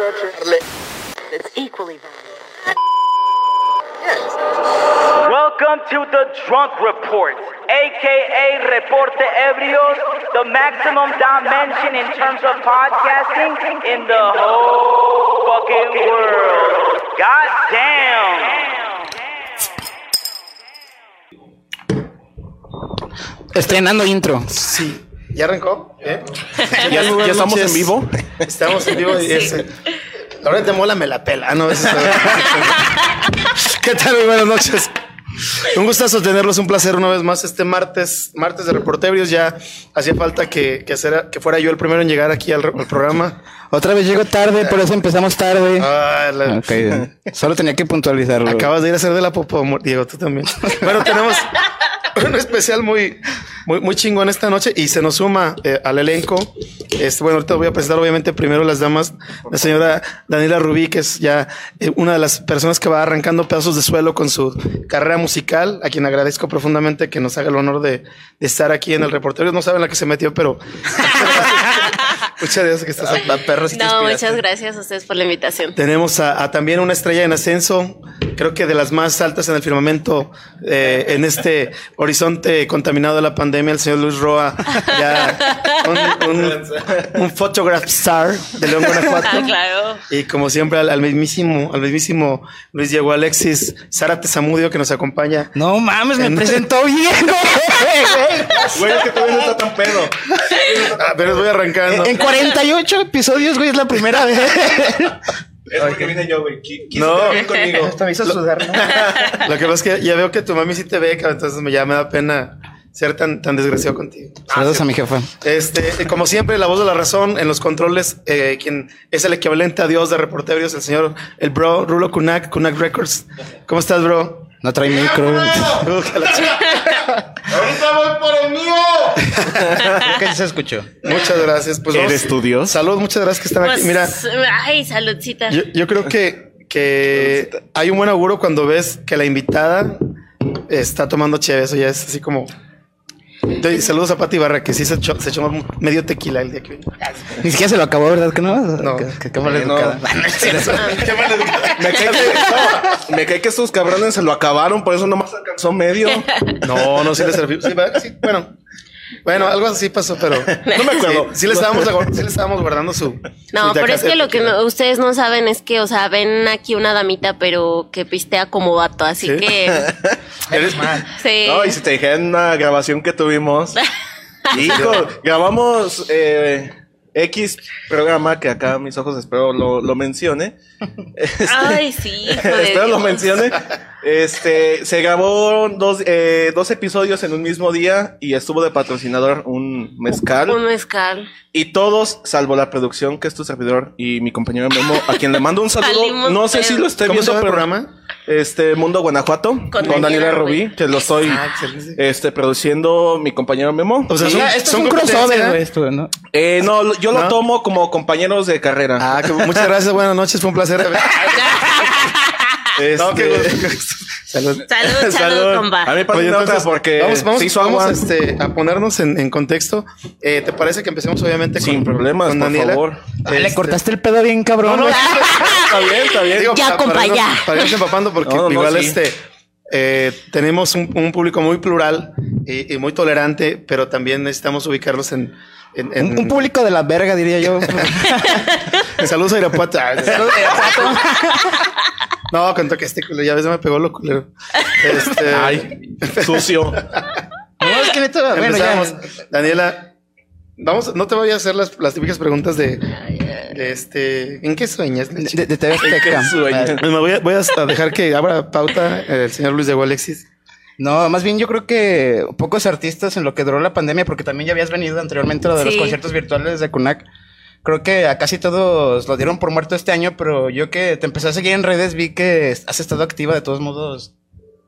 It's equally Welcome to the Drunk Report, aka Reporte Ebrios, the maximum dimension in terms of podcasting in the whole fucking world. God damn. Estrenando intro. Sí. ¿Ya arrancó? ¿Eh? Ya, estamos noches. en vivo. Estamos en vivo y es... La hora de mola me la pela. Ah, no, eso es- ¿Qué tal? Muy buenas noches. Un gustazo tenerlos, un placer una vez más este martes, martes de Reportebrios. Ya hacía falta que, que, hacer- que fuera yo el primero en llegar aquí al, al programa. Otra vez llego tarde, por eso empezamos tarde. Ah, la- solo tenía que puntualizarlo. Acabas de ir a hacer de la popo. Diego, tú también. Bueno, tenemos un especial muy, muy, muy chingón esta noche y se nos suma eh, al elenco. Este, bueno, ahorita voy a presentar obviamente primero las damas. La señora Daniela Rubí, que es ya eh, una de las personas que va arrancando pedazos de suelo con su carrera musical, a quien agradezco profundamente que nos haga el honor de, de estar aquí en el reportero. No saben la que se metió, pero muchas gracias que estás aquí. Perro, sí te No, muchas gracias a ustedes por la invitación. Tenemos a, a también una estrella en ascenso, creo que de las más altas en el firmamento, eh, en este horizonte contaminado de la pandemia, el señor Luis Roa, ya un, un, un photograph star de León, Guanajuato. Ah, claro. Y como siempre, al, al mismísimo, al mismísimo Luis Diego Alexis Zárate Zamudio que nos acompaña. No mames, me En- presentó bien, güey. Es que todavía no está tan pedo. Pero voy arrancando. En 48 episodios, güey, es la primera vez. Es porque vine yo, güey. Quise No. bien conmigo. Te hizo sudar, ¿no? Lo que pasa es que ya veo que tu mami sí te ve, cabrón, entonces me, ya me da pena ser tan, tan desgraciado contigo. Saludos a mi jefa. Este, como siempre, la voz de la razón en los controles, eh, quien es el equivalente a Dios de reporteros, el señor, el bro Rulo Kunak, Kunak Records. ¿Cómo estás, bro? No trae micro. ¡Ahorita voy por el mío! ¿Qué se escuchó? muchas gracias. Pues ¿Eres tu Dios? Salud, muchas gracias que están Pues, aquí. Mira, ay, saludcita. yo, yo creo que, que hay un buen auguro cuando ves que la invitada está tomando chévere. Eso ya es así como. Doy- Saludos a Pati Barra, que sí se echó, se echó medio tequila el día que vino. Ni siquiera se lo acabó, ¿verdad que no? No. Que, que, que mala No. educada. Qué mal educado. Me cae, que, no, me cae que estos cabrones se lo acabaron, por eso nomás alcanzó medio. No, no, sí le sirvió. Sí, ¿verdad que sí? Bueno, bueno, algo así pasó, pero No me acuerdo. Sí, sí le estábamos, sí le estábamos guardando su. No, su pero es que lo que no- ustedes no saben es que, o sea, ven aquí una damita, pero que pistea como vato, así Sí. que Eres- sí. No, y si te dije en una grabación que tuvimos. Hijo, grabamos eh, X programa que acá mis ojos espero lo, lo mencione. Ay, sí, hijo de espero lo mencione. Este, se grabó dos, eh, dos episodios en un mismo día y estuvo de patrocinador un mezcal. Un mezcal. Y todos, salvo la producción, que es tu servidor y mi compañero Memo, a quien le mando un saludo. Salimos no sé si lo esté ¿Cómo se viendo, el pero programa? Este Mundo Guanajuato con, Daniela Daniela Rubí, Rubí. que lo estoy Ah, este produciendo mi compañero Memo. O sea, son, Esto es un crossover, güey, esto, ¿no? Eh, no, lo- yo ¿No? lo tomo como compañeros de carrera. Ah, que muchas gracias, buenas noches, fue un placer. Este, No, gusto. Salud. Salud, salud, compa. A mí Oye, otra entonces, porque vamos, vamos, se hizo vamos, agua. este, a ponernos en, en contexto. Eh, ¿Te parece que empecemos obviamente Sin con, problemas, con por Daniela? favor. Ah, le Este, cortaste el pedo bien cabrón. Está bien, está bien. Digo, Ya, para- compa, para irnos- ya. Para irnos empapando, porque No, no, igual sí. este eh, tenemos un, un público muy plural y, y muy tolerante, pero también necesitamos ubicarlos en. en- en- Un, un público de la verga, diría yo. Saludos a Irapuato. No, con que este culo, ya ves, me pegó lo culero. Este, Ay, sucio. No, es que neta, bueno, empezamos. ya. Daniela, vamos, no te voy a hacer las, las típicas preguntas de, de este, ¿en qué sueñas? De, de TV Azteca. Me voy a, voy a dejar que abra pauta el señor Luis de Alexis. No, más bien yo creo que pocos artistas en lo que duró la pandemia, porque también ya habías venido anteriormente a lo de los conciertos virtuales de Kunak. Creo que a casi todos lo dieron por muerto este año, pero yo que te empecé a seguir en redes vi que has estado activa de todos modos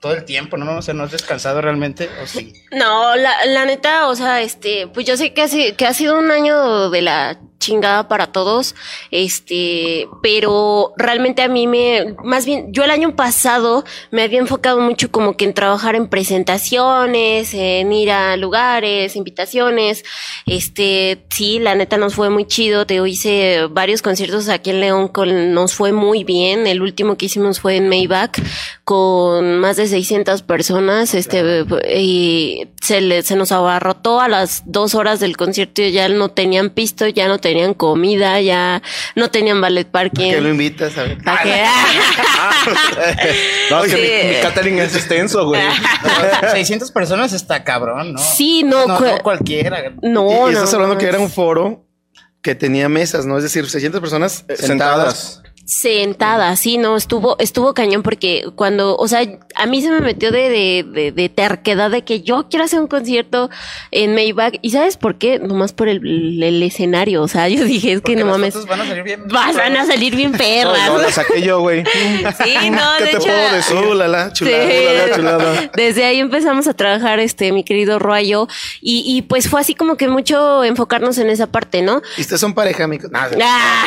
todo el tiempo, ¿no? O sea, no has descansado realmente, ¿o sí? No, la, la neta, o sea, este, pues yo sé que, ha que ha sido un año de la chingada para todos, este, pero realmente a mí me, más bien, yo el año pasado me había enfocado mucho como que en trabajar en presentaciones, en ir a lugares, invitaciones, este, sí, la neta nos fue muy chido, te hice varios conciertos aquí en León, con, nos fue muy bien, el último que hicimos fue en Maybach, con más de 600 personas, este, y se, le, se nos abarrotó a las dos horas del concierto, ya no tenían pisto, ya no tenían comida, ya no tenían ballet parking. Que lo invitas a ver. ¿Para qué? No, es que Sí. mi, mi catering es extenso, güey. 600 personas está cabrón, ¿no? Sí, no, No, cu- no cualquiera. no, y, y estás no, hablando no, que era un foro que tenía mesas, ¿no? Es decir, 600 personas sentadas. Sentadas. Sentada, sí, no, estuvo, estuvo cañón porque cuando, o sea, a mí se me metió de, de, de, de terquedad de que yo quiero hacer un concierto en Maybach. ¿Y sabes por qué? Nomás por el, el escenario. O sea, yo dije, es que Porque no mames. van a salir bien. Van a salir bien No, perras. no, la saqué yo, güey. Sí, no, ¿Qué de te hecho. puedo decir? Uh, la, la, chulada. Sí. Chulada, chulada. Desde ahí empezamos a trabajar, este, mi querido Royo, y, y pues fue así como que mucho enfocarnos en esa parte, ¿no? Y ustedes son pareja, amigos. Nada. Ah.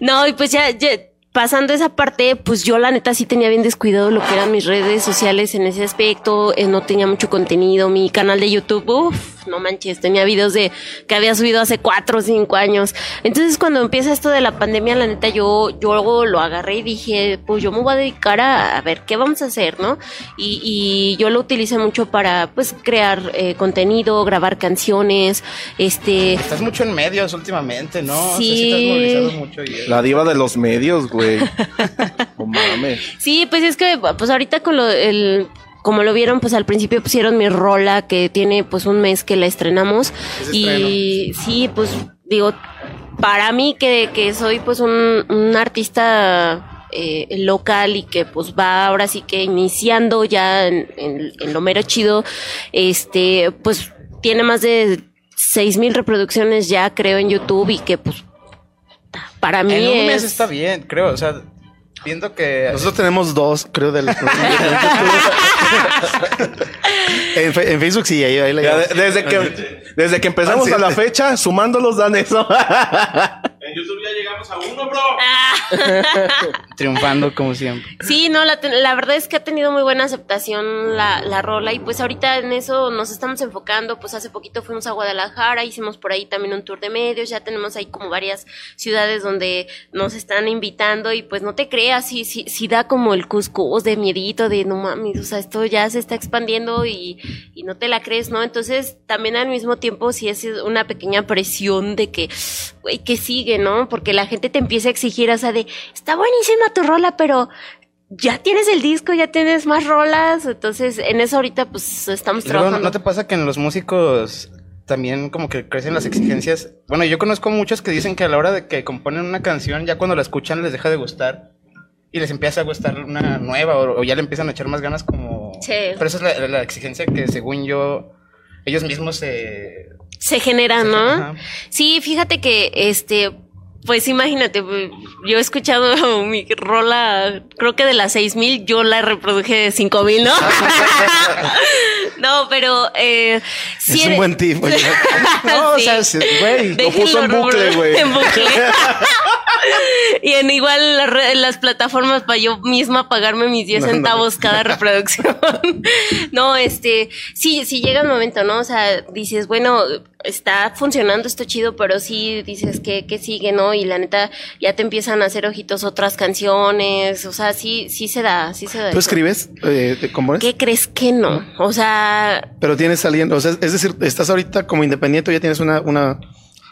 no, y pues ya, ya pasando esa parte, pues yo la neta sí tenía bien descuidado lo que eran mis redes sociales en ese aspecto, eh, no tenía mucho contenido, mi canal de YouTube, uff, no manches, tenía videos de que había subido hace cuatro o cinco años. Entonces cuando empieza esto de la pandemia, la neta yo, yo luego lo agarré y dije, pues yo me voy a dedicar a, a ver qué vamos a hacer, ¿no? Y, y yo lo utilicé mucho para pues crear eh, contenido, grabar canciones, este... Estás mucho en medios últimamente, ¿no? O sea, Sí. sí te has movilizado mucho. Y, La diva de los medios, güey. No mames. Sí, pues es que pues ahorita con lo el como lo vieron, pues al principio pusieron mi rola que tiene pues un mes que la estrenamos Es y sí, pues digo, para mí que, que soy pues un, un artista eh, local y que pues va ahora sí que iniciando ya en, en- en lo mero chido, este, pues tiene más de seis mil reproducciones ya creo en YouTube y que pues para mí en un mes es- está bien, creo. O sea, viendo que. Nosotros tenemos dos, creo, del. en, fe- en Facebook sí, ahí, ahí la Ya, de- desde que, desde que empezamos Ah, a la fecha, sumándolos dan eso. En YouTube ya llegamos a uno, bro. triunfando como siempre. Sí, no, la verdad es que ha tenido muy buena aceptación la, la rola y pues ahorita en eso nos estamos enfocando, pues hace poquito fuimos a Guadalajara, hicimos por ahí también un tour de medios, ya tenemos ahí como varias ciudades donde nos están invitando y pues no te creas, sí, sí, sí da como el cuscús de miedito, de no mames, o sea, esto ya se está expandiendo y, y no te la crees, ¿no? Entonces también al mismo tiempo sí es una pequeña presión de que, güey, que sigue, ¿no? Porque la gente te empieza a exigir, o sea, de, está buenísima tu rola, pero ya tienes el disco, ya tienes más rolas, entonces en eso ahorita pues estamos Y luego, trabajando. ¿no te pasa que en los músicos también como que crecen las exigencias? Bueno, yo conozco muchos que dicen que a la hora de que componen una canción, ya cuando la escuchan les deja de gustar y les empieza a gustar una nueva o, o ya le empiezan a echar más ganas como... Sí. Pero esa es la, la exigencia que según yo ellos mismos se... Se genera, ¿no? Ajá. Sí, fíjate que este, pues imagínate, yo he escuchado mi rola, creo que de las 6000, yo la reproduje de 5000, ¿no? no, pero eh, sí Es un buen tip. oye. No, o Sí. sea, sí, güey. Lo puso en bucle, güey. En bucle. y en igual las, re- las plataformas para yo misma pagarme mis 10 No, no. centavos cada reproducción. no, este, sí, sí llega el momento, ¿no? O sea, dices, bueno, está funcionando esto chido, pero sí dices que, que sigue, ¿no? Y la neta, ya te empiezan a hacer ojitos otras canciones. O sea, sí, sí se da, sí se da. ¿Tú eso. escribes? Eh, ¿te compones? ¿Qué crees que no? O sea, Pero tienes saliendo, o sea, es decir, estás ahorita como independiente, ya tienes una, una,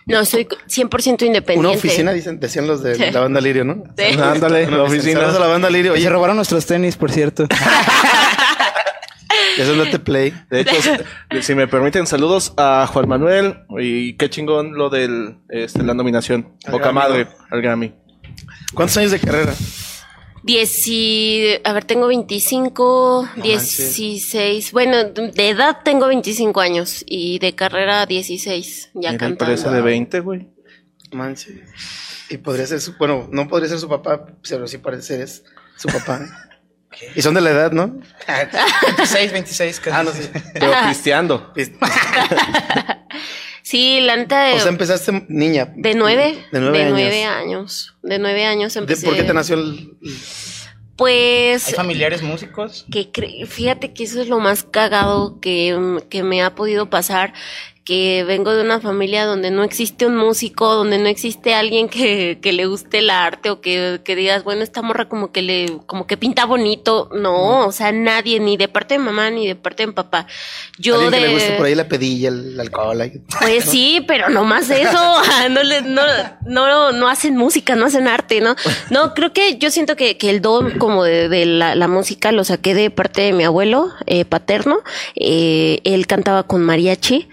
no, soy 100% independiente. una oficina, dicen, decían los de Sí. la banda Lirio, ¿no? Sí. Ándale, la oficina. A la banda Lirio. Oye, se robaron nuestros tenis, por cierto. eso no te play. De hecho, si- me permiten, saludos a Juan Manuel y qué chingón lo del este, la nominación. Al Poca Grammy, madre al Grammy. ¿Cuántos años de carrera? Dieci, a ver, tengo 25, No 16. Bueno, de edad tengo 25 años y de carrera 16. Ya Mira, cantando. parece de 20, güey. Manche. Y podría ser su, bueno, no podría ser su papá, pero sí parece ser es su papá. Y son de la edad, ¿no? 26, 26. casi. Ah, no sé. Pero pisteando. Sí, la neta. O sea, empezaste niña. de nueve. De nueve años. nueve años. De nueve años ¿De empecé. ¿Por qué te nació el.? Pues. ¿Hay familiares músicos? que fíjate que eso es lo más cagado que, que me ha podido pasar que vengo de una familia donde no existe un músico, donde no existe alguien que, que le guste el arte o que, que digas, bueno, esta morra como que le, como que pinta bonito. No, o sea, nadie, ni de parte de mamá ni de parte de mi papá. Yo de. que le guste por ahí la pedilla, el alcohol. ahí. Pues sí, pero no más eso. No, le, no, no, no hacen música, no hacen arte, ¿no? No, creo que yo siento que, que el don como de, de la, la música lo saqué de parte de mi abuelo eh, paterno. Eh, él cantaba con mariachi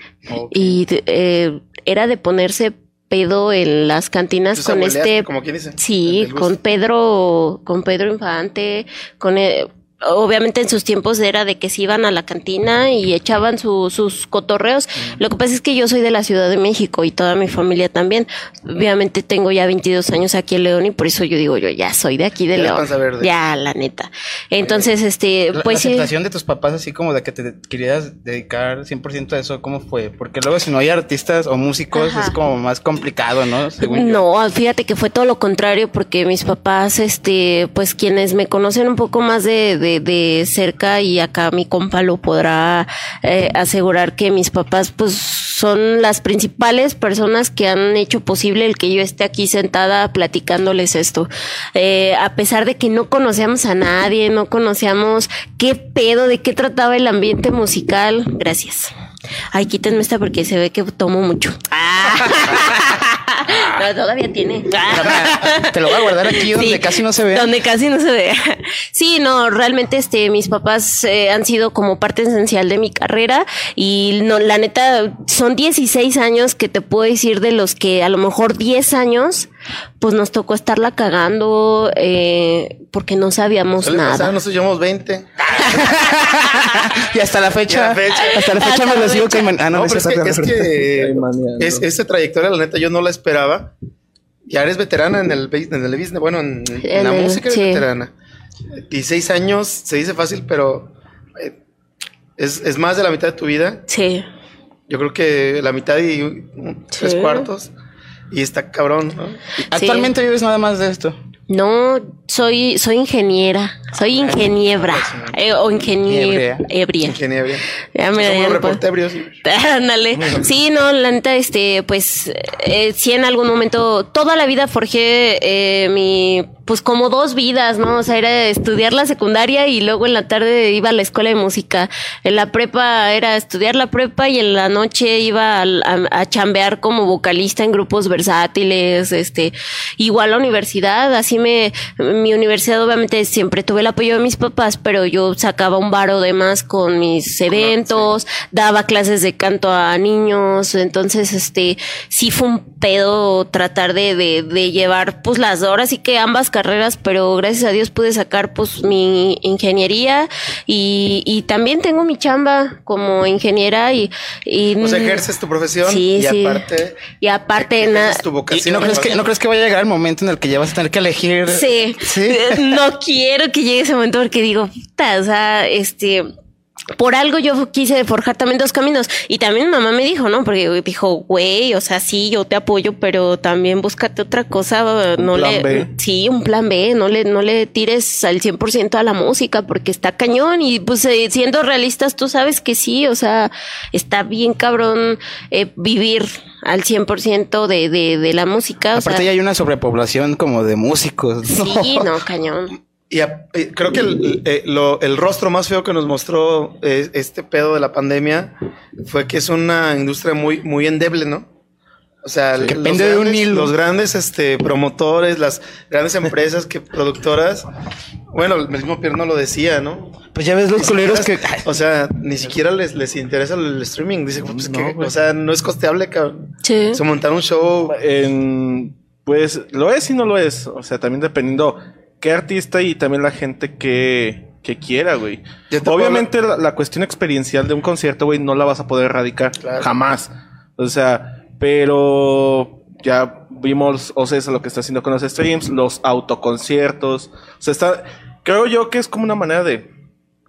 y eh, era de ponerse pedo en las cantinas con este como quien dice, sí con Pedro con Pedro Infante con eh, obviamente en sus tiempos era de que se iban a la cantina y echaban su- sus cotorreos. Lo que pasa es que yo soy de la Ciudad de México y toda mi familia también. Obviamente tengo ya 22 años aquí en León y por eso yo digo yo ya soy de aquí de Ya León. Ya, la neta. Entonces, este, La, pues la sí. aceptación de tus papás, así como de que te querías dedicar 100% a eso, ¿cómo fue? Porque luego si no hay artistas o músicos Ajá. es como más complicado, ¿no? Según yo. No, fíjate que fue todo lo contrario porque mis papás, este, pues quienes me conocen un poco más de, de, de cerca y acá mi compa lo podrá eh, asegurar que mis papás pues son las principales personas que han hecho posible el que yo esté aquí sentada platicándoles esto. Eh, a pesar de que no conocíamos a nadie, no conocíamos qué pedo, de qué trataba el ambiente musical. Gracias. Ay, quítenme esta porque se ve que tomo mucho. No, todavía tiene. Te lo voy a guardar aquí donde Sí, casi no se ve. Donde casi no se ve. Sí, no, realmente este, mis papás eh, han sido como parte esencial de mi carrera y no, la neta, son 16 años que te puedo decir de los que a lo mejor 10 años, pues nos tocó estarla cagando eh, porque no sabíamos nada. Nosotros llevamos 20. y hasta la fecha, la hasta la fecha Hasta me la lo sigo fecha. queimando. Ah, no, No, pero es que, es que es, esa trayectoria, la neta, yo no la esperaba. Ya eres veterana en el, en el business, bueno, en, en En la el- música eres sí. veterana. 16 años, se dice fácil, pero eh, es, es más de la mitad de tu vida. Sí. Yo creo que la mitad y un- tres Sí. cuartos. Y está cabrón, ¿no? Actualmente vives nada más de esto. No, soy, soy ingeniera, soy ingeniebra eh, o ingeniebra. ebria. Ingeniería. Ya me Somos darían por- reporte ebrios. Ándale. Sí, no, la neta, este, pues, eh, sí en algún momento, toda la vida forjé eh, mi, pues como dos vidas, ¿no? O sea, era estudiar la secundaria y luego en la tarde iba a la escuela de música. En la prepa era estudiar la prepa y en la noche iba a, a chambear como vocalista en grupos versátiles, este, igual a la universidad, así me, mi universidad obviamente siempre tuve el apoyo de mis papás, pero yo sacaba un varo de más con mis eventos, daba clases de canto a niños, entonces este sí fue un pedo tratar de, de, de llevar pues las horas y que ambas carreras, pero gracias a Dios pude sacar pues mi ingeniería y, y también tengo mi chamba como ingeniera y, y sea, ejerces tu profesión Sí, y sí. aparte y aparte nada tu ¿Y, y vocación. no, crees que, no crees que vaya a llegar el momento en el que ya vas a tener que elegir? Sí. Sí. No quiero que llegue ese momento porque digo, puta, o sea, este. Por algo yo quise forjar también dos caminos. Y también mamá me dijo, ¿no? Porque dijo, güey, o sea, sí, yo te apoyo, pero también búscate otra cosa. No plan le. B. Sí, un plan B. No le, no le tires al 100% a la música porque está cañón. Y pues eh, siendo realistas, tú sabes que sí, o sea, está bien cabrón eh, vivir al 100% de, de, de la música. O Aparte sea, ya hay una sobrepoblación como de músicos. Sí, no, cañón. Y a- eh, creo que el, eh, lo- el rostro más feo que nos mostró eh, este pedo de la pandemia fue que es una industria muy, muy endeble, ¿no? O sea, Que de un grandes- hilo. Los grandes este, promotores, las grandes empresas que productoras. Bueno, el mismo Pierno lo decía, ¿no? Pues ya ves los culeros que... O sea, ni siquiera les, les interesa el streaming. Dice, pues que, o sea, no es costeable, cabrón. Sí. O sea, montar un show. En, pues lo es y no lo es. O sea, también dependiendo qué artista y también la gente que, que quiera, güey. Obviamente la, la cuestión experiencial de un concierto, güey, no la vas a poder erradicar Claro. jamás. O sea, pero ya vimos, o sea, eso lo que está haciendo con los streams, los autoconciertos. O sea, está, creo yo que es como una manera de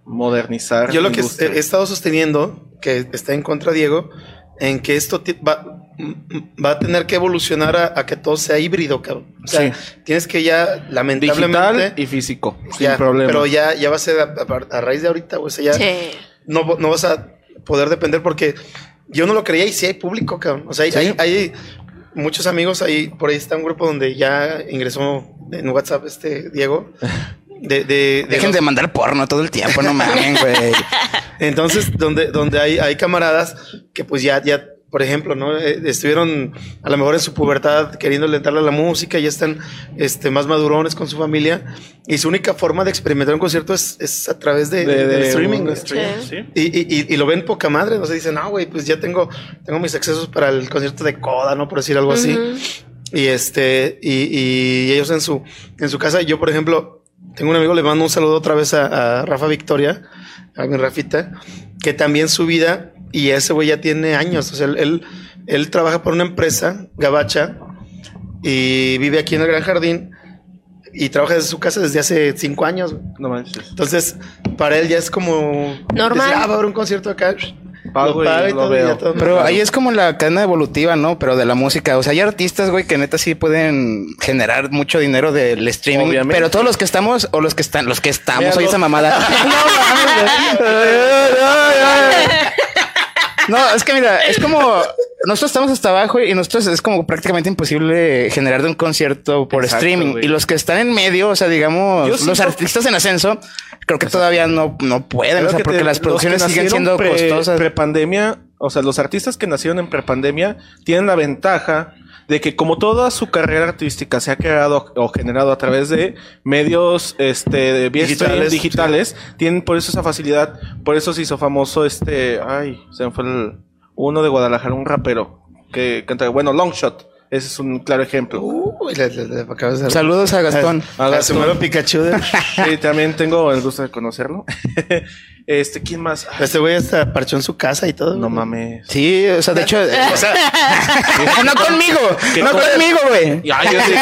modernizar. Yo lo que he he estado sosteniendo, que está en contra Diego, en que esto va- va a tener que evolucionar a, a que todo sea híbrido, cabrón. O sea, tienes que ya, lamentablemente. Digital y físico, sin problema. Pero ya, ya va a ser a, a- a raíz de ahorita, o sea, ya Sí. no, no vas a poder depender porque yo no lo creía y sí hay público, cabrón. O sea, hay, hay, hay muchos amigos ahí, por ahí está un grupo donde ya ingresó en WhatsApp este Diego. De, de, de Dejen los- de mandar porno todo el tiempo, no mamen, güey. entonces, donde, donde hay, hay camaradas que pues ya, ya, por ejemplo, ¿no? Eh, estuvieron a lo mejor en su pubertad queriendo entrarle a la música, ya están este, más madurones con su familia y su única forma de experimentar un concierto es, es a través de, De- del de streaming. Sí. Y, y, lo ven poca madre, no se dicen, no, güey, pues ya tengo, tengo mis accesos para el concierto de Coda, ¿no? Por decir algo así. Y este, y, y ellos en su, en su casa, yo, por ejemplo, tengo un amigo, le mando un saludo otra vez a, a Rafa Victoria, a mi Rafita, que también su vida, y ese güey ya tiene años, o sea, él, él, él trabaja por una empresa, Gabacha, y vive aquí en el Gran Jardín, y trabaja desde su casa desde hace cinco años. No manches. Entonces, para él ya es como... Normal. decir, ah, va a haber un concierto acá. Pago y paga lo todo, veo. ya todo. Pero ahí es como la cadena evolutiva, ¿no? Pero de la música. O sea, hay artistas, güey, que neta sí pueden generar mucho dinero del streaming. Obviamente. Pero todos los que estamos, o los que están, los que estamos, oye esa mamada. no, mames, güey. No, es que mira, es como nosotros estamos hasta abajo y nosotros es como prácticamente imposible generar de un concierto por Exacto, streaming. güey. Y los que están en medio, o sea, digamos, Yo los artistas en ascenso, creo que todavía no, no pueden, o sea, que porque te- las producciones siguen siendo pre- costosas. Prepandemia, o sea, los artistas que nacieron en prepandemia tienen la ventaja de que como toda su carrera artística se ha creado o generado a través de medios este Digitales, digitales, tienen por eso esa facilidad, por eso se hizo famoso este, ay, se me fue el uno de Guadalajara, un rapero que canta, bueno, Longshot, ese es un claro ejemplo. Uy, le- le- le acabas de- Saludos a Gastón. A A Gastón. Pikachu. de- Sí, también tengo el gusto de conocerlo. este, ¿quién más? Ay, Este güey hasta parchó en su casa y todo. no mames. Sí, o sea, de hecho, o sea, no conmigo, ¿Qué no cosa? conmigo, güey. Ya, yo dije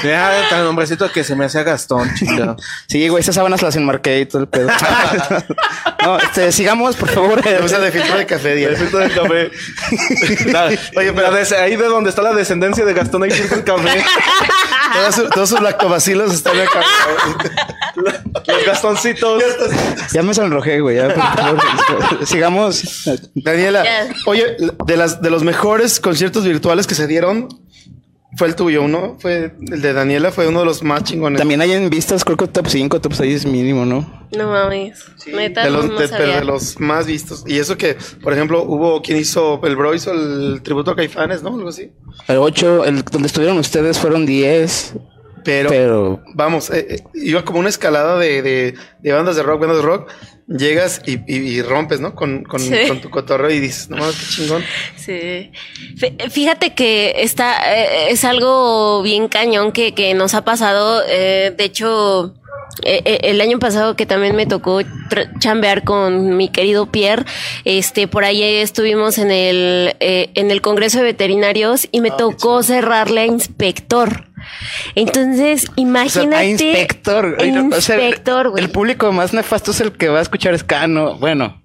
que. Deja tan nombrecito que se me hacía Gastón, chica. Sí, güey, esas sábanas las enmarqué y todo el pedo. no, este, sigamos, por favor. Usa de filtro de café, Diego. El filtro del café. La- Oye, pero- la des- ahí de donde está la descendencia de Gastón, ahí filtra el café. Todos sus lactobacilos están acá. Los Gastoncitos. Ya me sonrojé, güey. ya, por favor. sigamos. Daniela, oye, de las de los mejores conciertos virtuales que se dieron fue el tuyo, ¿no? Fue el de Daniela, fue uno de los más chingones. También hay en vistas, creo que top 5, top 6 mínimo, ¿no? No mames. Neta, de los, no de, sabía. pero de los más vistos. Y eso que, por ejemplo, hubo quien hizo, el bro hizo el tributo a Caifanes, ¿no? Algo así. El 8, el donde estuvieron ustedes fueron 10, Pero, pero vamos, eh, eh, iba como una escalada de, de, de bandas de rock, bandas de rock. Llegas y, y- y rompes, ¿no? Con, con, Sí. con tu cotorreo y dices, no mames, qué chingón. Sí. Fí- Fíjate que está, eh, es algo bien cañón que, que nos ha pasado. eh, de hecho, eh, eh, el año pasado que también me tocó chambear con mi querido Pierre, este, por ahí estuvimos en el, eh, en el Congreso de Veterinarios y me tocó cerrarle a Inspector. Entonces, o sea, imagínate. inspector. No, o sea, Inspector, el público más nefasto es el que va a escuchar ska, no, bueno.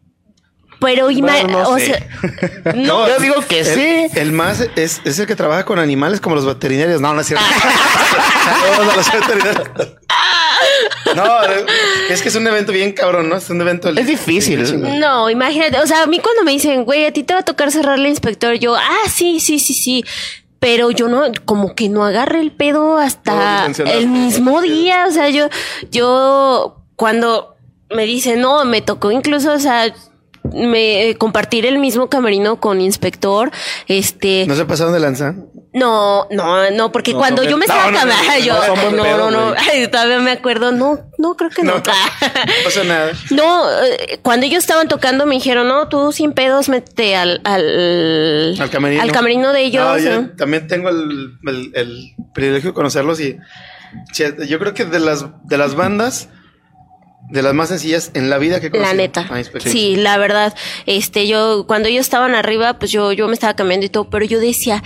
Pero ima- no o sé. sea, no, Yo digo que El, sí. el más es, es el que trabaja con animales como los veterinarios. No, no es cierto. Saludos a los veterinarios. No, es que es un evento bien cabrón, ¿no? Es un evento. Es difícil. No, imagínate, o sea, a mí cuando me dicen, güey, a ti te va a tocar cerrarle inspector, yo, ah, sí, sí, sí, sí. Pero yo no, como que no agarré el pedo hasta el mismo día. O sea, yo, yo, cuando me dicen, no, me tocó incluso, o sea, me eh, compartir el mismo camerino con inspector, este, ¿No se pasaron de lanza? no, no, no, porque No, cuando yo me estaba no, no, no, cam- no, yo, no, pedo, no, ay, todavía me acuerdo, no, no, creo que no. No, no pasa nada. No, eh, cuando ellos estaban tocando me dijeron, no, tú sin pedos métete al, al, Al camerino. al camerino de ellos. No, yo ¿no? también tengo el, el- el privilegio de conocerlos y yo creo que de las, de las bandas, de las más sencillas en la vida que conocí. La neta. Ah. Sí, la verdad. Este, yo, cuando ellos estaban arriba, pues yo, yo me estaba cambiando y todo, pero yo decía,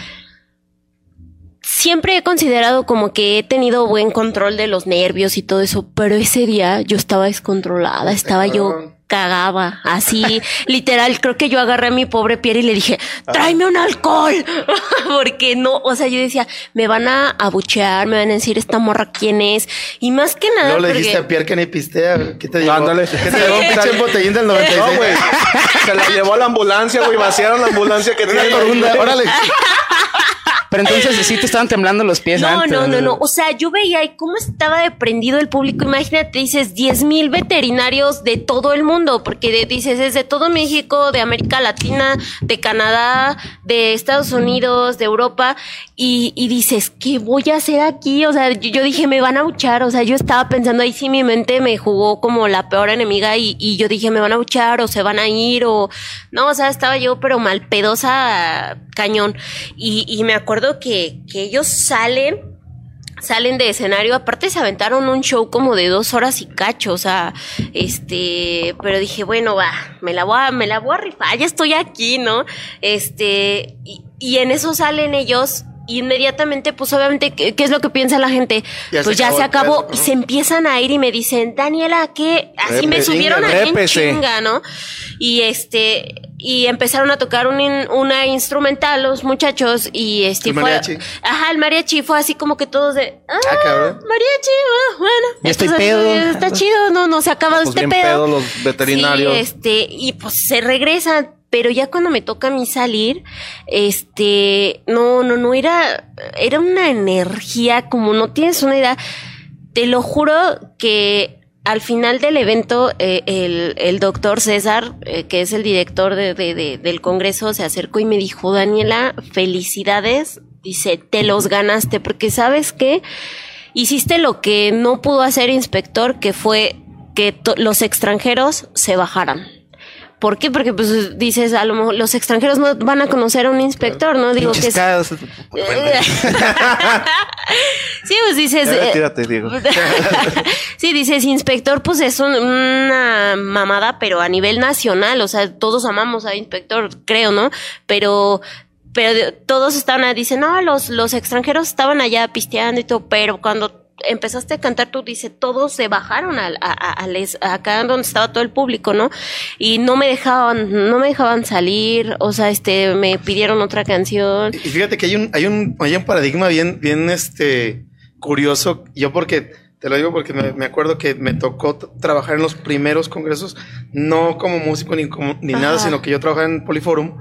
siempre he considerado como que he tenido buen control de los nervios y todo eso, pero ese día yo estaba descontrolada, estaba yo. Cagaba. Así, literal, creo que yo agarré a mi pobre Pierre y le dije, tráeme un alcohol. Porque no, o sea, yo decía, me van a abuchear, me van a decir esta morra quién es. Y más que nada, Luego le porque- dijiste a Pierre que ni pistea. ¿Qué te llevó? Ándale. ¿Qué te llevó un pinche botellín del 96? No, güey. Se la llevó a la ambulancia, güey. Vaciaron la ambulancia que corunda, órale. Pero entonces sí te estaban temblando los pies No, antes. no, no, no. O sea, yo veía ahí cómo estaba deprendido el público. Imagínate, dices 10 mil veterinarios de todo el mundo, porque de- dices es de todo México, de América Latina, de Canadá, de Estados Unidos, de Europa, y, y dices, ¿qué voy a hacer aquí? O sea, yo, yo dije, me van a buchar. O sea, yo estaba pensando ahí sí mi mente me jugó como la peor enemiga y, y yo dije, me van a buchar o se van a ir o... No, o sea, estaba yo pero mal pedosa cañón. Y, y me acuerdo que, que ellos salen salen de escenario, aparte se aventaron un show como de dos horas y cacho, o sea, este, pero dije, bueno, va, me la voy a, me la voy a rifar, ya estoy aquí, ¿no? Este, y, en eso salen ellos, inmediatamente, pues obviamente, ¿qué, qué es lo que piensa la gente? Ya se pues ya acabó se acabó, y se empiezan a ir y me dicen, Daniela, ¿qué? Así me subieron a répese. chinga, ¿no? Y este, y empezaron a tocar un in- una instrumental los muchachos, y este El fue- mariachi. Ajá, el mariachi fue así como que todos de. Ah, Ah, cabrón. mariachi, ah, bueno. Ya estoy Entonces, pedo. eh, Está chido, no, no se acaba Pues este bien pedo. pedo los veterinarios. Sí, este, y pues se regresan. Pero ya cuando me toca a mí salir, este, no, no, no, era, era una energía como no tienes una idea. Te lo juro que al final del evento, eh, el, el doctor César, eh, que es el director de- de- de- del Congreso, se acercó y me dijo, Daniela, felicidades. Dice, te los ganaste, porque sabes qué, hiciste lo que no pudo hacer inspector, que fue que los extranjeros se bajaran. ¿Por qué? Porque pues dices, a lo mejor los extranjeros no van a conocer a un inspector, ¿no? Digo que es... Sí, pues dices... Eh, tírate, Diego. sí, dices, inspector, pues es un- una mamada, pero a nivel nacional, o sea, todos amamos a inspector, creo, ¿no? Pero, pero todos estaban, dicen, no, los, los extranjeros estaban allá pisteando y todo, pero cuando empezaste a cantar, tú dices, todos se bajaron a, a- al es- acá donde estaba todo el público, ¿no? Y no me dejaban, no me dejaban salir, o sea, este, me pidieron otra canción. Y fíjate que hay un, hay un, hay un paradigma bien, bien este curioso. Yo porque te lo digo porque me, me acuerdo que me tocó trabajar en los primeros congresos, no como músico ni como, ni nada, sino que yo trabajaba en Poliforum.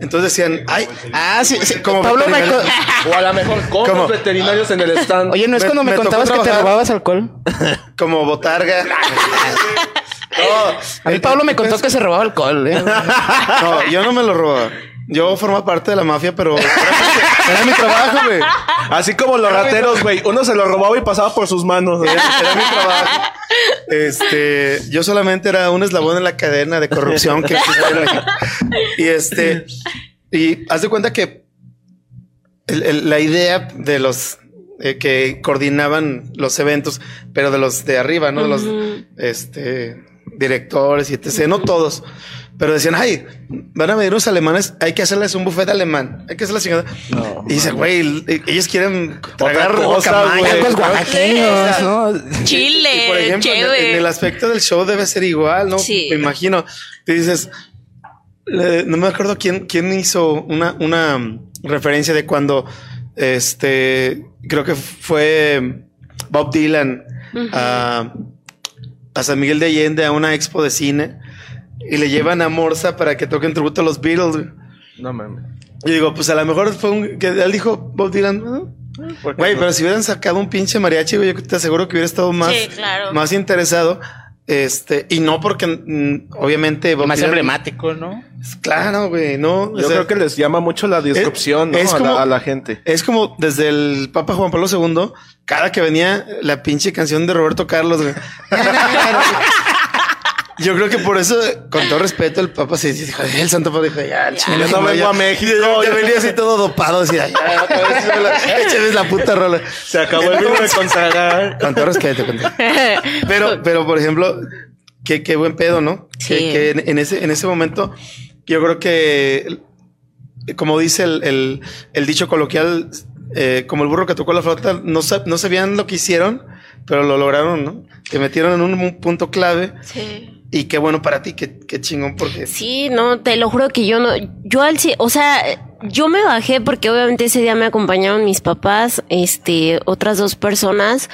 Entonces decían, ay, Ah, sí, sí. Como Pablo me O a lo mejor con ¿Cómo? los veterinarios en el stand. Oye, ¿no es cuando me, contabas que te robabas alcohol? como botarga. no, A mí Pablo me contó que se robaba alcohol. ¿eh? No, yo no me lo robaba. Yo formaba parte de la mafia, pero era, mi trabajo, güey. Así como los rateros, güey. Uno se lo robaba y pasaba por sus manos. Era, era mi trabajo. Este, yo solamente era un eslabón en la cadena de corrupción que. Y este, y haz de cuenta que el- el- la idea de los eh, que coordinaban los eventos, pero de los de arriba, ¿no? De los este, directores y etc. No todos. Pero decían, ay, van a venir unos alemanes, hay que hacerles un buffet alemán, hay que hacer la chingada. y dice, güey, ellos quieren tragar. Tacos ¿no? Chile, Y, por ejemplo, en, chévere. en el aspecto del show debe ser igual, ¿no? Sí. Me imagino. Te dices, le- no me acuerdo quién, quién hizo una, una mm, referencia de cuando, este, creo que fue Bob Dylan a, a San Miguel de Allende a una expo de cine y le llevan a Morsa para que toquen tributo a los Beatles. güey. No mames. Y digo, pues a lo mejor fue un, que él dijo Bob Dylan, "Ah, ¿Por qué Güey, no? pero si hubieran sacado un pinche mariachi, güey, yo te aseguro que hubiera estado más, Sí, claro. más interesado. Este, y no porque, mm, obviamente, Bob Más Dylan- emblemático, ¿no? Claro, güey, no. o Yo sea, creo que les llama mucho la disrupción, ¿no? es a, la, a la gente. es como desde el Papa Juan Pablo II, cada que venía la pinche canción de Roberto Carlos, güey. Yo creo que por eso, con todo respeto, el Papa se dijo, el Santo Padre dijo, ya, Yo no vengo ya". a México. Ya venía así todo dopado, decía, ya, échame la- échame la puta rola. Se acabó el vino de consagrar. Con todo respeto, con todo- Pero, pero por ejemplo, qué, qué buen pedo, ¿no? Sí. Que, que en, en ese, en ese momento, yo creo que, como dice el, el, el dicho coloquial, eh, como el burro que tocó la flauta, no, sab- no sabían lo que hicieron, pero lo lograron, ¿no? Que metieron en un, un punto clave Sí. Y qué bueno para ti, qué, qué chingón, porque Sí, no, te lo juro que yo no, yo al, o sea, yo me bajé porque obviamente ese día me acompañaron mis papás, este, otras dos personas,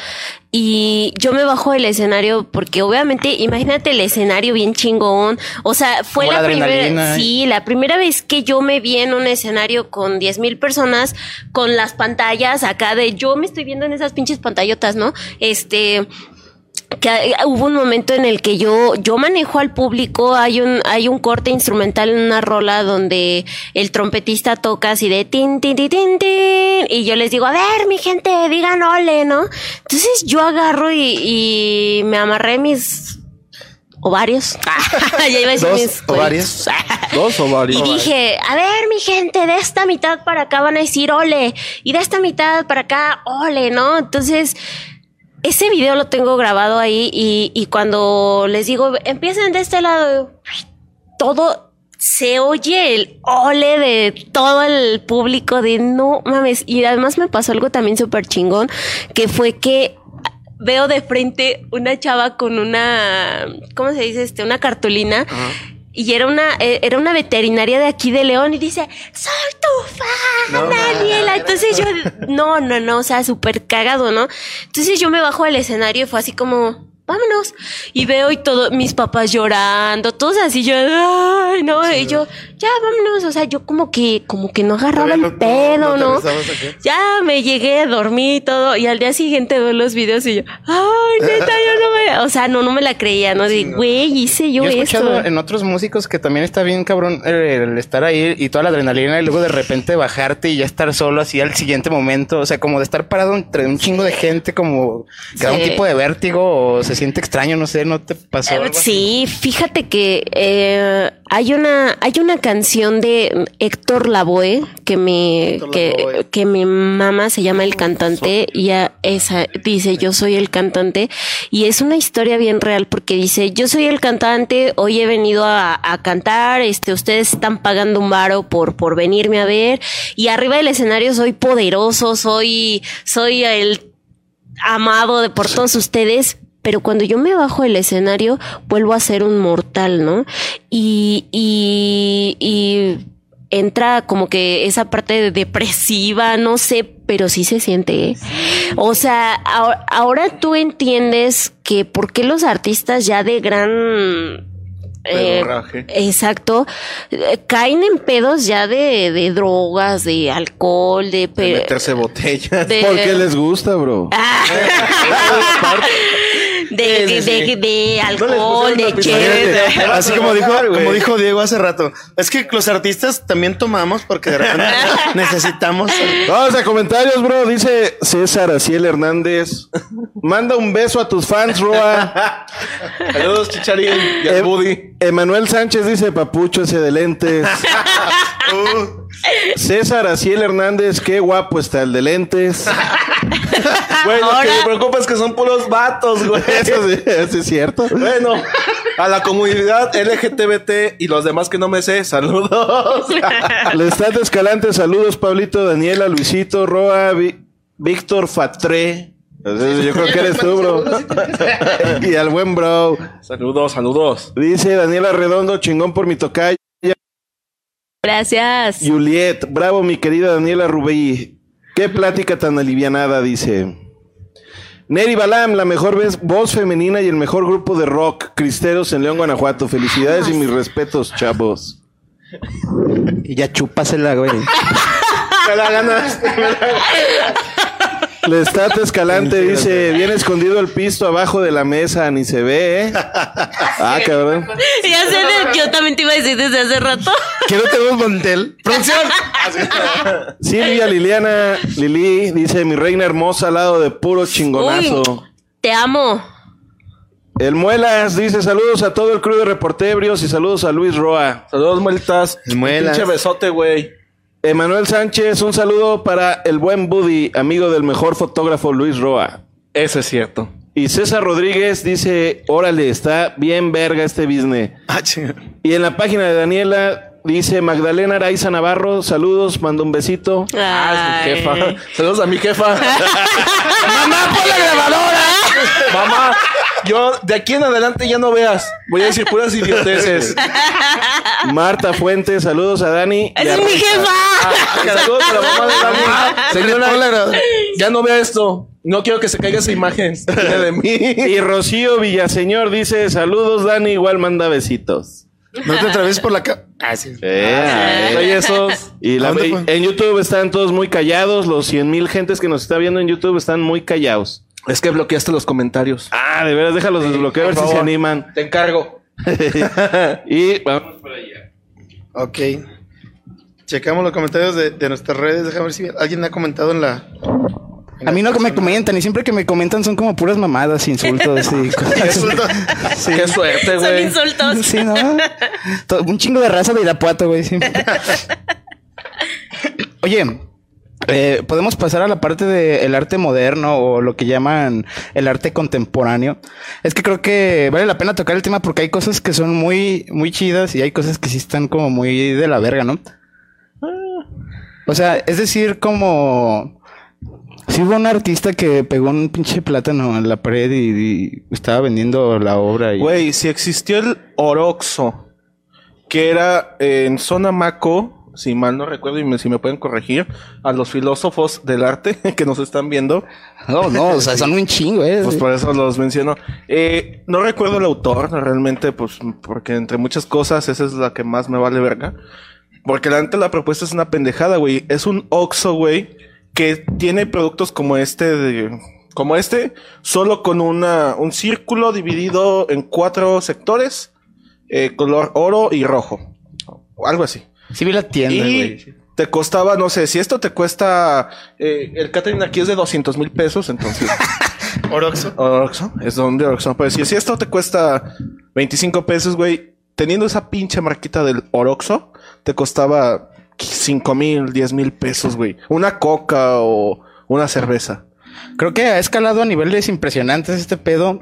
y yo me bajo del escenario porque obviamente, imagínate el escenario bien chingón, o sea, fue Como la la primera, adrenalina. sí, la primera vez que yo me vi en un escenario con diez mil personas, con las pantallas acá de, yo me estoy viendo en esas pinches pantallotas, ¿no? Este, que hubo un momento en el que yo yo manejo al público hay un hay un corte instrumental en una rola donde el trompetista toca así de tin tin tin tin tin y yo les digo a ver mi gente digan ole no entonces yo agarro y, y me amarré mis ovarios ya iba a decir Dos mis ovarios. Dos o y dije, a ver, mi gente, de esta mitad para acá van a decir ole. Y de esta mitad para acá, ole, ¿no? Entonces, ese video lo tengo grabado ahí y, y cuando les digo, empiecen de este lado, todo se oye el ole de todo el público de no mames. Y además me pasó algo también súper chingón, que fue que veo de frente una chava con una, ¿cómo se dice? Este, una cartulina. Y era una, eh, era una veterinaria de aquí de León y dice, soy tu fan, Daniela. Entonces yo, no, no, no, o sea, súper cagado, ¿no? Entonces yo me bajo del escenario y fue así como, vámonos. Y veo y todo, mis papás llorando, todos así, yo, ay, no, y yo, ya, vámonos. O sea, yo como que, como que no agarraba el pedo, no-. Ya me llegué, dormí y todo. Y al día siguiente veo los videos y yo, ay, neta, yo no me, o sea, no, no me la creía, ¿no? De, güey, hice yo, Yo he esto. escuchado en otros músicos que también está bien cabrón el, estar ahí y toda la adrenalina y luego de repente bajarte y ya estar solo así al siguiente momento. O sea, como de estar parado entre un chingo de gente, como que da un tipo de vértigo o se siente extraño, no sé, ¿no te pasó? Eh, algo así? Sí, fíjate que eh, hay una hay una canción de Héctor Lavoe que me que, Lavoe. que mi mamá se llama el cantante y a- esa dice yo soy el cantante y es una historia bien real porque dice yo soy el cantante hoy he venido a, a cantar este ustedes están pagando un varo por por venirme a ver y arriba del escenario soy poderoso soy soy el amado de por todos ustedes, pero cuando yo me bajo del escenario vuelvo a ser un mortal, ¿no? Y, y, y entra como que esa parte de depresiva, no sé, pero sí se siente. ¿eh? O sea, ahora, ahora tú entiendes que por qué los artistas ya de gran... eh, exacto, eh, caen en pedos ya de, de drogas, de alcohol, de, De meterse botellas. de- ¿Por qué les gusta, bro? Ah. de, de, de, de alcohol, de chévere. Así como dijo, como dijo Diego hace rato. Es que los artistas también tomamos porque de repente necesitamos. Vamos a comentarios, bro. Dice César Aciel Hernández. Manda un beso a tus fans, Roa. Saludos, Chicharín y Eh, al Buddy. Emanuel Sánchez dice papucho ese de lentes. Uh, César Aciel Hernández, qué guapo está el de lentes. Güey, lo que me preocupa es que son puros vatos, güey. Eso sí, eso es cierto. Bueno, a la comunidad LGTBT y los demás que no me sé, saludos. Lestat Escalante, saludos, Pablito, Daniela, Luisito, Roa, Vi- Víctor. Entonces, Yo creo que eres tú, bro. y al buen bro. saludos, saludos. Dice Daniela Redondo, chingón por mi tocayo. Gracias. Juliet, bravo, mi querida Daniela Rubí. Qué plática tan alivianada, dice. Neri Balam, la mejor vez- voz femenina y el mejor grupo de rock cristeros en León, Guanajuato. Felicidades y mis respetos, chavos. Y ya chúpasela, güey. Me la ganaste. me la Lestat Escalante dice, bien escondido el pisto abajo de la mesa, ni se ve, ¿eh? Ah, cabrón. Ya sé, de- yo también te iba a decir desde hace rato. Que no tenemos mantel. Producción. Silvia Liliana Lili dice, mi reina hermosa al lado de puro chingonazo. Uy, te amo. El Muelas dice, saludos a todo el crew de Reportebrios y saludos a Luis Roa. Saludos, muelitas. Muelas. Pinche besote, güey. Emanuel Sánchez, un saludo para el buen Buddy, amigo del mejor fotógrafo Luis Roa. Eso es cierto. Y César Rodríguez dice, órale, está bien verga este business. Ah. Y en la página de Daniela dice Magdalena Araiza Navarro, saludos, mando un besito. Ah, es mi jefa. Saludos a mi jefa. ¡Mamá, pon la grabadora! Mamá, Yo, de aquí en adelante ya no veas. Voy a decir puras idioteces. Marta Fuentes, saludos a Dani. y ¡Esa a es mi Rosa. jefa! Saludos a la mamá de Dani. Señora, ya no vea esto. No quiero que se caiga esa imagen de mí. Y Rocío Villaseñor dice, saludos Dani, igual manda besitos. No te atreves por la ca... Ah, sí. Eh, Soy esos. Y la- en YouTube están todos muy callados. Los 100 mil gentes que nos está viendo en YouTube están muy callados. Es que bloqueaste los comentarios. Ah, de veras, déjalos desbloquear a ver Por si se animan. Te encargo. Y vamos para allá. Ok. Checamos los comentarios de, de nuestras redes. Déjame ver si alguien ha comentado en la. A mí no me comentan y siempre que me comentan son como puras mamadas, insultos y cosas. Qué suerte, Son güey. insultos. Sí, ¿no? Un chingo de raza de Irapuato, güey. sí. Oye, eh, podemos pasar a la parte del arte moderno o lo que llaman el arte contemporáneo. Es que creo que vale la pena tocar el tema porque hay cosas que son muy, muy chidas y hay cosas que sí están como muy de la verga, ¿no? O sea, es decir, como... Si hubo un artista que pegó un pinche plátano en la pared y, estaba vendiendo la obra y... Güey, si existió el Oroxo, que era en zona Maco, si mal no recuerdo y me- si me pueden corregir, a los filósofos del arte que nos están viendo, No, no, o sea, son un chingo, ¿eh? pues por eso los menciono. Eh, no recuerdo el autor, realmente, pues porque entre muchas cosas esa es la que más me vale verga. Porque la neta la propuesta es una pendejada, güey. Es un Oxxo, güey, que tiene productos como este de... Como este, solo con una, un círculo dividido en cuatro sectores, eh, color oro y rojo. O algo así. Sí vi la tienda, Y güey. te costaba, no sé, si esto te cuesta, eh, el catering aquí es de 200 mil pesos, entonces... Oroxo. Oroxo, es donde Oroxo puede decir, si esto te cuesta 25 pesos, güey, teniendo esa pinche marquita del Oroxo, te costaba 5 mil, 10 mil pesos, güey. Una coca o una cerveza. Creo que ha escalado a niveles impresionantes este pedo.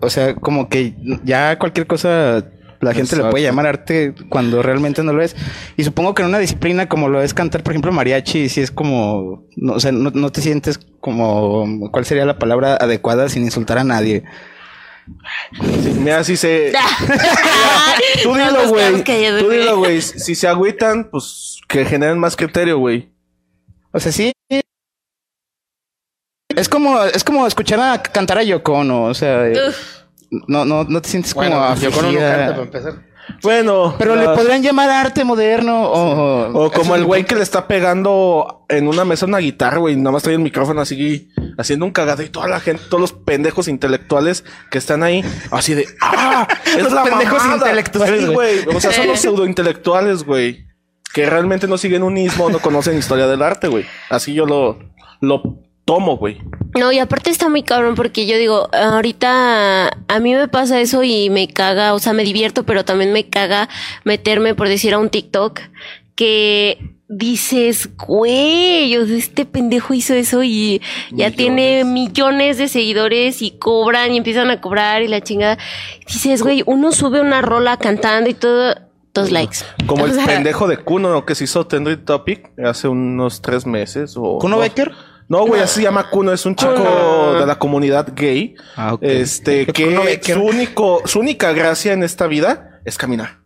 O sea, como que ya cualquier cosa la gente le puede llamar arte cuando realmente no lo es. Y supongo que en una disciplina como lo es cantar, por ejemplo, mariachi, si es como, no, o sea, no, no te sientes como, ¿cuál sería la palabra adecuada sin insultar a nadie? Sí, mira, si se... Tú dilo, güey. Tú dilo, güey. Si se agüitan, pues que generen más criterio, güey. O sea, sí. Es como, es como escuchar a cantar a Yoko Ono, o sea, Uf. No, no, no te sientes como Bueno, yo con para empezar. Bueno. Pero le ah, podrían llamar arte moderno o... O como el güey que le está pegando en una mesa una guitarra, güey, nada más trae el micrófono así haciendo un cagado y toda la gente, todos los pendejos intelectuales que están ahí, así de ¡Ah! Es Los la pendejos mamada". intelectuales, Sí, güey. O sea, son los pseudo intelectuales, güey. Que realmente no siguen un ismo, no conocen historia del arte, güey. Así yo lo, lo tomo, güey. No, y aparte está muy cabrón porque yo digo, ahorita a mí me pasa eso y me caga, o sea, me divierto, pero también me caga meterme, por decir, a un TikTok que dices, güey, este pendejo hizo eso y ya tiene millones de seguidores y cobran y empiezan a cobrar y la chingada. Dices, güey, uno sube una rola cantando y todo, dos likes. Como O el sea, pendejo de Kuno ¿no? que se hizo Trending Topic hace unos tres meses. O, ¿Kuno no. Becker? No, güey, así se llama Kuno, es un chico de la comunidad gay. Ah, ok. Este, que su único, su única gracia en esta vida es caminar.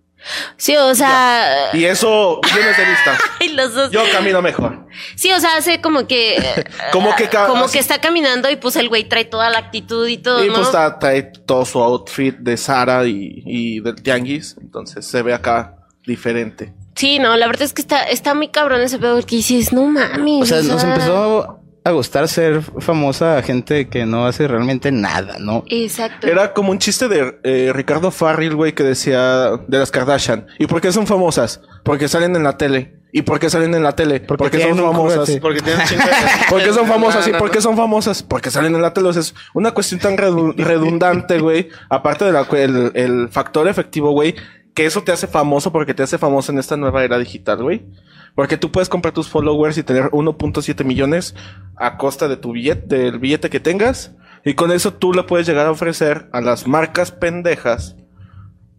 Sí, o sea, Y eso, millones de los dos. Yo camino mejor. Sí, o sea, hace como que. Como que Como así- que está caminando y pues el güey trae toda la actitud y todo, Y ¿no? pues está- trae todo su outfit de Sara y, y del Tianguis. Entonces se ve acá diferente. Sí, no, la verdad es que está, está muy cabrón ese pedo porque dices, no mames. O sea, nos empezó a gustar ser famosa a gente que no hace realmente nada, ¿no? Exacto. Era como un chiste de eh, Ricardo Farrell, güey, que decía de las Kardashian. ¿Y por qué son famosas? Porque salen en la tele. ¿Y por qué salen en la tele? Porque Porque, son famosas. Porque tienen de- ¿Por qué son famosas? ¿Y Lana, por qué son famosas? Porque salen en la tele. O sea, es una cuestión tan redu- redundante, güey. Aparte del el, el factor efectivo, güey. Que eso te hace famoso porque te hace famoso en esta nueva era digital, güey. Porque tú puedes comprar tus followers y tener 1.7 millones a costa de tu billete, del billete que tengas. Y con eso tú le puedes llegar a ofrecer a las marcas pendejas.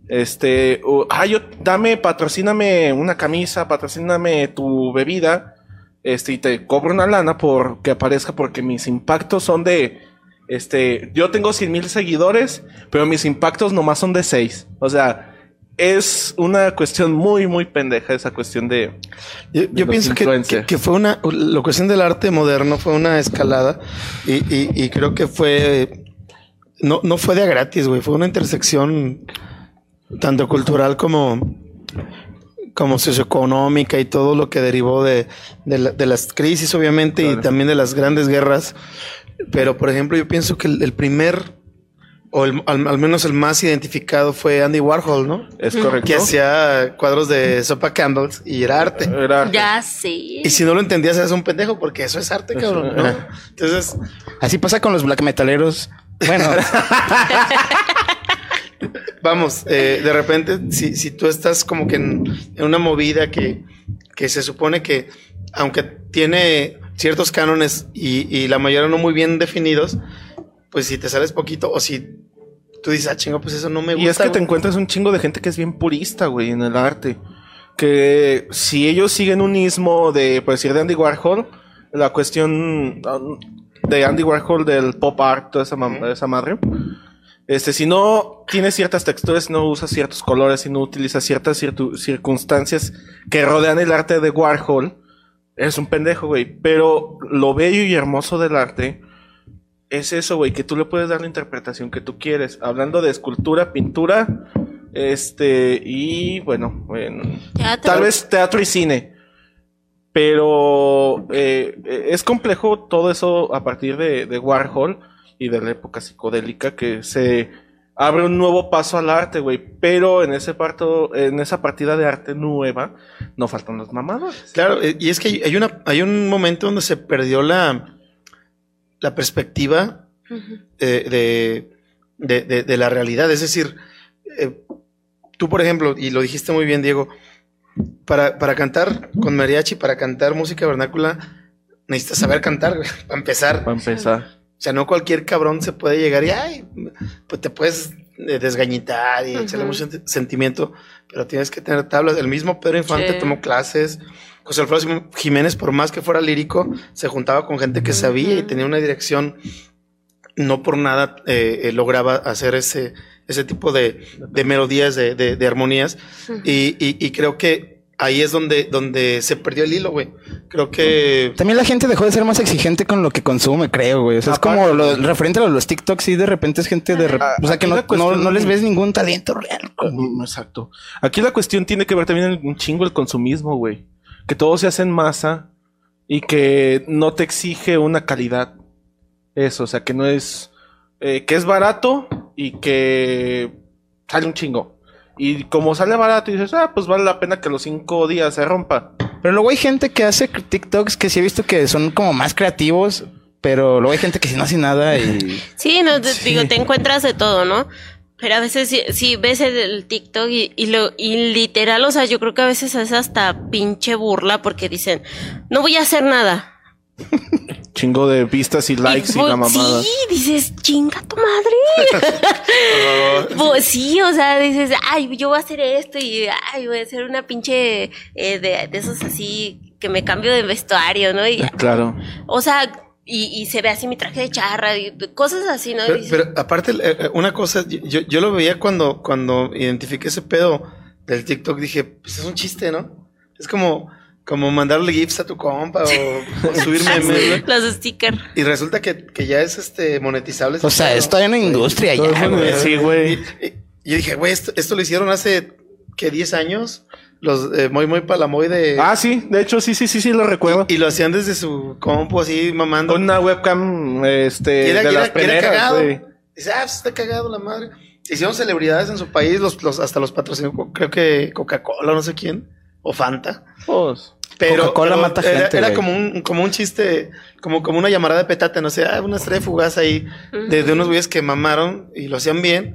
Este, uh, ah, yo, dame, patrocíname una camisa, patrocíname tu bebida este, y te cobro una lana por que aparezca porque mis impactos son de Este, yo tengo 100 mil seguidores, pero mis impactos nomás son de 6. O sea, es una cuestión muy, muy pendeja esa cuestión de... Yo, de yo pienso que, que- que fue una, la cuestión del arte moderno fue una escalada y, y- y creo que fue, no, no fue de a gratis, güey, fue una intersección tanto cultural como, como socioeconómica y todo lo que derivó de, de, la- de las crisis, obviamente, y también de las grandes guerras. Pero, por ejemplo, yo pienso que el, el primer, o el- al, al menos el más identificado fue Andy Warhol, ¿no? Es correcto. Que hacía cuadros de sopa Campbell's y era arte. Era- Ya sé. Y si no lo entendías, eres un pendejo, porque eso es arte, cabrón. ¿no? Entonces, Así pasa con los black metaleros. Bueno, vamos, eh, de repente, si, si tú estás como que en, en una movida que, que se supone que, aunque tiene ciertos cánones y, y la mayoría no muy bien definidos, pues si te sales poquito o si tú dices, ah, chingo, pues eso no me gusta. Y es que te güey". encuentras un chingo de gente que es bien purista, güey, en el arte. Que si ellos siguen un ismo de, por decir, de Andy Warhol, la cuestión um, de Andy Warhol del pop art, toda esa, mam- esa madre. Este, si no tiene ciertas texturas, no usa ciertos colores, si no utiliza ciertas circunstancias que rodean el arte de Warhol, eres un pendejo, güey. Pero lo bello y hermoso del arte es eso, güey, que tú le puedes dar la interpretación que tú quieres. Hablando de escultura, pintura, este, y bueno, bueno, tal vez teatro y cine. Pero eh, eh, es complejo todo eso a partir de, de Warhol y de la época psicodélica que se abre un nuevo paso al arte, güey. Pero en ese parto, en esa partida de arte nueva, no faltan los mamadores. Claro, eh, y es que hay- hay, una, hay un momento donde se perdió la, la perspectiva eh, de, de, de- de la realidad. Es decir, eh, tú, por ejemplo, y lo dijiste muy bien, Diego, para, para cantar con mariachi, para cantar música vernácula, necesitas saber cantar, güey, para empezar. Para empezar. O sea, no cualquier cabrón se puede llegar y, ay, pues te puedes eh, desgañitar y echarle mucho senti- sentimiento, pero tienes que tener tablas. El mismo Pedro Infante Sí. tomó clases. José Alfredo Jiménez, por más que fuera lírico, se juntaba con gente que sabía y tenía una dirección. No por nada eh, eh, lograba hacer ese, ese tipo de, de melodías, de, de- de armonías. y, y- y creo que ahí es donde, donde se perdió el hilo, güey. Creo que también la gente dejó de ser más exigente con lo que consume, creo, güey. O sea, es como lo, referente a los TikToks y de repente es gente de... rep- Ah, o sea, que no, cuestión- no, no les ves ningún talento real. güey. Exacto. Aquí la cuestión tiene que ver también en un chingo el consumismo, güey. Que todo se hace en masa y que no te exige una calidad. Eso, o sea, que no es. eh, que es barato y que sale un chingo. Y como sale barato, dices, ah, pues vale la pena que los cinco días se rompa. Pero luego hay gente que hace TikToks que sí he visto que son como más creativos, pero luego hay gente que sí no hace nada y... Sí, no, te, digo, te encuentras de todo, ¿no? Pero a veces sí, sí ves el, el TikTok y, y lo y literal, o sea, yo creo que a veces es hasta pinche burla porque dicen, no voy a hacer nada. Chingo de vistas y likes y, pues, la mamada. Sí, dices, chinga tu madre. pues sí, o sea, dices, ay, yo voy a hacer esto y ay, voy a hacer una pinche eh, de, de esos así que me cambio de vestuario, ¿no? Y, Claro. o sea, y, y se ve así mi traje de charra y cosas así, ¿no? Pero, dices, pero aparte, eh, eh, una cosa, yo, yo lo veía cuando, cuando identifiqué ese pedo del TikTok, dije, pues es un chiste, ¿no? Es como, como mandarle gifs a tu compa o, o subir memes, güey. los stickers. Y resulta que, que ya es este monetizable. O sea, esto hay una industria ya, güey. Sí, güey. Y, y yo dije, güey, esto, esto lo hicieron hace, ¿qué? 10 años. Los eh, Muy Muy Palamoy de... Ah, sí, de hecho, sí, sí, sí, sí, lo recuerdo. y lo hacían desde su compu así mamando. Con una webcam, este, Y era, de y era- las y era cagado. Dice, ah, pues está cagado la madre. Hicieron celebridades en su país, los, los, hasta los patrocinó, creo que Coca-Cola, no sé quién, o Fanta. Pues, Pero, Coca-Cola pero mata era, gente, era como un, como un chiste, como, como una llamada de petate, no sé, ah, una estrella fugaz ahí de, de unos güeyes que mamaron y lo hacían bien,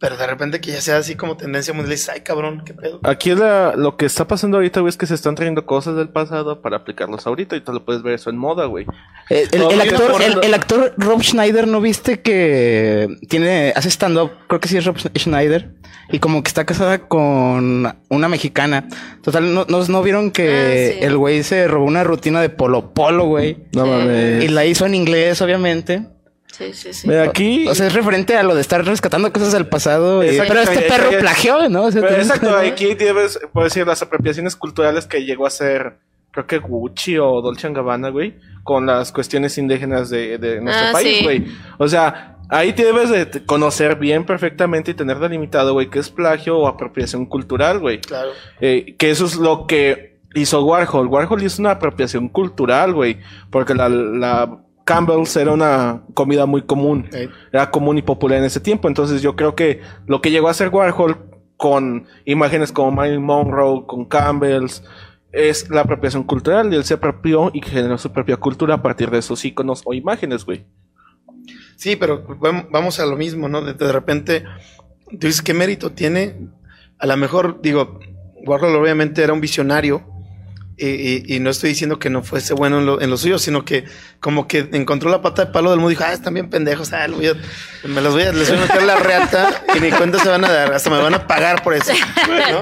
pero de repente que ya sea así como tendencia mundial, dices, ay cabrón, qué pedo. Aquí la- lo que está pasando ahorita, güey, es que se están trayendo cosas del pasado para aplicarlos ahorita y tú lo puedes ver eso en moda, güey. Eh, El, No, el mira, actor, el, actor Rob Schneider, ¿no viste que tiene, hace stand-up? Creo que sí es Rob Schneider. Y como que está casada con una mexicana. Total, ¿no, no, no vieron que Ah, sí. el güey se robó una rutina de polo polo, güey? No mames. Y la hizo en inglés, obviamente. Sí, sí, sí. Mira, aquí. O sea, es referente a lo de estar rescatando cosas del pasado. eh, Exacto, pero este perro plagió, ¿no? O sea, Pero tenemos- exacto, aquí debes, puedo decir, las apropiaciones culturales que llegó a ser, creo que Gucci o Dolce Gabbana, güey, con las cuestiones indígenas de, de nuestro Ah, país, sí. güey. O sea, ahí te debes de conocer bien perfectamente y tener delimitado, güey, qué es plagio o apropiación cultural, güey. Claro. Eh, que eso es lo que hizo Warhol. Warhol hizo una apropiación cultural, güey, porque la, la Campbell's era una comida muy común Eh, era común y popular en ese tiempo. Entonces yo creo que lo que llegó a hacer Warhol con imágenes como Marilyn Monroe, con Campbell's, es la apropiación cultural y él se apropió y generó su propia cultura a partir de esos iconos o imágenes, güey. Sí, pero vam- vamos a lo mismo, ¿no? De, de repente, tú dices, ¿qué mérito tiene? A lo mejor, digo, Warhol obviamente era un visionario y, y- y no estoy diciendo que no fuese bueno en lo, en lo suyo, sino que como que encontró la pata de palo del mundo y dijo, ah, están bien pendejos, ah, me los voy a, les voy a meter la reata y ni cuenta se van a dar, hasta me van a pagar por eso.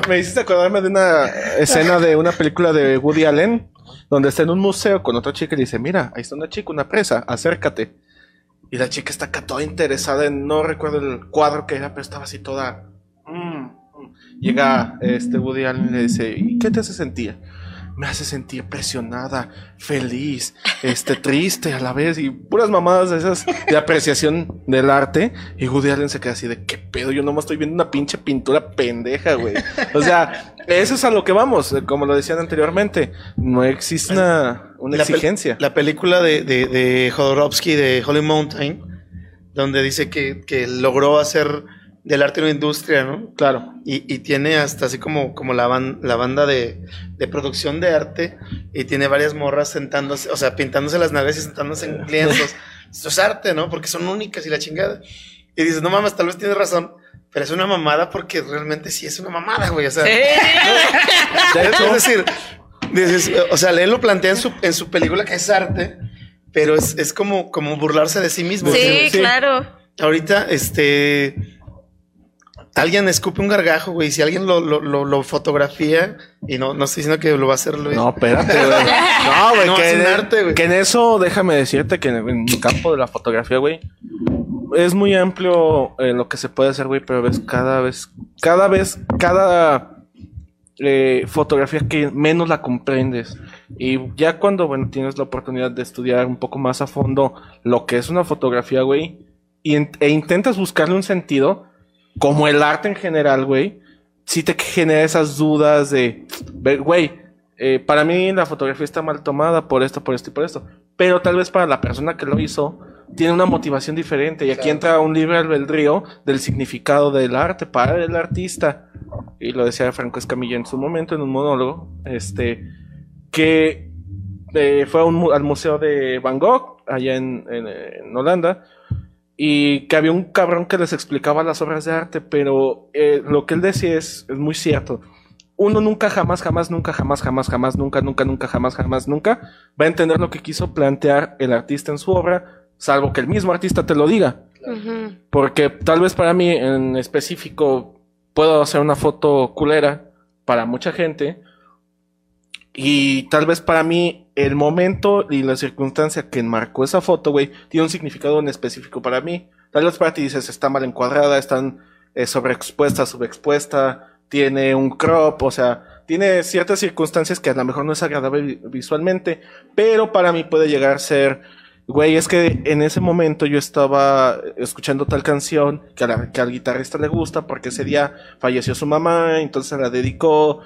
Me hiciste acordarme de una escena de una película de Woody Allen, donde está en un museo con otra chica y dice, mira, ahí está una chica, una presa, acércate. Y la chica está acá toda interesada en, no recuerdo el cuadro que era, pero estaba así toda... mm, mm. Llega este Woody Allen y le dice, ¿y qué te hace sentir? Me hace sentir presionada, feliz, este, triste a la vez y puras mamadas de esas de apreciación del arte. Y Woody Allen se queda así de, ¿qué pedo? Yo nomás estoy viendo una pinche pintura pendeja, güey. O sea, eso es a lo que vamos, eh, como lo decían anteriormente. No existe una, una La pel- exigencia. La película de, de, de Jodorowsky de Holy Mountain, donde dice que, que logró hacer del arte una industria, ¿no? Claro. Y, y tiene hasta así como, como la, ban- la banda de, de producción de arte y tiene varias morras sentándose, o sea, pintándose las naves y sentándose en lienzos. Esto es arte, ¿no? Porque son únicas y la chingada. Y dices, no mames, tal vez tienes razón, pero es una mamada porque realmente sí es una mamada, güey. O sea, es decir, dices, o sea, él lo plantea en su, en su película que es arte, pero es, es como, como burlarse de sí mismo. Sí, Sí. claro. Ahorita, este. Alguien escupe un gargajo, güey. Si alguien lo, lo, lo, lo fotografía, y no, no estoy diciendo que lo va a hacer Luis. No, espérate, güey. No, güey, No, que, es un en- arte, güey. que en eso, déjame decirte que en, en el campo de la fotografía, güey, es muy amplio eh, lo que se puede hacer, güey, pero ves cada vez, cada vez, cada eh, fotografía que menos la comprendes. Y ya cuando, bueno, tienes la oportunidad de estudiar un poco más a fondo lo que es una fotografía, güey, y e intentas buscarle un sentido, como el arte en general, güey, sí te genera esas dudas de, güey, eh, para mí la fotografía está mal tomada por esto, por esto y por esto. Pero tal vez para la persona que lo hizo, tiene una motivación diferente. Y aquí entra un libre albedrío del significado del arte para el artista. Y lo decía Franco Escamilla en su momento, en un monólogo, este, que eh, fue un al museo de Van Gogh, allá en, en- en Holanda, y que había un cabrón que les explicaba las obras de arte, pero eh, lo que él decía es, es muy cierto. Uno nunca, jamás, jamás, nunca, jamás, jamás, jamás, nunca, nunca, nunca, jamás, jamás, nunca va a entender lo que quiso plantear el artista en su obra, salvo que el mismo artista te lo diga. Porque tal vez para mí en específico puedo hacer una foto culera para mucha gente. Y tal vez para mí el momento y la circunstancia que enmarcó esa foto, güey, tiene un significado en específico para mí. Tal vez para ti dices, está mal encuadrada, están eh, sobreexpuesta, subexpuesta, tiene un crop, o sea, tiene ciertas circunstancias que a lo mejor no es agradable vi- visualmente, pero para mí puede llegar a ser, güey, es que en ese momento yo estaba escuchando tal canción que, a la- que al guitarrista le gusta porque ese día falleció su mamá, entonces se la dedicó,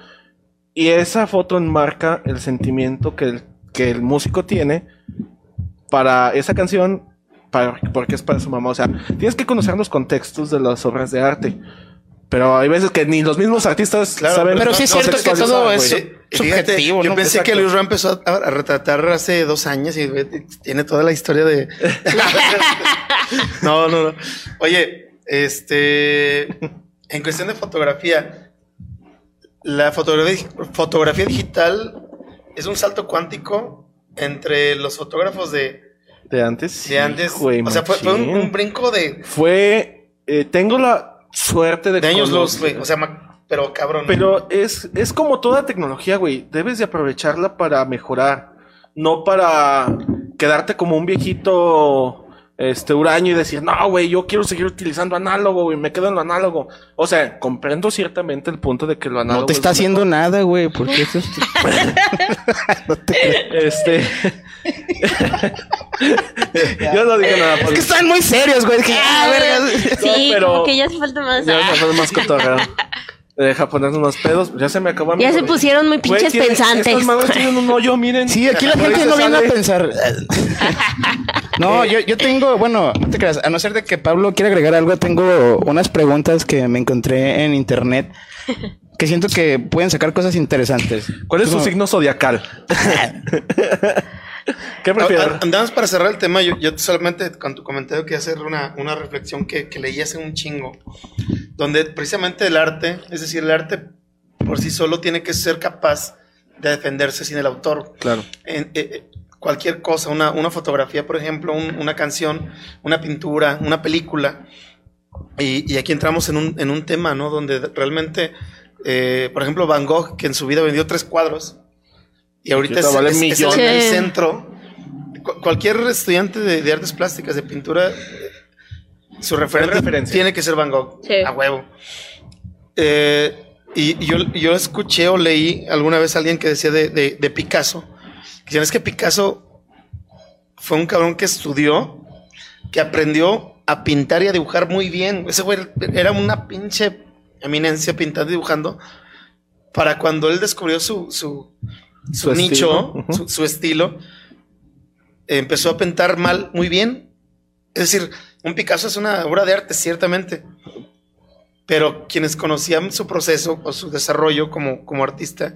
y esa foto enmarca el sentimiento que el, que el músico tiene para esa canción, para, porque es para su mamá. O sea, tienes que conocer los contextos de las obras de arte. Pero hay veces que ni los mismos artistas Claro, saben. pero sí es cierto que todo es-. Sí, fíjate, subjetivo, Yo ¿no? pensé que Exacto. Luis Ram empezó a, a retratar hace dos años y tiene toda la historia de. no, no, no. Oye, este. En cuestión de fotografía, la fotografía, fotografía digital es un salto cuántico entre los fotógrafos de, De antes. de antes. o sea, fue, fue un, brinco de, Fue. eh, tengo la suerte de. de años luz, güey. O sea, pero cabrón. Pero es, es como toda tecnología, güey. Debes de aprovecharla para mejorar. No para quedarte como un viejito este uranio y decir, no, güey, yo quiero seguir utilizando análogo, güey, me quedo en lo análogo. O sea, comprendo ciertamente el punto de que lo análogo. No te es está mejor. haciendo nada, güey. Porque eso es... No te- Este. yo no dije nada. Es que están muy serios, güey. Dije, ah, verga. Sí, No, pero- como que ya hace falta más. Ya me fue más cotorreo. Deja ponernos unos pedos. Ya se me acabó Ya se pusieron muy Güey, pinches tiene- pensantes. Madres tienen un hoyo, miren. Sí, aquí la Por ahí gente se no viene a sale. pensar. No, yo, yo tengo, bueno, no te creas, a no ser de que Pablo quiera agregar algo, tengo unas preguntas que me encontré en internet que siento que pueden sacar cosas interesantes. ¿Cuál es su Como- signo zodiacal? ¿Qué prefieres? Andamos para cerrar el tema. Yo, yo solamente con tu comentario quería hacer una, una reflexión que, que leí hace un chingo. Donde precisamente el arte, es decir, el arte por sí solo tiene que ser capaz de defenderse sin el autor. Claro. En- eh, eh, cualquier cosa, una, una fotografía, por ejemplo, un- una canción, una pintura, una película. Y, y aquí entramos en un, en un tema, ¿no? Donde realmente, eh, por ejemplo, Van Gogh, que en su vida vendió tres cuadros. Y ahorita es, vale es- es millones. en el centro. Cu- cualquier estudiante de, de artes plásticas, de pintura, su referente referencia. tiene que ser Van Gogh. Sí. A huevo. Eh, y, yo, yo escuché o leí alguna vez a alguien que decía de, de- de Picasso. Que es que Picasso fue un cabrón que estudió, que aprendió a pintar y a dibujar muy bien. Ese güey era una pinche eminencia pintando y dibujando. Para cuando él descubrió su, su, su Su nicho, estilo, su, su estilo, empezó a pintar mal, muy bien. Es decir, un Picasso es una obra de arte, ciertamente. Pero quienes conocían su proceso o su desarrollo como, como artista,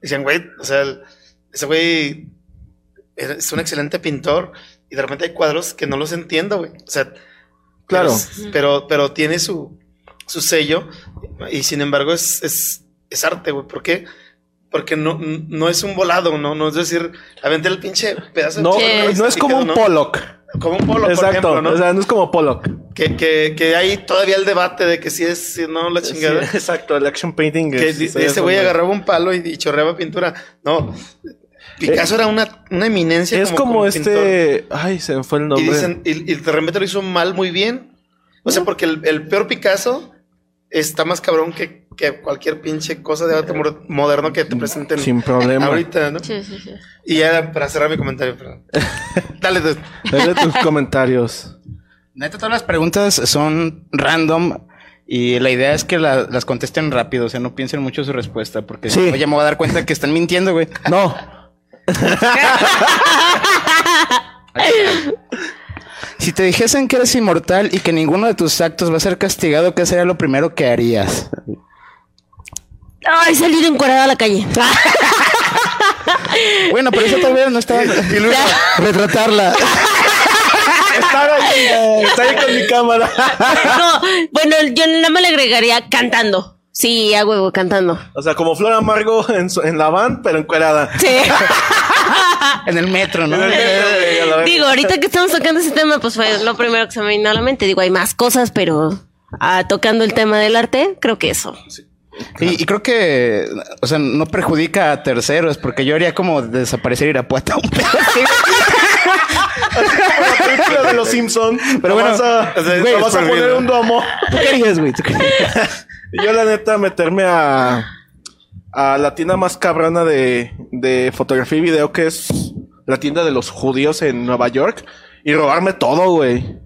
decían, güey, o sea, el- ese güey es un excelente pintor y de repente hay cuadros que no los entiendo, güey. O sea, Claro. Pero, pero, pero tiene su, su sello y sin embargo es, es, es arte, güey. ¿Por qué? Porque no, no es un volado, ¿no? No es decir, aventé el pinche pedazo de No, chile, no es y como un ¿no? Pollock. Como un por Exacto. ejemplo, ¿no? O sea, no es como Pollock. que, que, que hay todavía el debate de que si es, si no, la chingada. Sí, exacto, el action painting. que es- es- ese güey agarraba un palo y, y chorreaba pintura. No, Picasso era una, una eminencia. Eh, Es como, este. Ay, se me fue el Y, nombre. dicen, y, y de repente lo hizo mal, muy bien. O sea, porque el, el peor Picasso está más cabrón que, que cualquier pinche cosa de arte mo- moderno que te presenten Sin problema. ahorita, ¿no? Sí, sí, sí. Y ya para cerrar mi comentario, perdón. Dale, tú. Dale tus comentarios. Neta, todas las preguntas son random y la idea es que la- las contesten rápido, o sea, no piensen mucho su respuesta, porque Sí. oye, me voy a dar cuenta que están mintiendo, güey. No. Si te dijesen que eres inmortal y que ninguno de tus actos va a ser castigado, ¿qué sería lo primero que harías? Ay, salir encuadrada a la calle. Bueno, pero eso todavía no estaba... Retratarla. Estar ahí. Está ahí con mi cámara. No, bueno, yo nada más le agregaría cantando. Sí, a huevo, cantando. O sea, como Flor Amargo en, su- en la van, pero encuerada. Sí. En el metro, ¿no? Digo, ahorita que estamos tocando ese tema, pues fue lo primero que se me vino a la mente. Digo, hay más cosas, pero ah, tocando el tema del arte, creo que eso. Y, y creo que, o sea, no perjudica a terceros, porque yo haría como desaparecer Irapuato. un la película de los Simpson. Pero bueno, vas a, güey, vas poner un domo. ¿Tú qué harías, güey? Yo, la neta, meterme a, a la tienda más cabrona de, de fotografía y video, que es la tienda de los judíos en Nueva York, y robarme todo, güey.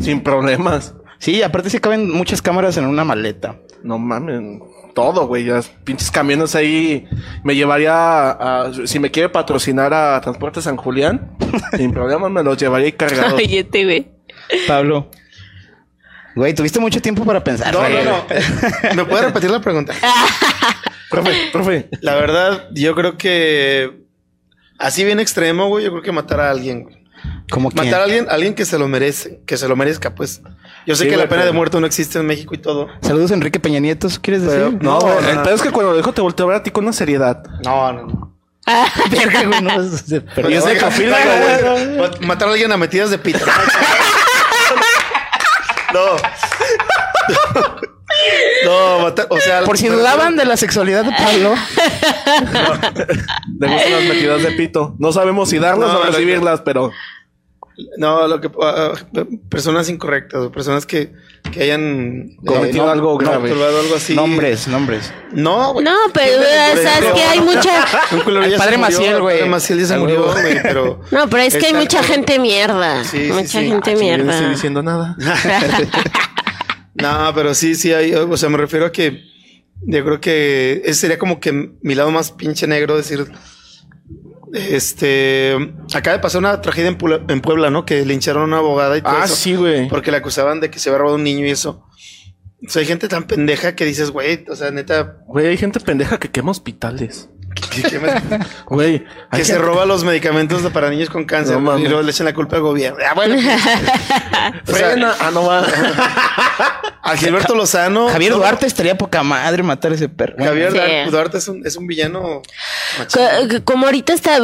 Sin problemas. Sí, aparte sí caben muchas cámaras en una maleta. No mames, todo, güey. Las pinches camiones ahí. Me llevaría a, a- si me quiere patrocinar a Transporte San Julián, sin problemas me los llevaría ahí cargados. Ay, este, güey. Pablo. Güey, tuviste mucho tiempo para pensar. No, no, no. ¿Me puede repetir la pregunta? profe, profe. La verdad, yo creo que así bien extremo, güey, yo creo que matar a alguien, güey. ¿Cómo quién? Matar a alguien, alguien que se lo merece, que se lo merezca, pues. Yo sé Sí, que la pena pero- de muerte no existe en México y todo. Saludos, Enrique Peña Nieto, ¿quieres decir? Pero- No, No, el no. pedo es que cuando lo dijo te volteó a ver a ti con una seriedad. No, no, no. Verga, güey, no pero Yo sé que. Matar a alguien a metidas de pito. No. No, matar, o sea, Por si dudaban de la sexualidad de Pablo, Le gustan las metidas de pito. No sabemos si darlas No, o no, recibirlas, pero. No, lo que ah, personas incorrectas, o personas que, que hayan Cometido algo grave. algo así. Nombres, nombres. No, güey. No, pero Siempre o sea, es que hay mucha... El padre Maciel, el güey. padre Maciel ya se murió, güey. pero... No, pero es que hay mucha gente mierda. Sí, sí, mucha sí. gente Ah, yo no mierda. estoy diciendo nada. No, pero sí, sí hay, o sea, me refiero a que yo creo que ese sería como que mi lado más pinche negro, decir, este, acaba de pasar una tragedia en Puebla, en Puebla, ¿no? Que lincharon a una abogada y todo Ah, eso, sí, güey. porque le acusaban de que se había robado un niño y eso. O sea, hay gente tan pendeja que dices, güey, o sea, neta, Güey, hay gente pendeja que quema hospitales. Que, que me- Güey, hay que se roba los medicamentos para niños con cáncer No y luego le echan la culpa al gobierno. Ah, bueno, o sea, Frena. Ah, no va. a Gilberto Lozano. Javier no, Duarte estaría poca madre matar a ese perro. Javier Sí. Duarte es un, es un villano Como ahorita está,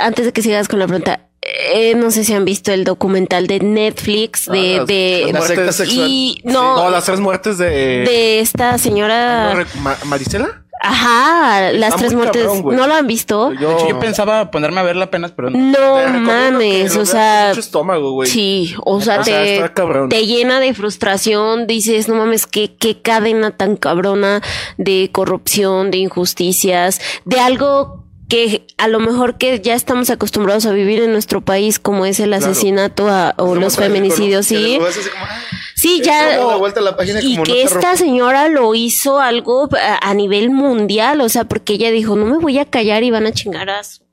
antes de que sigas con la pregunta, eh, no sé si han visto el documental de Netflix de, Ah, de La y no, No, las tres muertes de. de esta señora, no, ¿Maricela? Ajá, las Está tres muertes, cabrón. ¿no lo han visto? Yo, Yo pensaba ponerme a verla apenas, pero no. No mames, o sea, mucho estómago, güey. Sí, o sea, O te, te llena de frustración, dices, no mames, qué, qué cadena tan cabrona de corrupción, de injusticias, de algo que a lo mejor que ya estamos acostumbrados a vivir en nuestro país, como es el asesinato a- o Como los feminicidios, sí. como, Sí, ya. echamos la vuelta a la página y como que esta señora lo hizo algo a, a nivel mundial, o sea, porque ella dijo, no me voy a callar y van a chingar a su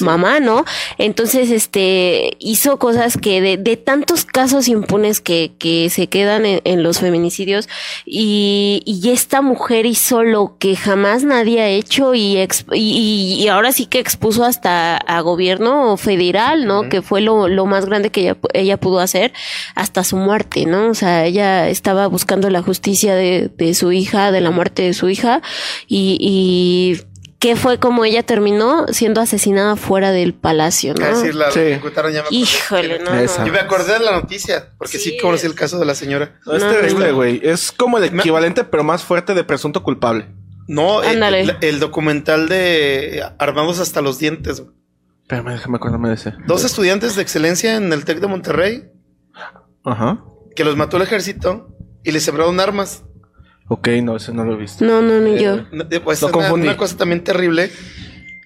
mamá, ¿no? Entonces, este, hizo cosas que de, de tantos casos impunes que, que se quedan en, en los feminicidios y, y esta mujer hizo lo que jamás nadie ha hecho y, exp- y, y ahora sí que expuso hasta a gobierno federal, ¿no? Que fue lo, lo más grande que ella, ella pudo hacer hasta su muerte, ¿no? O sea, ella estaba buscando la justicia de, de su hija, de la muerte de su hija y, y que fue como ella terminó siendo asesinada fuera del palacio, ¿no? Sí, la Sí. ejecutaron, ya me acordé. Híjole, no. No. Yo me acordé de la noticia, porque sí, Sí, conocí el caso de la señora. No, es No, terrible, no. güey. Es como el equivalente, pero más fuerte de presunto culpable. No, el, Ándale. el- el documental de Armados hasta los dientes. güey. Espérame, déjame acordarme de ese. Dos estudiantes de excelencia en el TEC de Monterrey Ajá. que los mató el ejército y les sembraron armas. Ok, no, ese no lo he visto. No, no, ni yo. No, eh, Pues Lo una, confundí. una cosa también terrible.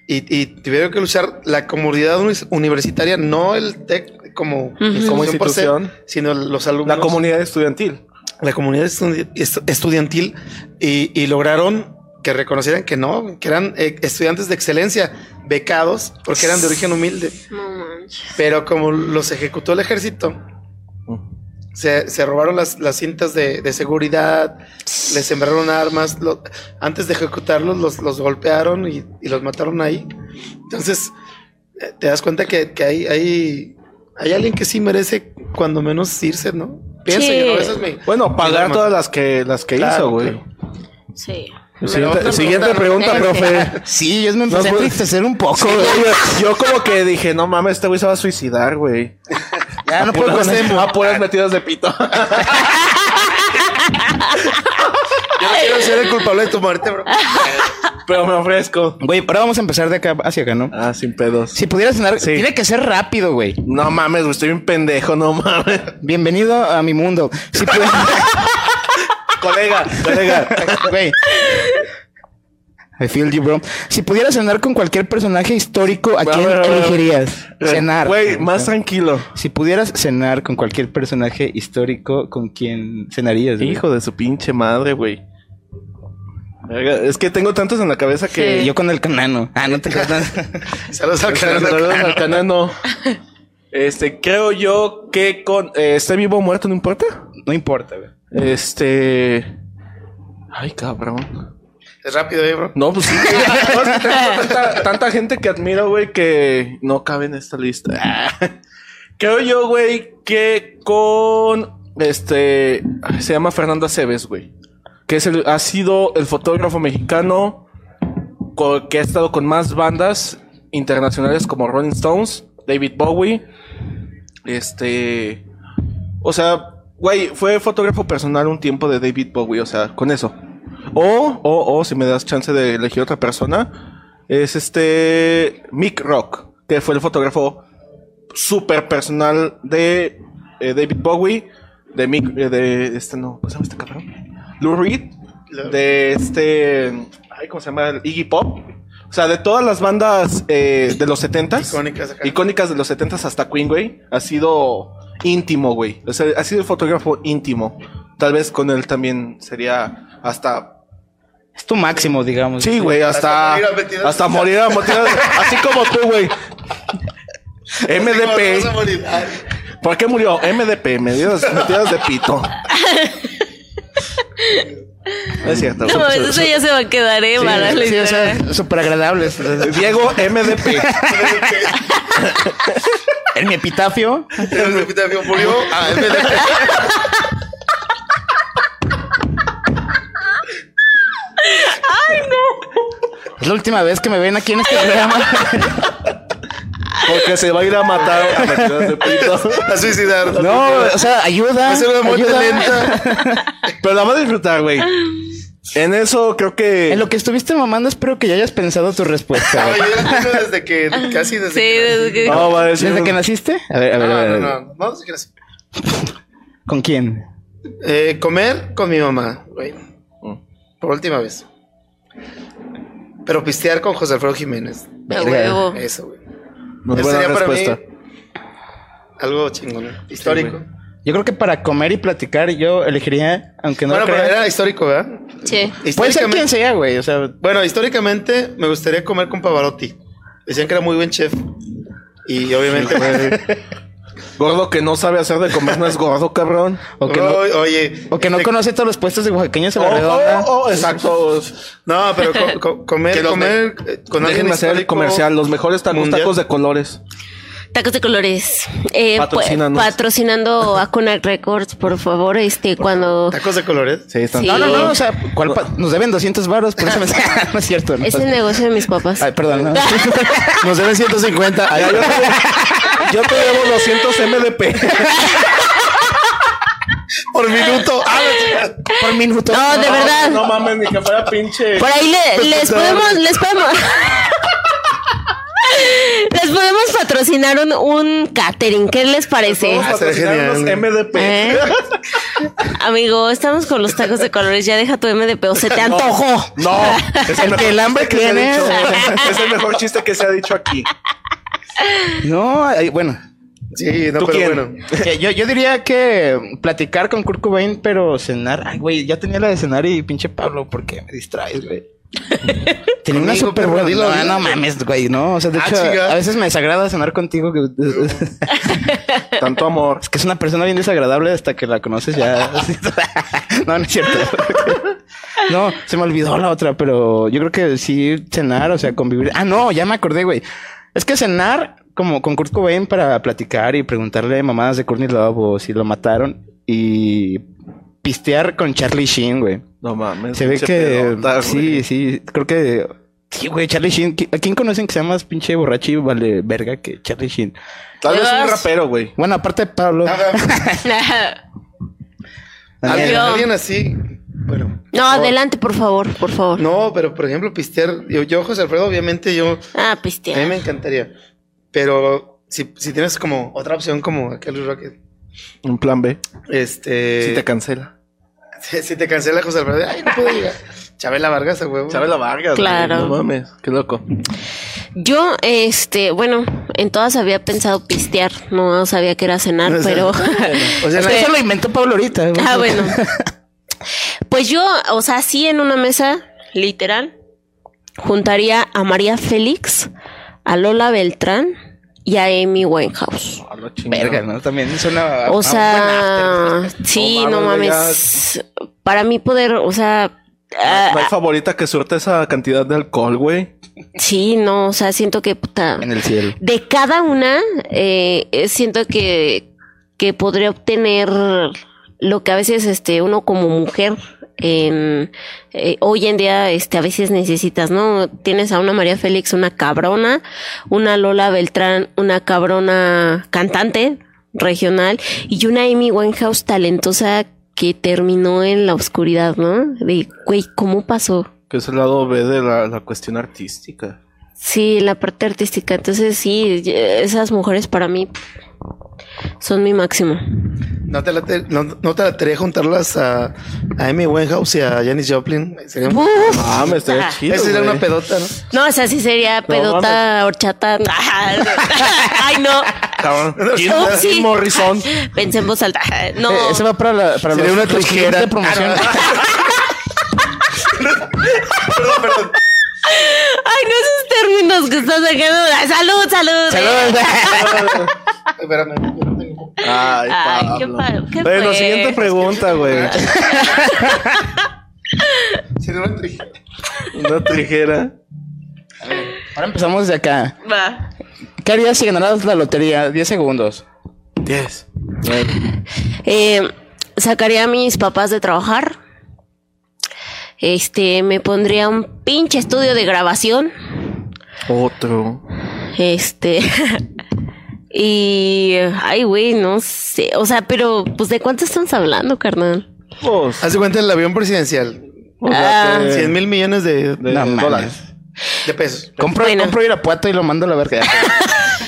Y, y tuvieron que luchar la comunidad uni- universitaria, no el TEC como, Ujú. Como institución sino los alumnos. La comunidad estudiantil. la comunidad estudi- estu- estudiantil y, y lograron que reconocieran que no, que eran eh, estudiantes de excelencia, becados, porque eran de origen humilde. No manches. Pero como los ejecutó el ejército, se, se robaron las, las cintas de, de seguridad, les sembraron armas, lo- antes de ejecutarlos los, los golpearon y, y los mataron ahí. Entonces, eh, te das cuenta que, que hay, hay, hay alguien que sí merece cuando menos irse, ¿no? Pienso Sí. yo, ¿no? Es mi- Bueno, pagar todas las que, las que Claro, hizo, güey. claro. Sí. Siguiente, pregunta, profe. Sí, yo me empecé No, a pues- entristecer un poco. Sí, yo, yo como que dije, no mames, este güey se va a suicidar, güey. Ya no puedo. A puras metidas de pito. Yo no quiero ser el culpable de tu muerte, bro. Pero me ofrezco. Güey, ahora vamos a empezar de acá hacia acá, ¿no? Ah, sin pedos. Si pudieras cenar, Sí. tiene que ser rápido, güey. No mames, güey, estoy un pendejo, no mames. Bienvenido a mi mundo. Si pudieras... colega, colega. Güey. I feel you, bro. Si pudieras cenar con cualquier personaje histórico, ¿a quién elegirías? Cenar. Güey, más tranquilo. Si pudieras cenar con cualquier personaje histórico, ¿con quién cenarías? güey? Hijo de su pinche madre, güey. Es que tengo tantos en la cabeza que... Yo con el canano. Ah, no te creas. Saludos al. Saludos al canano. Este, creo yo que con... Eh, ¿Esté vivo o muerto? ¿No importa? No importa, güey. Este... Ay, cabrón. Es rápido, eh, bro. No, pues sí. tanta, tanta gente que admiro, güey, que no cabe en esta lista. Creo yo, güey, que con este se llama Fernando Aceves, güey. Que es el, ha sido el fotógrafo mexicano que ha estado con más bandas internacionales como Rolling Stones, David Bowie. Este. O sea, güey, fue fotógrafo personal un tiempo de David Bowie, o sea, con eso. O, o, o, si me das chance de elegir otra persona, es este Mick Rock, que fue el fotógrafo súper personal de eh, David Bowie, de Mick, eh, de este no, ¿cómo se llama este cabrón? Lou Reed, de este, ay, ¿cómo se llama? Iggy Pop. O sea, de todas las bandas eh, de los 70s, Icónicas acá. icónicas de los 70s hasta Queen, güey, ha sido íntimo, güey. O sea, ha sido el fotógrafo íntimo. Tal vez con él también sería hasta Es tu máximo, digamos. Sí, güey, hasta, Hasta morir a así como tú, güey. MDP. ¿Por qué murió? MDP, medidas, metidas de pito. No es cierto. No, eso ya se va a quedar, ¿eh? para la Sí, o sea, súper agradable. Diego MDP. En mi epitafio. el epitafio murió. Ah, MDP. Es la última vez que me ven aquí en este programa. Porque se va a ir a matar a de pito. A suicidar. No, o sea, ayuda. Va a ser una muerte ayuda. lenta. Pero la va a disfrutar, güey. En eso creo que. En lo que estuviste mamando, espero que ya hayas pensado tu respuesta. Ay, yo la tengo desde que, casi desde Sí, que. desde que- No, va a decir. ¿Desde que naciste? A ver, a ver, No, a no, ver. no, no, desde que nací. ¿Con quién? Eh, comer con mi mamá, güey. Por última vez. Pero pistear con José Alfredo Jiménez. A huevo. Eso, güey. Muy Eso buena sería para mí respuesta. algo chingón, ¿eh? histórico. Yo creo que para comer y platicar yo elegiría, aunque no bueno, pero creas- era histórico, ¿verdad? Sí. Puede ser quien sea, güey. O sea, Bueno, históricamente me gustaría comer con Pavarotti. Decían que era muy buen chef. Y obviamente. Gordo que no sabe hacer de comer no es gordo, cabrón. o que no, Oye, oye, o que no este- conoce todos los puestos de oaxaqueños en la redonda. oh, oh, exacto. No, pero co- co- comer, Que los comer eh, con alguien Déjenme hacer el histórico comercial. Los mejores tacos, mundial. tacos de colores. Tacos de colores. Eh, pues, patrocinando a Kunak Records, por favor, este, cuando... Tacos de colores. Sí, están. Sí. No, no, no, o sea, ¿cuál pa- nos deben 200 varos, por eso me... no es cierto. ¿no? Es el negocio de mis papás. Ay, perdón. no. Nos deben 150. Ay, yo, te, yo te debo 200 MDP. por minuto. Ah. Por minuto. No, de verdad. No mames, ni que fuera pinche. Por ahí le- les podemos, les podemos. Les podemos patrocinar un, un catering. ¿Qué les parece? A Ah, patrocinar unos. MDP. ¿Eh? Amigo, estamos con los tacos de colores. Ya deja tu MDP o se te antojó. No, es El que el hambre que se ha tiene. dicho. Es el mejor chiste que se ha dicho aquí. No, bueno. Sí, no, ¿Tú pero quién? bueno. Eh, Yo, yo diría que platicar con Kurt Cobain, pero cenar. Ay, güey, ya tenía la de cenar y pinche Pablo, porque me distraes, güey. Tenía una super buena. No, no mames, güey, no. O sea, de Ah, hecho, a veces me desagrada cenar contigo. que- Tanto amor. Es que es una persona bien desagradable hasta que la conoces ya. no, no es cierto. No, se me olvidó la otra, pero yo creo que sí cenar, o sea, convivir. Ah, no, ya me acordé, güey. Es que cenar como con Kurt Cobain para platicar y preguntarle mamadas de Courtney Love o si lo mataron y pistear con Charlie Sheen, güey. No mames. Se ve que pedota, güey. sí, sí, creo que sí, güey, Charlie Sheen. ¿Qui- ¿A quién conocen que sea más pinche borracho y vale verga que Charlie Sheen? Tal vez un rapero, güey. Bueno, aparte de Pablo. Alguien, Yo. alguien así. Bueno. No, adelante, por favor, por favor. No, pero por ejemplo, pistear. Yo, yo, José Alfredo, obviamente, yo. Ah, A mí me encantaría. Pero si, si tienes como otra opción como aquel Rocket, Un plan B. este. Si te cancela. si, si te cancela José Alfredo, ay, no puedo llegar. Chabela Vargas, huevo. Chabela Vargas. Claro. güey. No mames. Qué loco. Yo, este, bueno, en todas había pensado pistear, no sabía que era cenar, pero... O sea, Es que eso lo inventó Pablo ahorita. ah, bueno. Pues yo, o sea, sí en una mesa, literal, juntaría a María Félix, a Lola Beltrán y a Amy Winehouse. A la chingada. Verga, ¿no? También suena. O sea, buen after. sí, No no mames. Para mí poder, o sea, ah, No hay favorita que surte esa cantidad de alcohol, güey. sí, no, o sea, siento que puta. En el cielo. de cada una, eh, eh, siento que, que podría obtener lo que a veces este, uno como mujer en, eh, hoy en día este, a veces necesitas, ¿no? Tienes a una María Félix, una cabrona, una Lola Beltrán, una cabrona cantante regional y una Amy Winehouse talentosa que terminó en la oscuridad, ¿no? De, güey, ¿cómo pasó? Que es el lado B de la, la cuestión artística. Sí, la parte artística. Entonces, sí, esas mujeres para mí son mi máximo. ¿No te, late- no, no te latería juntarlas a, a Amy Winehouse y a Janis Joplin? Sería, Uf. Ah, me estaría chido. esa sería una pedota, ¿no? No, esa sí sería pedota, horchata. Ay, no. Cabrón. Jim, Oh, sí. Morrison. Pensé en voz alta. No. Eh, ese va para, la, para Sería los, una tijera. de promoción. Ay, no esos términos que estás sacando. Salud, salud. Espérame, yo no tengo- Ay, Ay, qué Pablo. pa- qué Bueno, fue? siguiente pregunta, güey. Sería una tijera. Una tijera. Ahora empezamos de acá. Va. ¿Qué harías si ganaras la lotería? 10 segundos. 10. Eh, sacaría a mis papás de trabajar. Este, me pondría un pinche estudio de grabación. Otro. Este. y. Ay, güey, no sé. O sea, pero, pues, ¿de cuánto estamos hablando, carnal? Pues, Haz de cuenta el avión presidencial. o sea Ah. que- 100 mil millones de, de No mames. dólares. de pesos. Compro, Bueno. compro Irapuato y lo mando a la verga.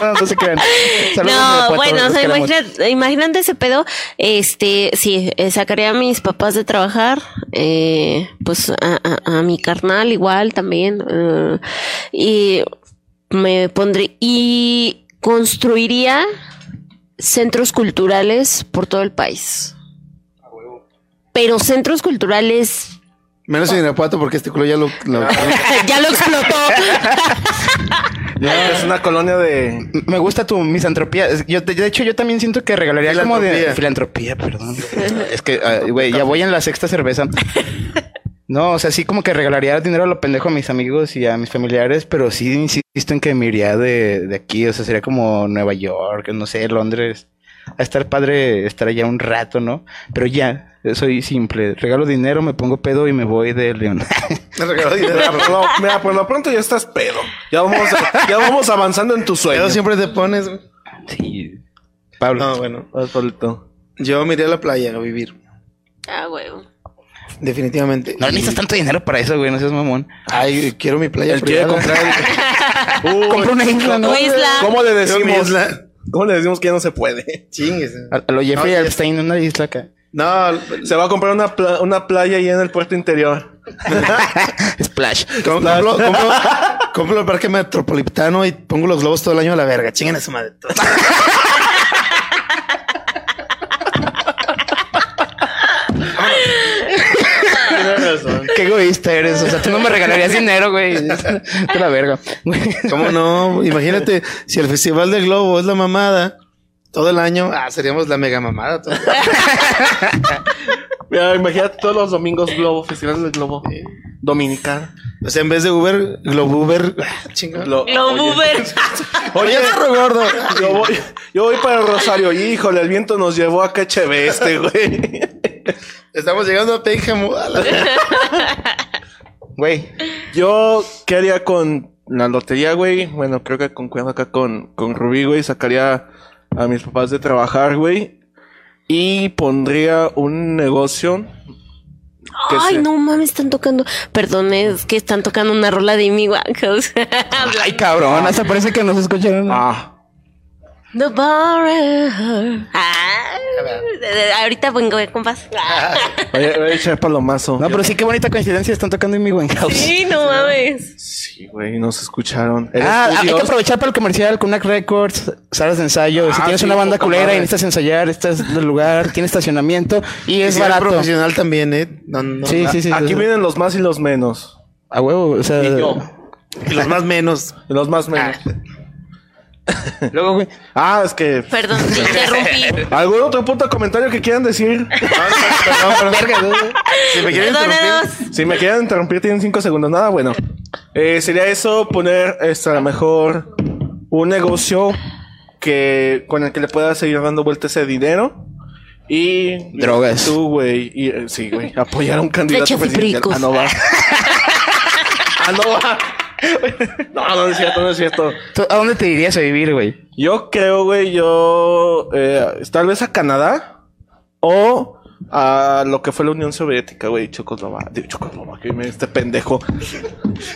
no, no se crean. Saludos, no, bueno, o sea, imagínate, imagínate ese pedo. Este, sí, eh, sacaría a mis papás de trabajar, eh, pues a, a- a mi carnal igual también, eh, y me pondré, y construiría centros culturales por todo el país. Pero centros culturales Menos en Irapuato porque este culo ya lo... lo- ya lo explotó. Es una colonia de. Me gusta tu misantropía. Yo, de de hecho, yo también siento que regalaría como de Filantropía. filantropía, perdón. es que, ah, güey, ya voy en la sexta cerveza. No, o sea, sí como que regalaría dinero a lo pendejo a mis amigos y a mis familiares, pero sí insisto en que me iría de, de aquí. O sea, sería como Nueva York, no sé, Londres. A estar padre estar allá un rato, ¿no? Pero ya, soy simple. Regalo dinero, me pongo pedo y me voy de León. Me regaló dinero. Mira, por lo, mira, por lo pronto ya estás pedo. Ya vamos, ya vamos avanzando en tu sueño. Pero siempre te pones... güey. sí. Pablo. No, bueno. Vas, Pablito. Yo me iría a la playa a vivir. ah, huevo. Definitivamente. No necesitas tanto dinero para eso, güey, no seas mamón. Ay, quiero mi playa Él quiere comprar. Uy, Compra una isla, ¿no? Isla. ¿Cómo le decimos? isla. ¿Cómo le decimos que ya no se puede? Chingues. A, lo Jeffrey No, Epstein, una isla acá. No, Se va a comprar una, pla- una playa ahí en el puerto interior. Splash. com- compro, compro, compro el parque metropolitano y pongo los globos todo el año a la verga. Chingan a su madre. Qué egoísta eres. O sea, tú no me regalarías dinero, güey. De la verga. ¿Cómo no? Imagínate, si el Festival del Globo es la mamada todo el año, ah, seríamos la mega mamada. todo. Mira, imagínate todos los domingos Globo, Festival del Globo. Dominicano. O sea, en vez de Uber, Globo Uber, ah, chinga. Lo- Lo oye, Uber. Oye, perro gordo. Yo voy, yo voy para el Rosario. Híjole, el viento nos llevó a KHB este, güey. Estamos llegando a Pénjamo. Güey. Yo, ¿qué haría con la lotería, güey? Bueno, creo que concuerdo acá con, con Rubí, güey. Sacaría a mis papás de trabajar, güey. Y pondría un negocio. que Ay, se- no mames, están tocando. Perdón, es que están tocando una rola de Amy Winehouse. Ay, cabrón. Hasta parece que nos escucharon. Ah, The bar. Ah, ahorita vengo, compas. Ah. voy a, echar palomazo. No, pero sí, qué bonita coincidencia. Están tocando en mi Winehouse. Sí, no mames. Sí, güey, nos escucharon. El Ah, hay que aprovechar para el comercial con Records, salas de ensayo. si Ah, tienes sí, una banda culera madre. y necesitas ensayar, este es el lugar, tiene estacionamiento y es si barato. profesional también, ¿eh? No, no, Sí, sí, sí. Aquí vienen los más y los menos. A huevo, o sea. Y yo. Y los más menos. Los más menos. Luego, güey. Ah, es que. Perdón, te interrumpí. ¿Algún otro punto comentario que quieran decir? Si me quieren interrumpir. Si me quieren interrumpir, tienen cinco segundos. Nada, bueno. Eh, sería eso, poner este, a lo mejor un negocio que con el que le pueda seguir dando vuelta ese dinero. Y Drogas. Tú, güey. y, eh, Sí, güey. Apoyar a un candidato presidencial. Ah, no va. ah, no va. No, no es cierto, no es cierto. ¿Tú ¿A dónde te irías a vivir, güey? Yo creo, güey, yo... eh, tal vez a Canadá. O a lo que fue la Unión Soviética, güey, Checoslovaquia, digo, Checoslovaquia, me- este pendejo.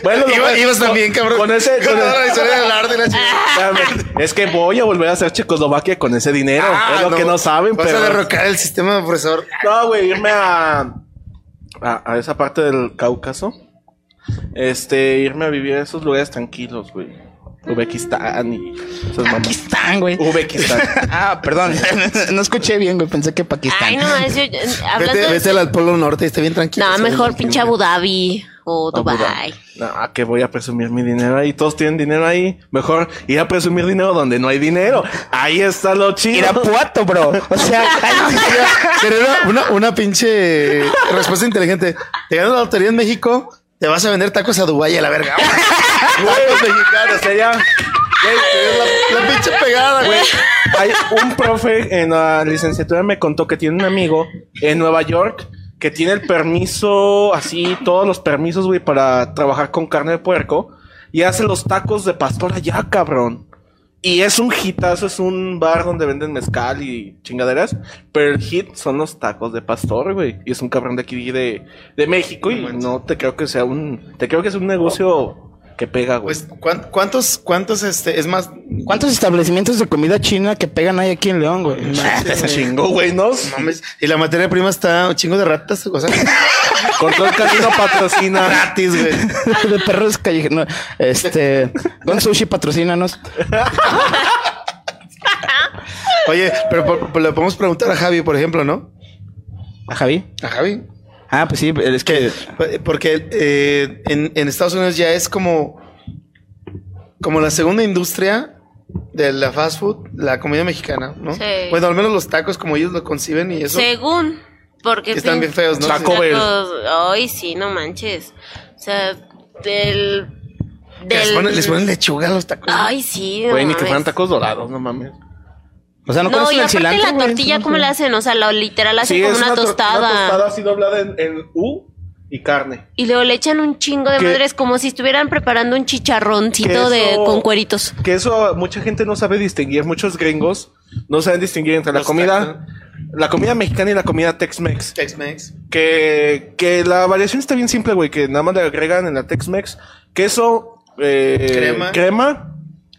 Bueno, Iba- ibas también, cabrón. Con ese, con Con la el- historia del arte y la chingada. Espérame, es que voy a volver a hacer Checoslovaquia con ese dinero. Ah, es lo que no saben, Vas pero. a derrocar el sistema, profesor. No, güey, irme a, a. a esa parte del Cáucaso. Este, irme a vivir a esos lugares tranquilos, güey. Uzbekistán y esas mamás. Pakistán, güey. Uzbekistán. Ah, perdón. no escuché bien, güey. Pensé que Pakistán. Ay, no, es yo, hablando Vete, de- vete al Polo Norte, está bien tranquilo. No, mejor pinche Abu Dhabi o Dubai. Dhabi. No, que voy a presumir mi dinero ahí. Todos tienen dinero ahí. Mejor ir a presumir dinero donde no hay dinero. Ahí está lo chido. Irapuato, bro. O sea, Pero una, una, una pinche respuesta inteligente. Te ganas la lotería en México, te vas a vender tacos a Dubái a la verga. Huevos mexicanos. sería. Güey, la, la pinche pegada, güey. Hay un profe en la licenciatura me contó que tiene un amigo en Nueva York que tiene el permiso, así, todos los permisos, güey, para trabajar con carne de puerco y hace los tacos de pastor allá, cabrón. Y es un hitazo, es un bar donde venden mezcal y chingaderas, pero el hit son los tacos de pastor, güey. Y es un cabrón de aquí de, de México y no te creo que sea un, te creo que es un negocio que pega, güey. Pues, ¿cuán- ¿cuántos, cuántos, este, es más? ¿cuántos establecimientos de comida china que pegan ahí aquí en León, güey? Es chingo, güey, ¿no? Mames, y la materia prima está un chingo de ratas, o sea, Control Canino patrocina. gratis, güey. de perros callejeros. No, este. Don Sushi, patrocínanos. Oye, pero por- por- le podemos preguntar a Javi, por ejemplo, ¿no? ¿A Javi? A Javi. Ah, pues sí, es que. Porque eh, en, en Estados Unidos ya es como, como la segunda industria de la fast food, la comida mexicana, ¿no? Sí. Bueno, al menos los tacos como ellos lo conciben y eso. Según, porque Que están bien feos, ¿no? Taco Bell. tacos- Ay, sí, no manches. O sea, del. Que les, del- ponen, les ponen lechuga a los tacos. Ay, sí. no Güey, ni que fueran tacos dorados, no mames. O sea, no, No, y el aparte cilantro, la tortilla, ¿cómo la hacen? O sea, la literal hacen Sí, como es una, tor- tostada. Una tostada así doblada en, en U y carne. Y luego le echan un chingo de madres, como si estuvieran preparando un chicharroncito de, con cueritos. Que eso mucha gente no sabe distinguir. Muchos gringos no saben distinguir entre la comida, la comida mexicana y la comida Tex-Mex. Tex-Mex. Que, que la variación está bien simple, güey. Que nada más le agregan en la Tex-Mex queso, eh, Crema. crema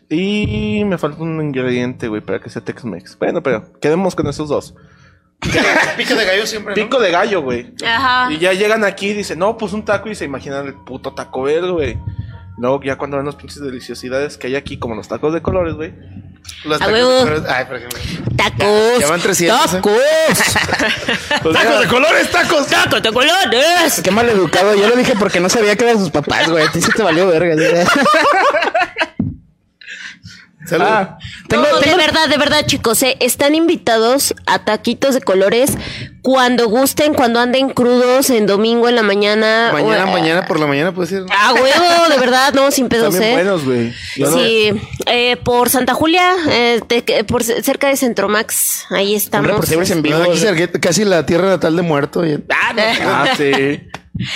y me falta un ingrediente, güey, para que sea Tex-Mex. Bueno, pero quedemos con esos dos. Pico de gallo siempre, ¿no? Pico de gallo, güey. Ajá. Y ya llegan aquí y dicen, no, pues un taco y se imaginan el puto taco verde, güey. Luego ya cuando ven las pinches deliciosidades que hay aquí, como los tacos de colores, güey. Los tacos de colores. Ay, por ejemplo. Tacos. Ya van 300, ¿eh? Tacos. Pues ¡Tacos ya- de colores, tacos! Tacos de colores. Qué mal educado. Yo lo dije porque no sabía que eran sus papás, güey. A ti sí te valió verga. Salud. Ah, tengo, no, tengo- de verdad, de verdad, chicos, eh, están invitados a taquitos de colores cuando gusten, cuando anden crudos en domingo en la mañana. mañana, o- mañana por la mañana puede ser. Ah, huevo, de verdad, no, sin pedos, bien eh. buenos, güey. No- Sí, eh, por Santa Julia, eh, de- por cerca de Centromax, ahí estamos. Hombre, por siempre en vivo. No, aquí cerca, casi la tierra natal de muerto. y- Ah, sí.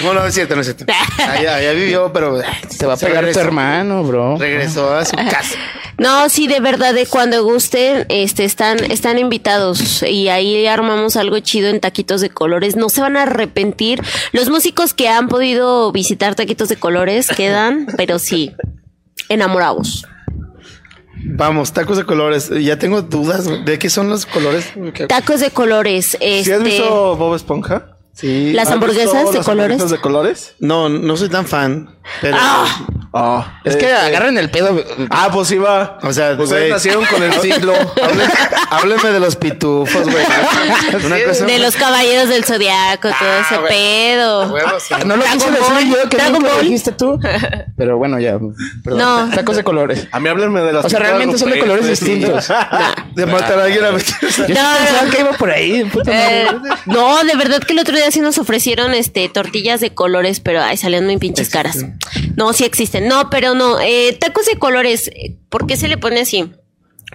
No, no es cierto, no es cierto. Allá, allá vivió, pero Te va a pegar tu hermano, bro. Regresó a su casa. No, sí, de verdad, de cuando gusten, este, están, están invitados y ahí armamos algo chido en Taquitos de Colores. No se van a arrepentir. Los músicos que han podido visitar Taquitos de Colores quedan, pero sí, enamorados. Vamos, tacos de colores. Ya tengo dudas de qué son los colores. ¿Qué- Tacos de colores, ¿Sí has este, visto Bob Esponja? Sí. las ¿Has hamburguesas de las colores. hamburguesas de colores? No, no soy tan fan. Pero. Ah, Es que este- agarren el pedo. Ah, pues iba. O sea, Ustedes nacieron con el siglo. Hábleme, hábleme de los pitufos, güey. De los caballeros del zodiaco, todo Ah, ese pedo. Sí. No lo quise decir yo, que nunca lo dijiste tú. Pero bueno, ya. Perdón. No. Tacos de colores. A mí háblenme de las O sea, realmente son de colores distintos. De matar a alguien a Yo sí pensaba que iba por ahí. puta Eh, no, de verdad que el otro día sí nos ofrecieron este tortillas de colores, pero ay, salían muy pinches caras. No, sí existen. No, pero no. Eh, tacos de colores, ¿por qué se le pone así?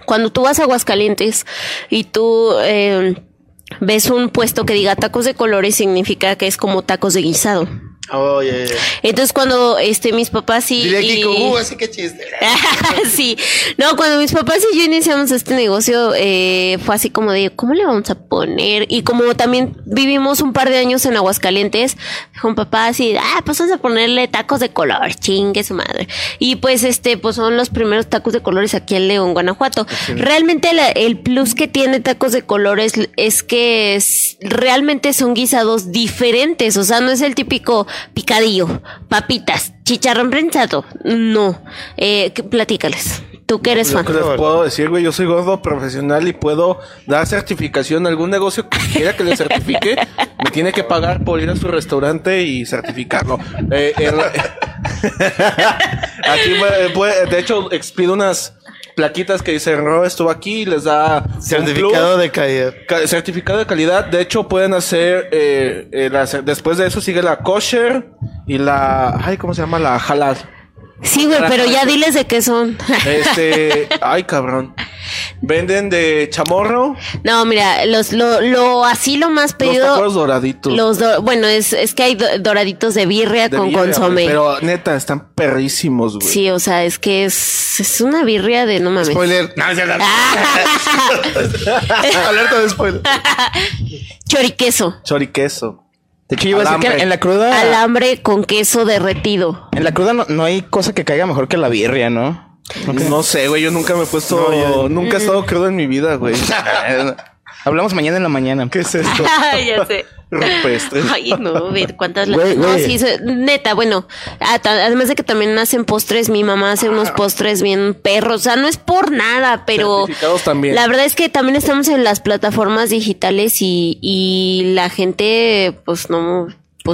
Cuando tú vas a Aguascalientes y tú eh, ves un puesto que diga tacos de colores, significa que es como tacos de guisado. Oye, Entonces cuando este mis papás y, diría y- Kiko, uh, así que chiste. sí, no, cuando mis papás y yo iniciamos este negocio, eh, fue así como de, ¿cómo le vamos a poner? Y como también vivimos un par de años en Aguascalientes, mi papá así, ah, pues vamos a ponerle tacos de color, chingue su madre. Y pues este, pues son los primeros tacos de colores aquí en León, Guanajuato. Realmente la- el plus que tiene tacos de colores es que es- realmente son guisados diferentes, o sea, no es el típico picadillo, papitas, chicharrón prensado, no. Eh, ¿qué- platícales, tú que eres Lo fan. que les puedo decir, güey, yo soy gordo profesional y puedo dar certificación a algún negocio que quiera que le certifique. me tiene que pagar por ir a su restaurante y certificarlo. Eh, el- aquí, puede- de hecho, expido unas plaquitas que dicen Ro estuvo aquí y les da Certificado de calidad. Ca- certificado de calidad. De hecho, pueden hacer eh, eh, la después de eso sigue la kosher y la ay, ¿cómo se llama? La halal. Sí, güey, pero ya diles de qué son. Este, ay, cabrón. Venden de chamorro, no, mira, los, lo, lo, así lo más los pedido. tacos doraditos. Los do- bueno, es, es que hay do- doraditos de birria de con birria, consomé. Pero neta, están perrísimos, güey. Sí, o sea, es que es, es una birria de no mames. Spoiler. No, ya Alerta de spoiler. Choriqueso. Choriqueso. De hecho, yo iba a decir que Alambre. en la cruda. Alambre con queso derretido. En la cruda no, no hay cosa que caiga mejor que la birria, ¿no? No sé, güey, yo nunca me he puesto, No, yo- nunca he estado crudo en mi vida, güey. Hablamos mañana en la mañana. ¿Qué es esto? ya sé. Rupestre. Ay, no, ver cuántas la- Güey, No, sí, neta, bueno, además de que también hacen postres, mi mamá hace unos postres bien perros, o sea, no es por nada, pero también. la verdad es que también estamos en las plataformas digitales y, y la gente, pues no,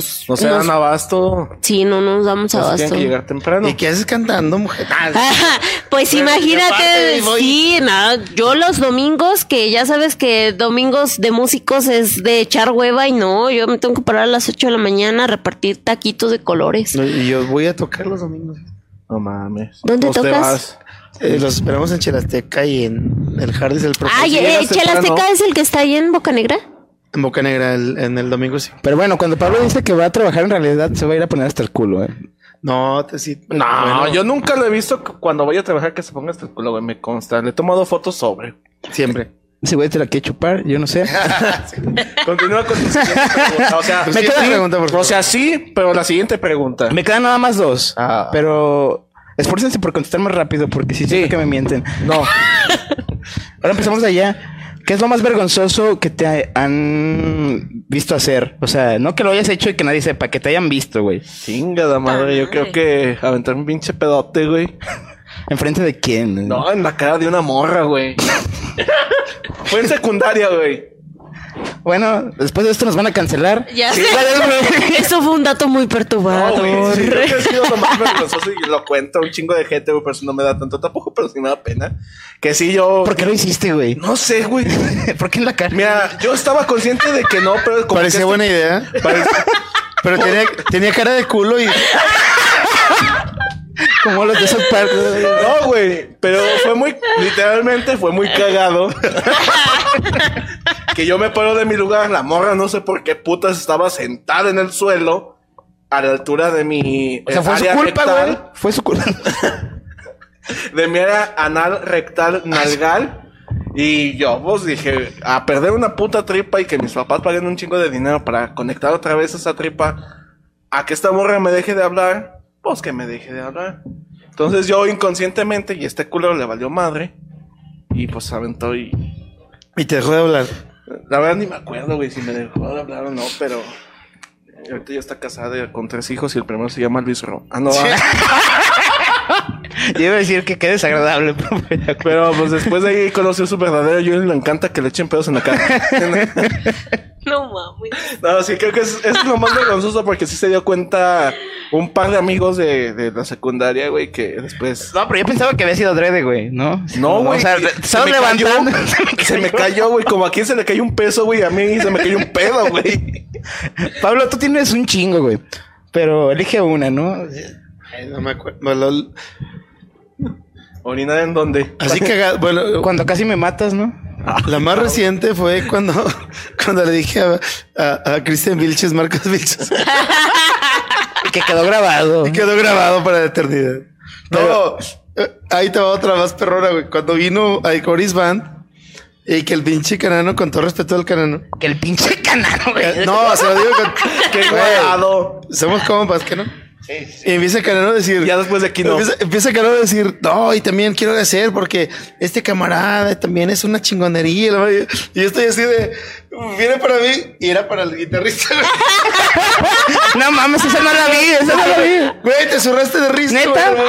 pues No se nos- dan abasto. sí, no nos damos Pues abasto. tienen que llegar temprano. ¿Y qué haces cantando, mujer? Ah, pues imagínate, sí, no, yo los domingos, que ya sabes que domingos de músicos es de echar hueva y no, yo me tengo que parar a las 8 de la mañana a repartir taquitos de colores. no, y yo voy a tocar los domingos. No mames. ¿Dónde tocas? Eh, los esperamos en Chelasteca y en el Jardis del Profesor. Ay, si eh, llegas Chela temprano- Azteca es el que está ahí en Boca Negra. En Boca Negra el- en el domingo sí. Pero bueno, cuando Pablo dice que va a trabajar, en realidad se va a ir a poner hasta el culo, ¿eh? No, te sí. No, bueno, yo nunca lo he visto cu- cuando voy a trabajar que se ponga hasta el culo, güey. Me consta. Le he tomado fotos sobre. Siempre. Ese güey te la quiere chupar, yo no sé. Continúa con tu siguiente pregunta. O sea, Me queda sí, pregunta, por favor. o sea, sí, pero la siguiente pregunta. Me quedan nada más dos. Ah. Pero esfuércense por contestar más rápido, porque sí, siento que me mienten. No. Ahora empezamos de allá. ¿Qué es lo más vergonzoso que te han visto hacer? O sea, no que lo hayas hecho y que nadie sepa, que te hayan visto, güey. Chingada madre. Yo creo que aventar un pinche pedote, güey. ¿Enfrente de quién? No, en la cara de una morra, güey. Fue en secundaria, güey. Bueno, después de esto nos van a cancelar. Ya Sí, sé. Eso fue un dato muy No, perturbador. güey. Sí, creo que ha sido lo más vergonzoso y lo cuenta un chingo de gente, güey, pero eso no me da tanto tampoco, pero sí me da pena. Que sí, yo. ¿Por qué lo hiciste, güey? No sé, güey. ¿Por qué en la cara? Mira, yo estaba consciente de que no, pero como Parecía que buena idea. Parece- Pero tenía, tenía cara de culo y Como los de South Park. No, güey, pero fue muy, literalmente fue muy cagado. Que yo me paro de mi lugar, la morra no sé por qué putas estaba sentada en el suelo a la altura de mi O sea, fue su culpa, güey. Fue su culpa. de mi área anal rectal nalgal. Y yo, pues dije, a perder una puta tripa y que mis papás paguen un chingo de dinero para conectar otra vez esa tripa, a que esta morra me deje de hablar, pues que me deje de hablar. Entonces yo inconscientemente, y este culo le valió madre, y pues aventó y... Y te dejó de hablar. La verdad ni me acuerdo, güey, si me dejó de hablar o no, pero... Ahorita ya está casada con tres hijos y el primero se llama Luis Ro. Ah, no, ah. Yo iba a decir que qué desagradable. pero- Pero pues después de ahí conoció su verdadero yo y le encanta que le echen pedos en la cara. No mames. no, sí, creo que es, es lo más vergonzoso porque sí se dio cuenta un par de amigos de, de la secundaria, güey, que después... No, pero yo pensaba que había sido adrede, güey, ¿no? No, güey. O sea, estabas me cayó, levantando. se me cayó, güey. Como a quien se le cayó un peso, güey. A mí se me cayó un pedo, güey. Pablo, tú tienes un chingo, güey. Pero elige una, ¿no? Ay, no me acuerdo. Bueno, ¿Orinar en dónde? así cagado. Bueno, Cuando casi me matas, ¿no? la más reciente fue cuando, cuando le dije a, a, a Cristian Vilches, Marcos Vilches. que quedó grabado. Y quedó grabado para la eternidad. No, eh, ahí te va otra más perrona, güey. Cuando vino a Coris Band y que el pinche canano, con todo respeto al canano. Que el pinche canano, güey. eh, no, se lo digo con. Qué. Somos compas, ¿que no? Y empieza el canano a decir. Ya después de aquí no. Empieza, empieza el canano a decir, no, y también quiero agradecer porque este camarada también es una chingonería. madre". Y yo estoy así de. Viene para mí y era para el guitarrista. No mames, esa no la vi, esa no la vi. Güey, te zurraste de risa. ¿Neta? güey.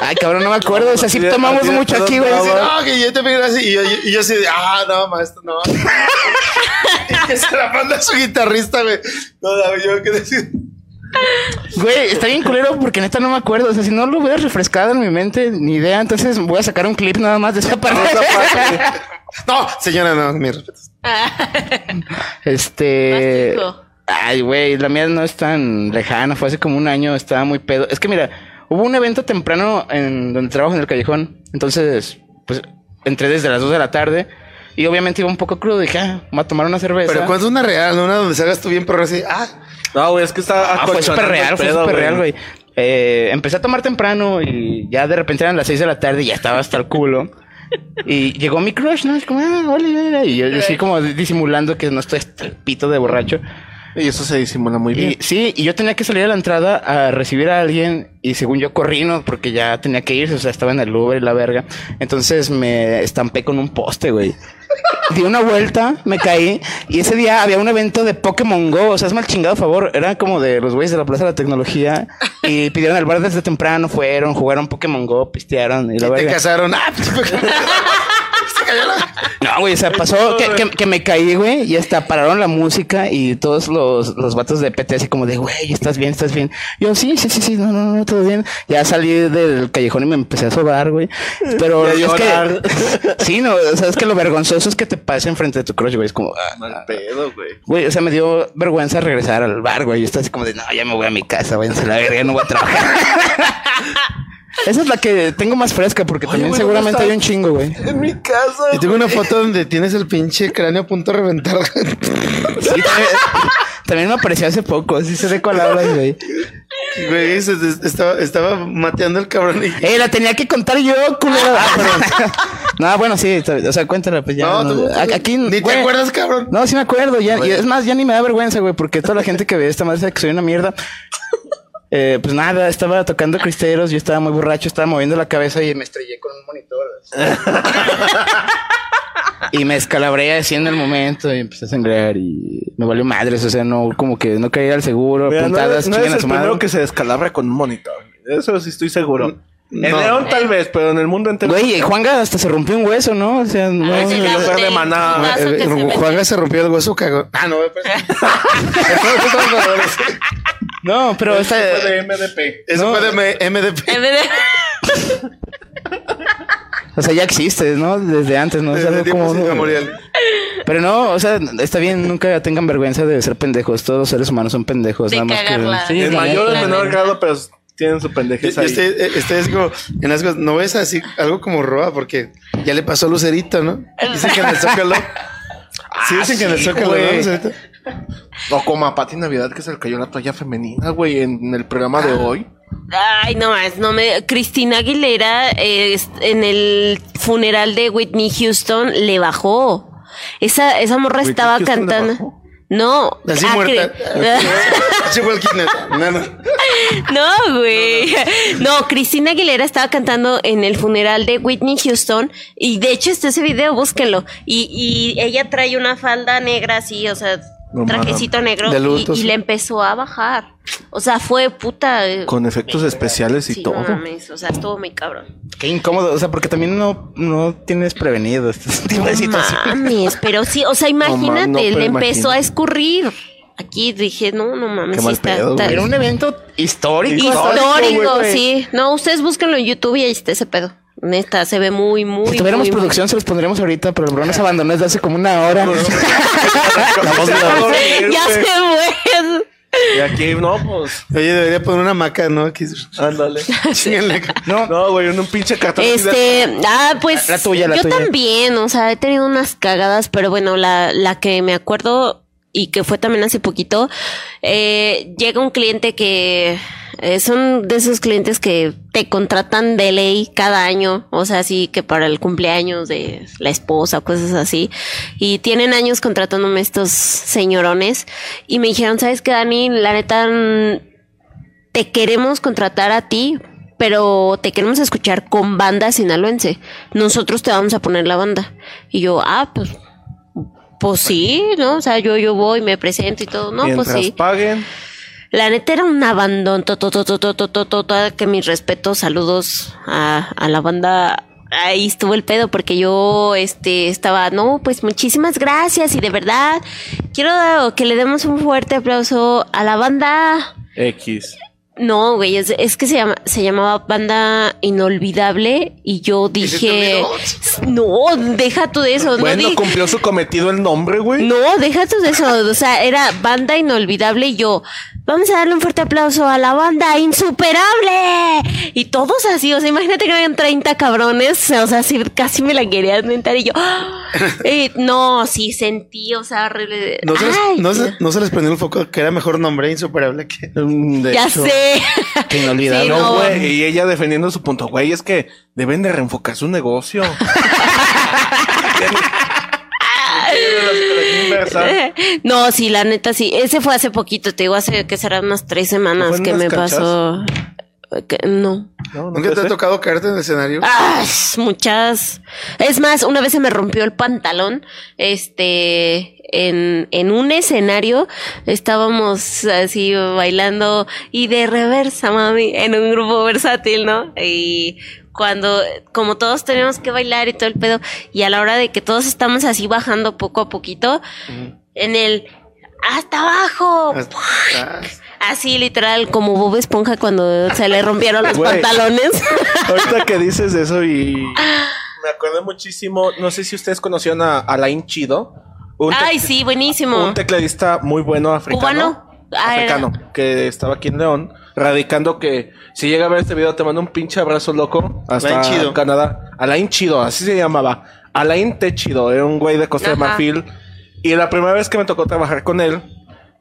Ay, cabrón, no me acuerdo. O sea, sí tomamos mucho aquí, güey. No, que yo también así. Y yo, y yo así de, ah, no, maestro, no. y que se la manda a su guitarrista, güey. No, yo qué decir. Güey, está bien culero porque neta no me acuerdo. O sea, si no lo hubiera refrescado en mi mente, ni idea. Entonces voy a sacar un clip nada más de esa parte. No, señora, no, mi respeto. Este. Ay, güey, la mía no es tan lejana. Fue hace como un año, estaba muy pedo. Es que mira, hubo un evento temprano en donde trabajo en el callejón. Entonces, pues entré desde las 2 de la tarde. Y obviamente iba un poco crudo. Dije, ah, voy a tomar una cerveza. Pero cuánto una real, no una donde se hagas tú bien, pero así, ah, No, güey, es que está Ah, fue súper real, fue súper real, güey. Eh, empecé a tomar temprano y ya de repente eran las 6 de la tarde y ya estaba hasta el culo. Y llegó mi crush, ¿no? Es como, ah, hola, hola. Y yo, yo así como disimulando que no estoy hasta el pito de borracho. Y eso se disimula muy bien. Y sí, y yo tenía que salir a la entrada a recibir a alguien y según yo corrí, ¿no? Porque ya tenía que irse, o sea, estaba en el Uber y la verga. Entonces me estampé con un poste, güey. Di una vuelta, me caí y ese día había un evento de Pokémon Go, o sea, es mal chingado a favor, era como de los güeyes de la Plaza de la Tecnología y pidieron el bar desde temprano, fueron, jugaron Pokémon Go, pistearon y la te verga. casaron. Ah, No, güey, o sea, pasó que, que, que me caí, güey, y hasta pararon la música y todos los, los vatos de PT así como de, güey, ¿estás bien? ¿Estás bien? Yo, sí, sí, sí, sí, no, no, no, todo bien. Ya salí del callejón y me empecé a sobar, güey. Pero Y es llorar. que, sí, no, o sea, es que lo vergonzoso es que te pase enfrente de tu crush, güey, es como, ah, Mal pedo, güey. güey, o sea, me dio vergüenza regresar al bar, güey. Yo estaba así como de, no, ya me voy a mi casa, váyanse a la verga, no voy a trabajar. Esa es la que tengo más fresca porque también seguramente ¿dónde hay un chingo, güey. En mi casa. Y tengo una foto donde tienes el pinche cráneo a punto de reventar. Sí, también, también me apareció hace poco, así sé de cuál hablas, güey. Güey, se- se- estaba, estaba mateando el cabrón y... Eh, la tenía que contar yo, culero. no, bueno, sí, o sea, cuéntala, pues ya. No, no, tú- aquí, Ni te güey. acuerdas, cabrón. No, sí me acuerdo, ya, y es más, ya ni me da vergüenza, güey, porque toda la gente que ve esta madre sabe que soy una mierda. Eh, pues nada, estaba tocando cristeros, yo estaba muy borracho, estaba moviendo la cabeza y me estrellé con un monitor. y me escalabré así en el momento y empecé a sangrar y me valió madres, o sea, no, como que no caía al seguro, Mira, no puntadas, eres, no eres a el primero que se descalabra con un monitor. Eso sí estoy seguro. En No. León tal vez, pero en el mundo entero. Güey, Juanga hasta se rompió un hueso, ¿no? O sea, no. Sí, mujer de Maná. Eh, que se. Juanga se rompió el hueso, cagó. Ah, no, espera. No, pero esta. Fue de MDP. Eso fue de M- MDP. De- O sea, ya existe, ¿no? Desde antes, ¿no? Es Desde algo como. Pero no, o sea, está bien, nunca tengan vergüenza de ser pendejos. Todos los seres humanos son pendejos, De nada más cagarla. que. Sí, En mayor o menor grado, pero tienen su Yo- pendejez yo ahí. estoy, eh, estoy es como, en las cosas, no ves así algo como roba porque ya le pasó a Lucerito, ¿no? Dicen que en el Zócalo. Sí, dicen que en el sí, Zócalo, ¿no, güey. Lucerito? O como a Pati Navidad que se le cayó la toalla femenina, güey, en el programa de hoy. Ay, no más, no me. Cristina Aguilera eh, es- en el funeral de Whitney Houston le bajó. Esa, esa morra ¿Whitney estaba Houston le cantando. No, Así ah, muerta. Así fue el. No, güey. No, Cristina Aguilera estaba cantando en el funeral de Whitney Houston. Y de hecho está ese video, búsquenlo. Y, y ella trae una falda negra así, o sea, No trajecito negro. Y- le empezó a bajar. O sea, fue puta. eh, Con efectos especiales y sí, todo. no mames, o sea, estuvo muy cabrón. Qué incómodo, o sea, porque también no, no tienes prevenido este tipo de No situaciones. mames, pero sí, o sea, ma- imagínate, no, le empezó imagínate. a escurrir. Aquí dije, no, no mames, Qué sí mal está, pedo, está- güey. Era un evento histórico. histórico, sí. No, ustedes búsquenlo en YouTube y ahí está ese pedo. Neta, se ve muy, muy. Si tuviéramos muy, muy- producción, se los pondríamos ahorita, pero el bro nos abandonó desde hace como una hora. Ya se fue. Y aquí, no, pues. Oye, debería poner una maca, ¿no? Aquí. Ándale. No, No, güey, en un pinche de- Este, ah, pues La tuya, la yo tuya. también, o sea, he tenido unas cagadas, pero bueno, la, la que me acuerdo y que fue también hace poquito, eh, llega un cliente que eh, son de esos clientes que te contratan de ley cada año, o sea, así que para el cumpleaños de la esposa, cosas así. Y tienen años contratándome estos señorones y me dijeron, ¿sabes qué, Dani? La neta, mm, te queremos contratar a ti, pero te queremos escuchar con banda sinaloense. Nosotros te vamos a poner la banda. Y yo, ah, pues, pues sí, ¿no? O sea, yo, yo voy, me presento y todo. No, Mientras pues sí. paguen. La neta era un abandono que mis respetos, saludos a, a la banda ahí estuvo el pedo porque yo este estaba, no, pues muchísimas gracias y de verdad quiero que le demos un fuerte aplauso a la banda X. No, güey, es, es que se llama se llamaba Banda Inolvidable y yo dije, no, deja tú de eso, no Bueno, di- cumplió su cometido el nombre, güey. no, deja tú de eso. O sea, era banda inolvidable y yo, vamos a darle un fuerte aplauso a la banda insuperable. Y todos así, o sea, imagínate que habían 30 cabrones, o sea, así casi me la querían mentar y yo. Eh, no, sí sentí, o sea, horrible. No se, les, Ay, no, se, no se les prendió el foco que era mejor nombre insuperable que. De ya hecho. sé. Que inolvidable. Sí, No, no. güey. Y ella defendiendo su punto, güey, es que deben de reenfocar su negocio. No, sí, la neta sí. Ese fue hace poquito, te digo, hace que serán unas tres semanas ¿Fue en que me pasó. Que- no. No, no ¿Nunca te ha tocado caerte en el escenario? Ah, muchas. Es más, una vez se me rompió el pantalón. Este, en, en un escenario estábamos así bailando y de reversa, mami, en un grupo versátil, ¿no? Y cuando, como todos teníamos que bailar y todo el pedo, y a la hora de que todos estamos así bajando poco a poquito, en el hasta abajo. Así literal, como Bob Esponja cuando se le rompieron los pantalones. Ahorita que dices eso y me acordé muchísimo, no sé si ustedes conocían a Alain Chido. Un Ay, sí, buenísimo. Un tecladista muy bueno africano. ¿Cubano? Ah, era. africano, que estaba aquí en León, radicando que si llega a ver este video te mando un pinche abrazo loco hasta Alain Chido. Canadá. Alain Chido, así se llamaba. Alain T. Chido, era un güey de Costa de Ajá. Marfil. Y la primera vez que me tocó trabajar con él,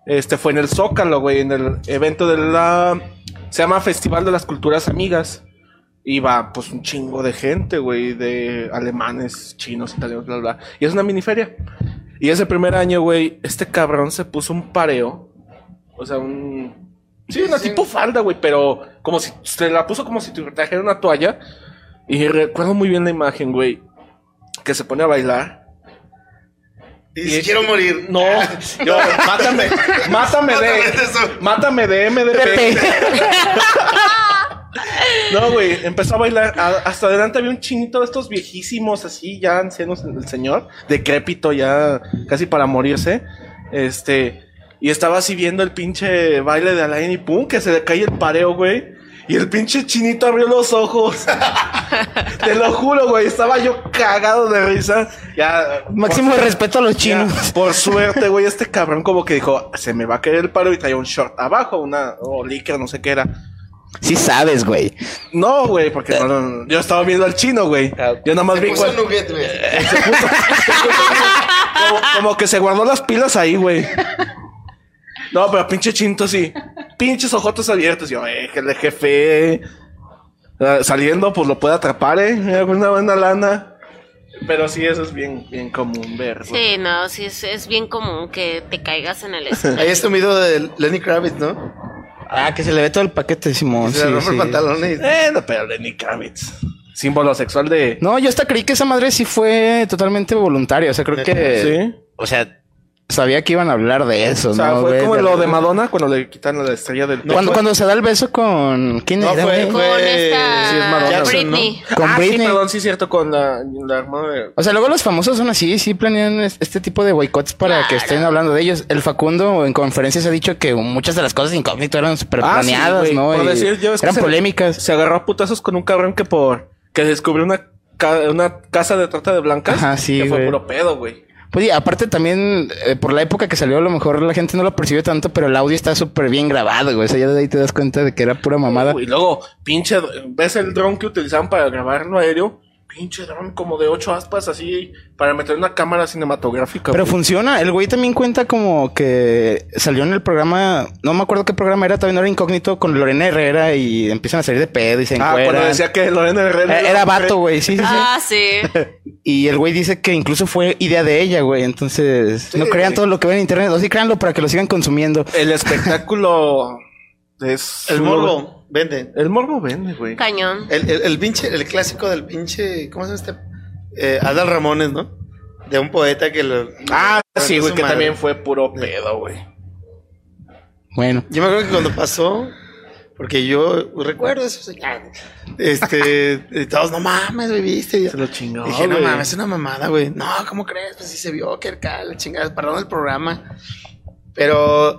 este fue en el Zócalo, güey, en el evento de la... Se llama Festival de las Culturas Amigas. Iba pues un chingo de gente, güey, de alemanes, chinos, italianos, bla, bla. Y es una mini feria. Y ese primer año, güey, este cabrón se puso un pareo. O sea, un... Sí, una tipo falda, güey, pero como si... Se la puso como si te trajera una toalla. Y recuerdo muy bien la imagen, güey. Que se pone a bailar. Y quiero morir. No, yo, mátame, mátame de, Mátame de eso. mátame de MDP. No, güey, empezó a bailar. A- hasta adelante había un chinito de estos viejísimos, así, ya ancianos, el señor, decrépito, ya casi para morirse. Este, y estaba así viendo el pinche baile de Alain y pum, que se le cae el pareo, güey. Y el pinche chinito abrió los ojos. Te lo juro, güey. Estaba yo cagado de risa. Ya. Máximo por- respeto a los ya, chinos. por suerte, güey, este cabrón como que dijo, se me va a caer el paro y traía un short abajo, una, o licra, no sé qué era. Sí sabes, güey. No, güey, porque no, no, yo estaba viendo al chino, güey. Yo nada más vi Puso cuál- nugget, güey. se puso- se puso- como, como que se guardó las pilas ahí, güey. No, pero pinche chinto sí. Pinches ojotos abiertos. Yo, eh, el jefe. Ah, Saliendo, pues lo puede atrapar, eh. Una buena lana. Pero sí, eso es bien, bien común ver. Sí, no, sí, es, es bien común que te caigas en el escenario. Ahí está un video de Lenny Kravitz, ¿no? Ah, que se le ve todo el paquete, Simón. se le sí, rompe el sí. pantalón y... Eh, no, pero Lenny Kravitz. Símbolo sexual de. No, yo hasta creí que esa madre sí fue totalmente voluntaria. O sea, creo que. Sí. O sea, sabía que iban a hablar de eso, O sea, ¿no? fue güey? como De- lo de Madonna cuando le quitan la estrella del. Cuando, cuando se da el beso con. ¿Quién No, era, fue- güey? Con fue- esta sí, es Madonna. Jackson, Britney. Con ah, Britney. sí, perdón, sí, cierto, con la, la hermana de. O sea, luego los famosos son así, sí planean es- este tipo de boicots para que estén hablando de ellos. El Facundo en conferencias ha dicho que muchas de las cosas incógnitas eran súper Ah, sí, planeadas, ¿no? por Y decir, yo es que eran polémicas. Se agarró a putazos con un cabrón que por. que descubrió una, ca- una casa de trata de blancas. Ajá, sí, Que fue güey. puro pedo, güey. Pues y aparte también, eh, por la época que salió, a lo mejor la gente no lo percibe tanto, pero el audio está súper bien grabado, güey. O sea, ya de ahí te das cuenta de que era pura mamada. Y luego, pinche, ves el dron que utilizaban para grabar lo aéreo. Pinche dron como de ocho aspas así para meter una cámara cinematográfica. Pero güey. funciona. El güey también cuenta como que salió en el programa, no me acuerdo qué programa era, no era incógnito, con Lorena Herrera y empiezan a salir de pedo y se Ah, encueran. cuando decía que Lorena Herrera Eh, Era vato, güey, sí, sí, sí. Ah, sí. Y el güey dice que incluso fue idea de ella, güey. Entonces, no crean todo lo que ven en internet, o sí créanlo para que lo sigan consumiendo. El espectáculo es El morbo vende. El morbo vende, güey. Cañón. El, el, el pinche, el clásico del pinche, ¿cómo se llama este? Eh, Adal Ramones, ¿no? De un poeta que lo. Ah, lo- sí, güey, que madre. también fue puro pedo, güey. Bueno. Yo me acuerdo que cuando pasó, porque yo recuerdo eso. Este, todos, no mames, güey, viste. Se lo chingó, Dije, no mames, es una mamada, güey. No, ¿cómo crees? Pues sí se vio que acá la chingada, perdón el programa. Pero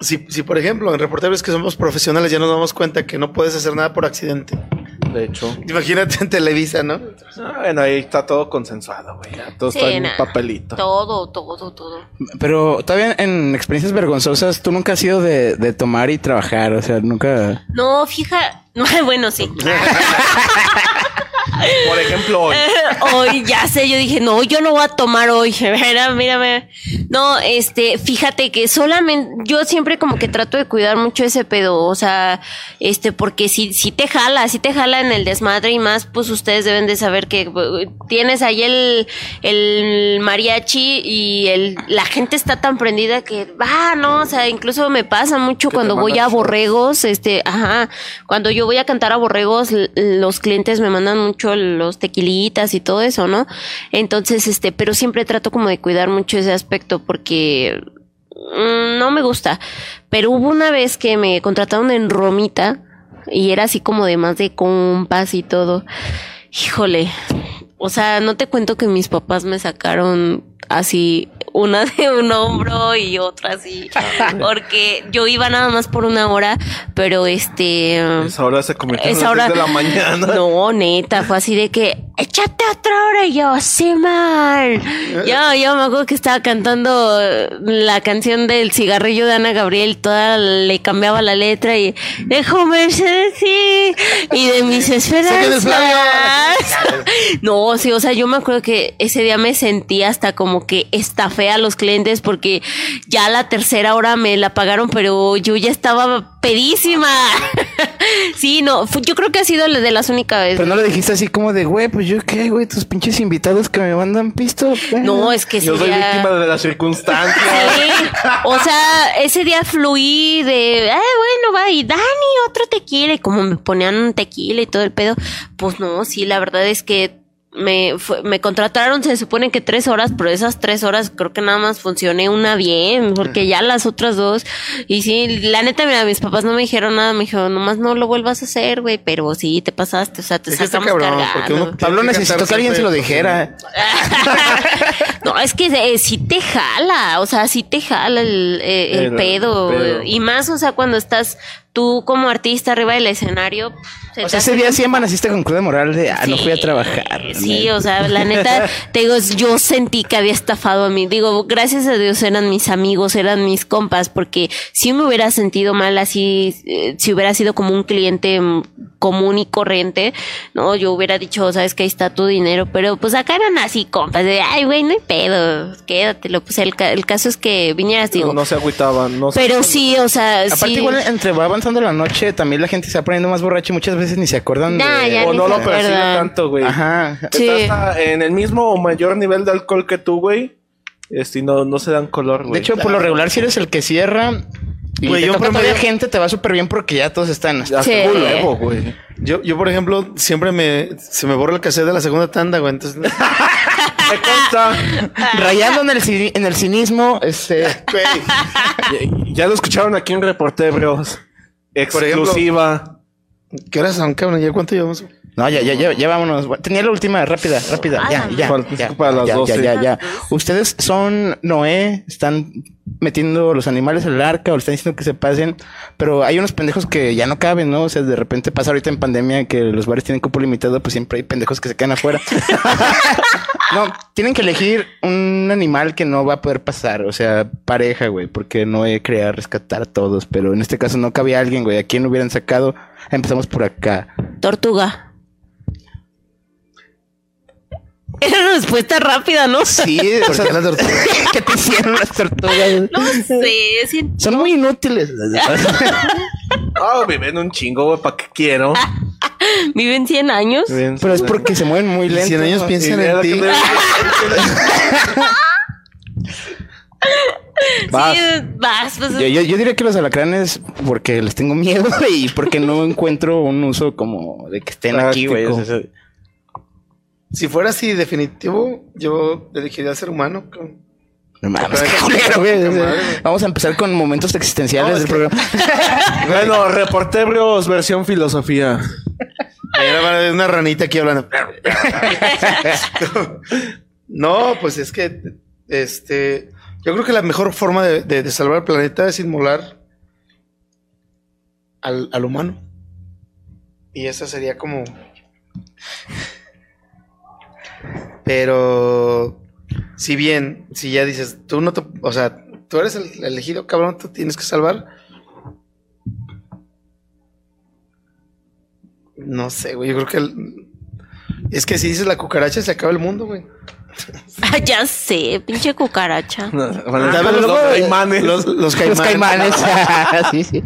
si, si por ejemplo, en reporteros que somos profesionales ya nos damos cuenta que no puedes hacer nada por accidente. De hecho. Imagínate en Televisa, ¿no? Ah, bueno, ahí está todo consensuado, güey. Todo Sí, está en nah. papelito. Todo, todo, todo. Pero todavía en experiencias vergonzosas, tú nunca has sido de, de tomar y trabajar, o sea, nunca... No, fija. Bueno, sí. Por ejemplo, hoy. hoy ya sé, yo dije, no, yo no voy a tomar hoy. Mira, mírame. No, este, fíjate que solamente, yo siempre como que trato de cuidar mucho ese pedo, o sea, este, porque si, si te jala, si te jala en el desmadre y más, pues ustedes deben de saber que uh, tienes ahí el, el mariachi y el, la gente está tan prendida que, va, no, o sea, incluso me pasa mucho cuando voy a borregos, este, ajá, cuando yo voy a cantar a borregos, los clientes me mandan mucho los tequilitas y todo eso, ¿no? Entonces, este, pero siempre trato como de cuidar mucho ese aspecto porque mm, no me gusta. Pero hubo una vez que me contrataron en Romita y era así como de más de compas y todo. Híjole. O sea, no te cuento que mis papás me sacaron así una de un hombro y otra así. Porque yo iba nada más por una hora, pero este. Esa hora se convirtió en hora. 10 de la mañana. No, neta, fue así de que, échate otra hora y yo, sí, man. Yo, yo me acuerdo que estaba cantando la canción del cigarrillo de Ana Gabriel, toda le cambiaba la letra y dejo Mercedes sí, y de mis esperanzas. No, sí, o sea, yo me acuerdo que ese día me sentí hasta como que estafé a los clientes porque ya la tercera hora me la pagaron, pero yo ya estaba pedísima. sí, no, yo creo que ha sido la de las únicas veces. Pero no le dijiste así como de, güey, pues yo qué, güey, tus pinches invitados que me mandan pisto. No, es que Yo sí soy ya- víctima de las circunstancias. Sí, o sea, ese día fluí de, ay, bueno, va, y Dani, otro tequila, y como me ponían un tequila y todo el pedo, pues no, sí, la verdad es que me, fue- me contrataron, se supone que tres horas, pero esas tres horas creo que nada más funcioné una bien, porque ya las otras dos, y sí, la neta, mira, mis papás no me dijeron nada, me dijeron, nomás no lo vuelvas a hacer, güey, pero sí, te pasaste, o sea, te Es que sacamos cabrón, cargando. porque uno- Pablo que necesitó cantar que alguien se lo dijera. no, es que eh, sí te jala, o sea, sí te jala el, eh, el El pedo. pedo. Y más, o sea, cuando estás tú como artista arriba del escenario. se O sea, ese día sí amaneciste con cruda moral de, ah, no fui a trabajar. Sí, o sea, la neta, te digo, yo sentí que había estafado a mí. Digo, gracias a Dios eran mis amigos, eran mis compas, porque si me hubiera sentido mal así, eh, si hubiera sido como un cliente mm, común y corriente, no, yo hubiera dicho, sabes que ahí está tu dinero, pero pues acá eran así compas, de, ay, güey, no hay pedo, quédatelo. Pues el, ca- el caso es que vinieras, digo. No, no se agüitaban. No se- pero sí, o sea, Aparte, sí. igual entre va avanzando la noche, también la gente se va poniendo más borracha y muchas veces ni se acuerdan Nah, de. ya O ni no se lo percibe acuerdan. tanto, güey. Ajá. Sí. Está hasta en el mismo o mayor nivel de alcohol que tú, güey. Este, no, no se dan color, güey. De hecho, por lo regular, si eres el que cierra y Güey, te yo toca promedio- todavía gente, te va súper bien porque ya todos están. hasta Sí. un huevo, güey. Yo, yo, por ejemplo, siempre me, se me borra el cassette de la segunda tanda, güey. Entonces, Me consta. Rayando en el, en el cinismo, este. güey, ya, ya lo escucharon aquí en Reporteros. Por ejemplo- Exclusiva. ¿qué horas son, cabrón? ¿Ya cuánto llevamos? No, ya, ya, ya, ya vámonos. Tenía la última, rápida, rápida. Ah, Ya, ya, ya, Para las ya, 12. ya, ya, ya. Ustedes son Noé, están metiendo los animales al arca o le están diciendo que se pasen, pero hay unos pendejos que ya no caben, ¿no? O sea, de repente pasa ahorita en pandemia que los bares tienen cupo limitado, pues siempre hay pendejos que se quedan afuera. no, tienen que elegir un animal que no va a poder pasar, o sea, pareja, güey, porque Noé quería rescatar a todos, pero en este caso no cabía alguien, güey. ¿A quién hubieran sacado? Empezamos por acá. Tortuga. Era respuesta rápida, ¿no? Sí, o sea, ¿qué te hicieron las tortugas? No sé. Son muy inútiles. Ah, viven un chingo, güey, ¿para qué quiero? Viven 100 años. Viven- Pero es porque se mueven muy lento. 100 años piensan en ti. te- Vas. Sí, vas, pues. Yo, yo, yo diría que los alacranes porque les tengo miedo y porque no encuentro un uso como de que estén aquí, güey. Si fuera así definitivo, yo elegiría ser humano. con- no mames, qué culero, güey. Vamos a empezar con momentos existenciales No, del que- programa. Bueno, reporteros versión filosofía. Haber una ranita aquí hablando. No, pues es que este yo creo que la mejor forma de, de- de salvar el planeta es inmolar al, al humano. Y esa sería como. Pero si bien, si ya dices, tú no te, o sea, tú eres el elegido, cabrón, tú tienes que salvar. No sé, güey, yo creo que el- es que si dices la cucaracha se acaba el mundo, güey. Ah, ya sé, pinche cucaracha. Bueno, Ya, los, pero luego, caimanes. Los, los Los caimanes. caimanes. sí, sí.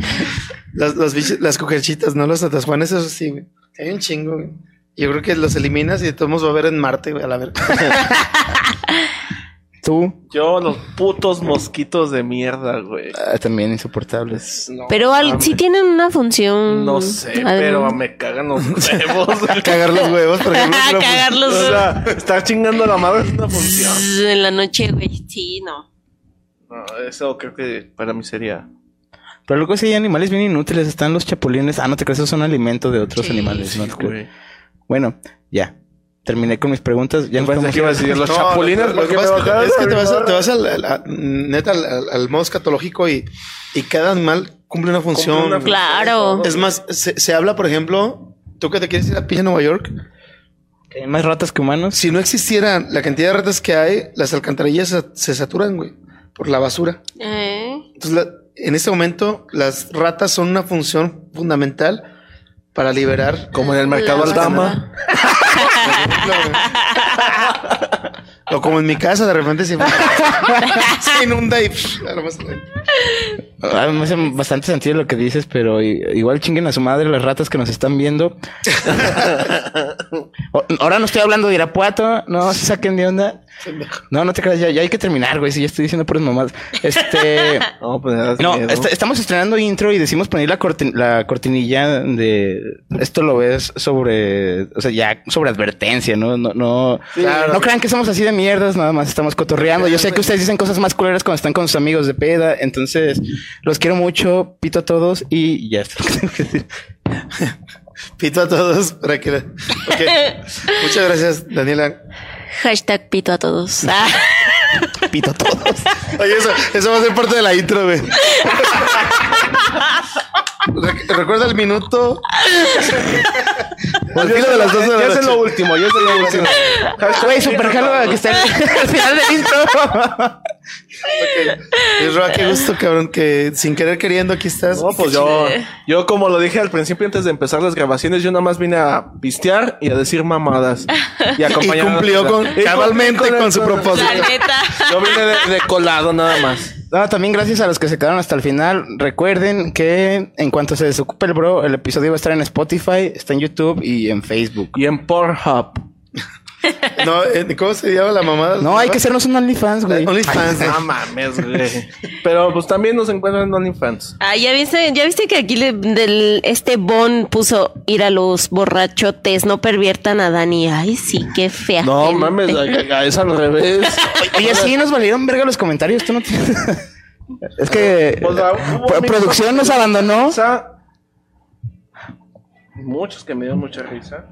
Los las cucarachitas, no los atasjuanes, eso sí, güey. Hay un chingo, güey. Yo creo que los eliminas y de todos modos va a haber en Marte, güey, a la verga. Tú Yo, los putos mosquitos de mierda, güey. ah, también insoportables. No, Pero al, sí tienen una función. No sé, pero me cagan los huevos. Cagar los huevos, por ejemplo. es Cagar los o huevos. sea, estar chingando a la madre es una función. En la noche, güey. Sí, no. No, eso creo que para mí sería. Pero luego sí hay animales bien inútiles. Están los chapulines. Ah, no te crees, esos son alimento de otros Sí. animales. ¿no? Sí, güey. Bueno, ya. Terminé con mis preguntas. Ya podemos que iba a decir los No, chapulines. lo- lo porque que me pasa es que- bajaron es que te vas, a- te vas al, al- a- neta al, al- al modo escatológico y, y cada animal cumple una función. Cumple una Claro. Es más, se, se habla, por ejemplo, tú que te quieres ir a pinche Nueva York, Que hay más ratas que humanos. si no existieran la cantidad de ratas que hay, las alcantarillas se, se saturan, güey, por la basura. Eh. Entonces, la- en este momento, las ratas son una función fundamental para liberar. Como en el mercado La Aldama. o como en mi casa, de repente se, se inunda y. Ah, me hace bastante sentido lo que dices, pero igual chinguen a su madre las ratas que nos están viendo. Ahora no estoy hablando de Irapuato, no se saquen de onda. No, no te creas, ya, ya hay que terminar, güey, si ya estoy diciendo puras mamadas. Este. No, pues No, est- estamos estrenando intro y decimos poner la, cortin- la cortinilla de esto lo ves sobre, o sea, ya sobre advertencia, ¿no? No, no, Claro. no crean que somos así de mierdas, nada más estamos cotorreando. Yo sé que ustedes dicen cosas más culeras cuando están con sus amigos de peda, entonces los quiero mucho, pito a todos y ya está. lo que tengo que decir. Pito a todos para que. Ok. Muchas gracias, Daniela. Hashtag pito a todos. Ah. Pito a todos. Oye, eso, eso va a ser parte de la intro, güey. Re- Recuerda el minuto. Al filo de las 12 de Ya la es noche. lo último, ya es lo último. Güey, super jalo que está al final del intro. Y Roa, qué gusto, cabrón, que sin querer queriendo aquí estás. No, pues yo, yo como lo dije al principio antes de empezar las grabaciones, yo nada más vine a pistear y a decir mamadas. Y, Y cumplió con, cabalmente cumplí con, su propósito. La neta. Yo vine de, de colado nada más. No, también gracias a los que se quedaron hasta el final. Recuerden que en cuanto se desocupe el bro, el episodio va a estar en Spotify, está en YouTube y en Facebook. Y en Pornhub. No, eh, ¿cómo se llama la mamada? No, hay que hacernos un OnlyFans, güey. OnlyFans. No mames, güey. Pero pues también nos encuentran en OnlyFans. Ah, ya viste, ya viste que aquí le- del, este Bon puso ir a los borrachotes, no perviertan a Dani. Ay, sí, qué fea. No gente. mames, a- a- es al revés. Oye, sí, nos valieron verga los comentarios. Tú no tienes. es que O sea, amigos- producción nos abandonó. O sea, muchos que me dieron mucha risa.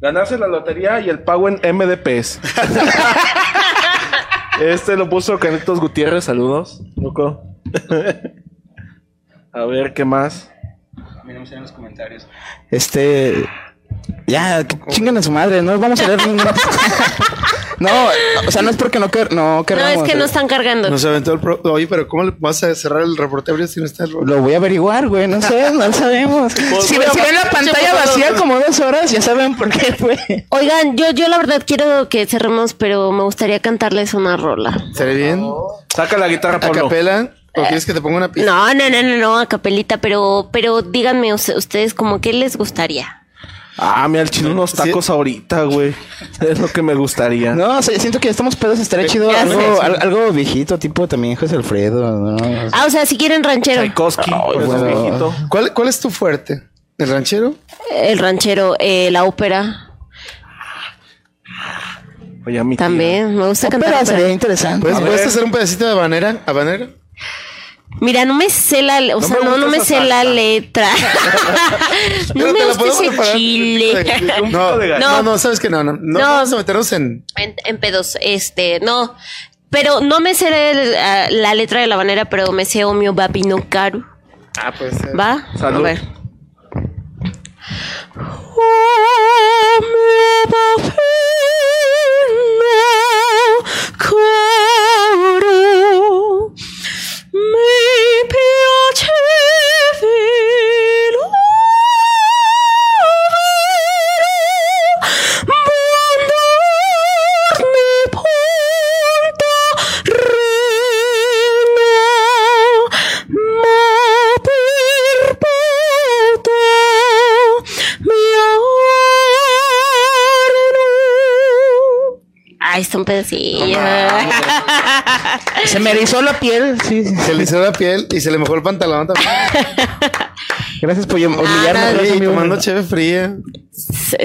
Ganarse la lotería y el pago en MDPs. este lo puso Canitos Gutiérrez, saludos, loco. A ver, ¿qué más? Miremos en los comentarios. Este. Ya, que chinguen a su madre, no vamos a leer ninguna. No, o sea, no es porque no, quer no No, queramos. es que no eh. están cargando. Nos aventó el pro... Oye, pero ¿cómo le vas a cerrar el reportero si no está el Lo voy a averiguar, güey, no sé, no sabemos. si, voy a si ven la pantalla vacía como dos horas, ya saben por qué fue. Oigan, yo, yo la verdad quiero que cerremos, pero me gustaría cantarles una rola. ¿Estaría bien? Saca la guitarra, ¿A Pablo. capela? ¿O quieres que te ponga una pista? No, no, no, no, no, a capelita, pero, pero díganme us- ustedes como qué les gustaría. Ah, mira, el chino unos tacos ahorita, güey. Es lo que me gustaría. No, o sea, siento que ya estamos pedos, estaría chido algo, al- algo viejito, tipo también José Alfredo, ¿no? Ah, o sea, si quieren ranchero. Tchaikovsky, bueno. viejito. ¿Cuál, ¿Cuál es tu fuerte? ¿El ranchero? El ranchero, eh, la ópera. Oye, a mi tía. También, me gusta cantar. Ópera ópera. sería interesante. ¿Puedes, A ¿puedes hacer un pedacito de habanera? ¿Habanera? Mira, no me sé la, o No sea, no, no me sé la letra. no Pero me gusta ese chile. No, no, no, sabes que no, no, no, No. vamos a meternos en... En, en pedos, este, no. Pero no me sé el- ah, la letra de la banera, pero me sé Omio Babi no Karu. Ah, pues... eh, ¿Va? Salud. A ver. Mi 没。Ay, está un pedacillo. Se me erizó la piel, sí. sí. Se le hizo la piel y se le mojó el pantalón también. Gracias por humillarme. Ah, Sí, amigo. tomando cheve fría.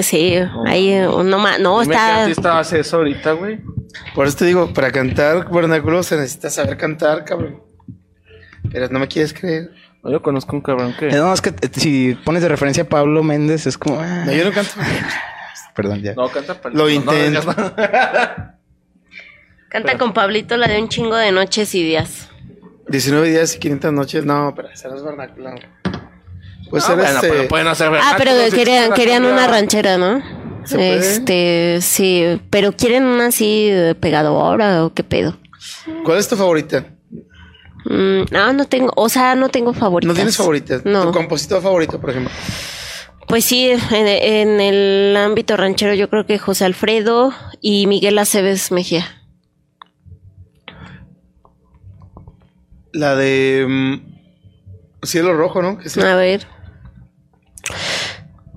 Sí, ahí eh, no más, no qué está. hace eso ahorita, güey. Por eso te digo, para cantar vernáculo se necesita saber cantar, cabrón. Pero no me quieres creer. No, yo conozco un cabrón que... Eh, No, es que eh, si pones de referencia a Pablo Méndez, es como. ah, No, yo no canto. Perdón, ya. No, canta pero Lo intento. No. Canta con Pablito la de un chingo de noches y días. 19 días y 500 noches. No, pero esa no es vernáculo. Pues No, ser bueno, este... pero pueden hacer Ah, pero querían, querían una ranchera, ¿no? Este, sí, pero quieren una así eh, pegadora o qué pedo. ¿Cuál es tu favorita? Mm, no, no tengo, o sea, no tengo favoritas. ¿No tienes favoritas? No. ¿Tu compositor favorito, por ejemplo? Pues sí, en, en el ámbito ranchero yo creo que José Alfredo y Miguel Aceves Mejía. La de... mm, Cielo Rojo, ¿no? A ver.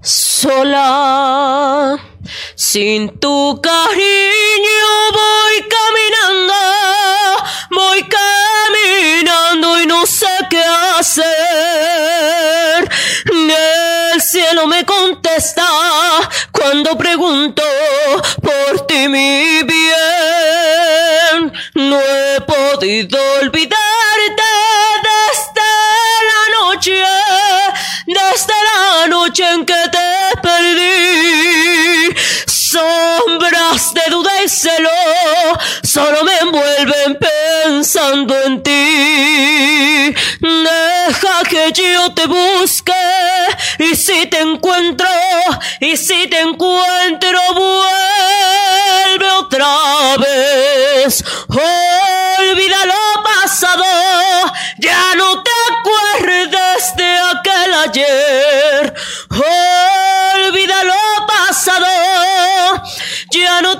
Sola, sin tu cariño voy caminando, voy caminando y no sé qué hacer. El cielo me contesta cuando pregunto por ti, mi bien. No he podido olvidarte desde la noche, desde la noche en que te perdí. Celo solo me envuelven pensando en ti. Deja que yo te busque y si te encuentro, y si te encuentro, vuelve otra vez. Olvida lo pasado, ya no te acuerdes de aquel ayer. Olvida lo pasado, ya no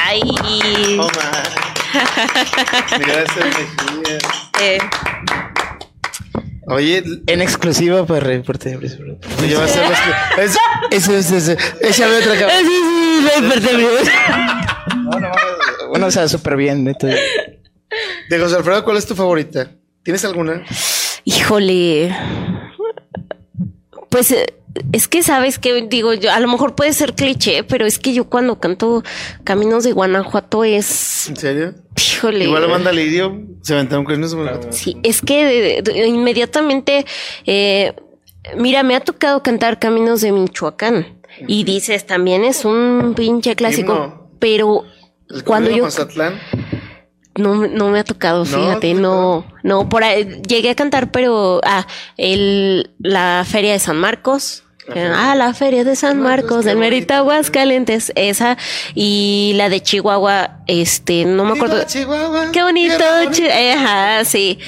Ay. No, Mejía. Eh, Oye, En exclusiva para reporte. tú ya vas a ser los que- Eso, eso, eso, eso. Échame otra cabrón. Bueno, o sea, súper bien, neto. De José Alfredo, ¿cuál es tu favorita? ¿Tienes alguna? Híjole. Pues eh, es que sabes que digo yo, a lo mejor puede ser cliché, pero es que yo cuando canto Caminos de Guanajuato es, ¿En serio? híjole. Igual lo manda Lidio, se aventaron con eso. Sí, es que de- de- inmediatamente, eh, mira, me ha tocado cantar Caminos de Michoacán y dices, también es un pinche clásico, Himno. pero El cuando yo, Mazatlán. No, me- no me ha tocado, fíjate, no, no, por ahí llegué a cantar, pero ah, el, la feria de San Marcos. Ah, la feria de San Marcos, del Mérito Aguascalientes, esa, y la de Chihuahua, este, no me acuerdo. Chihuahua, Qué bonito, eh, ajá, sí.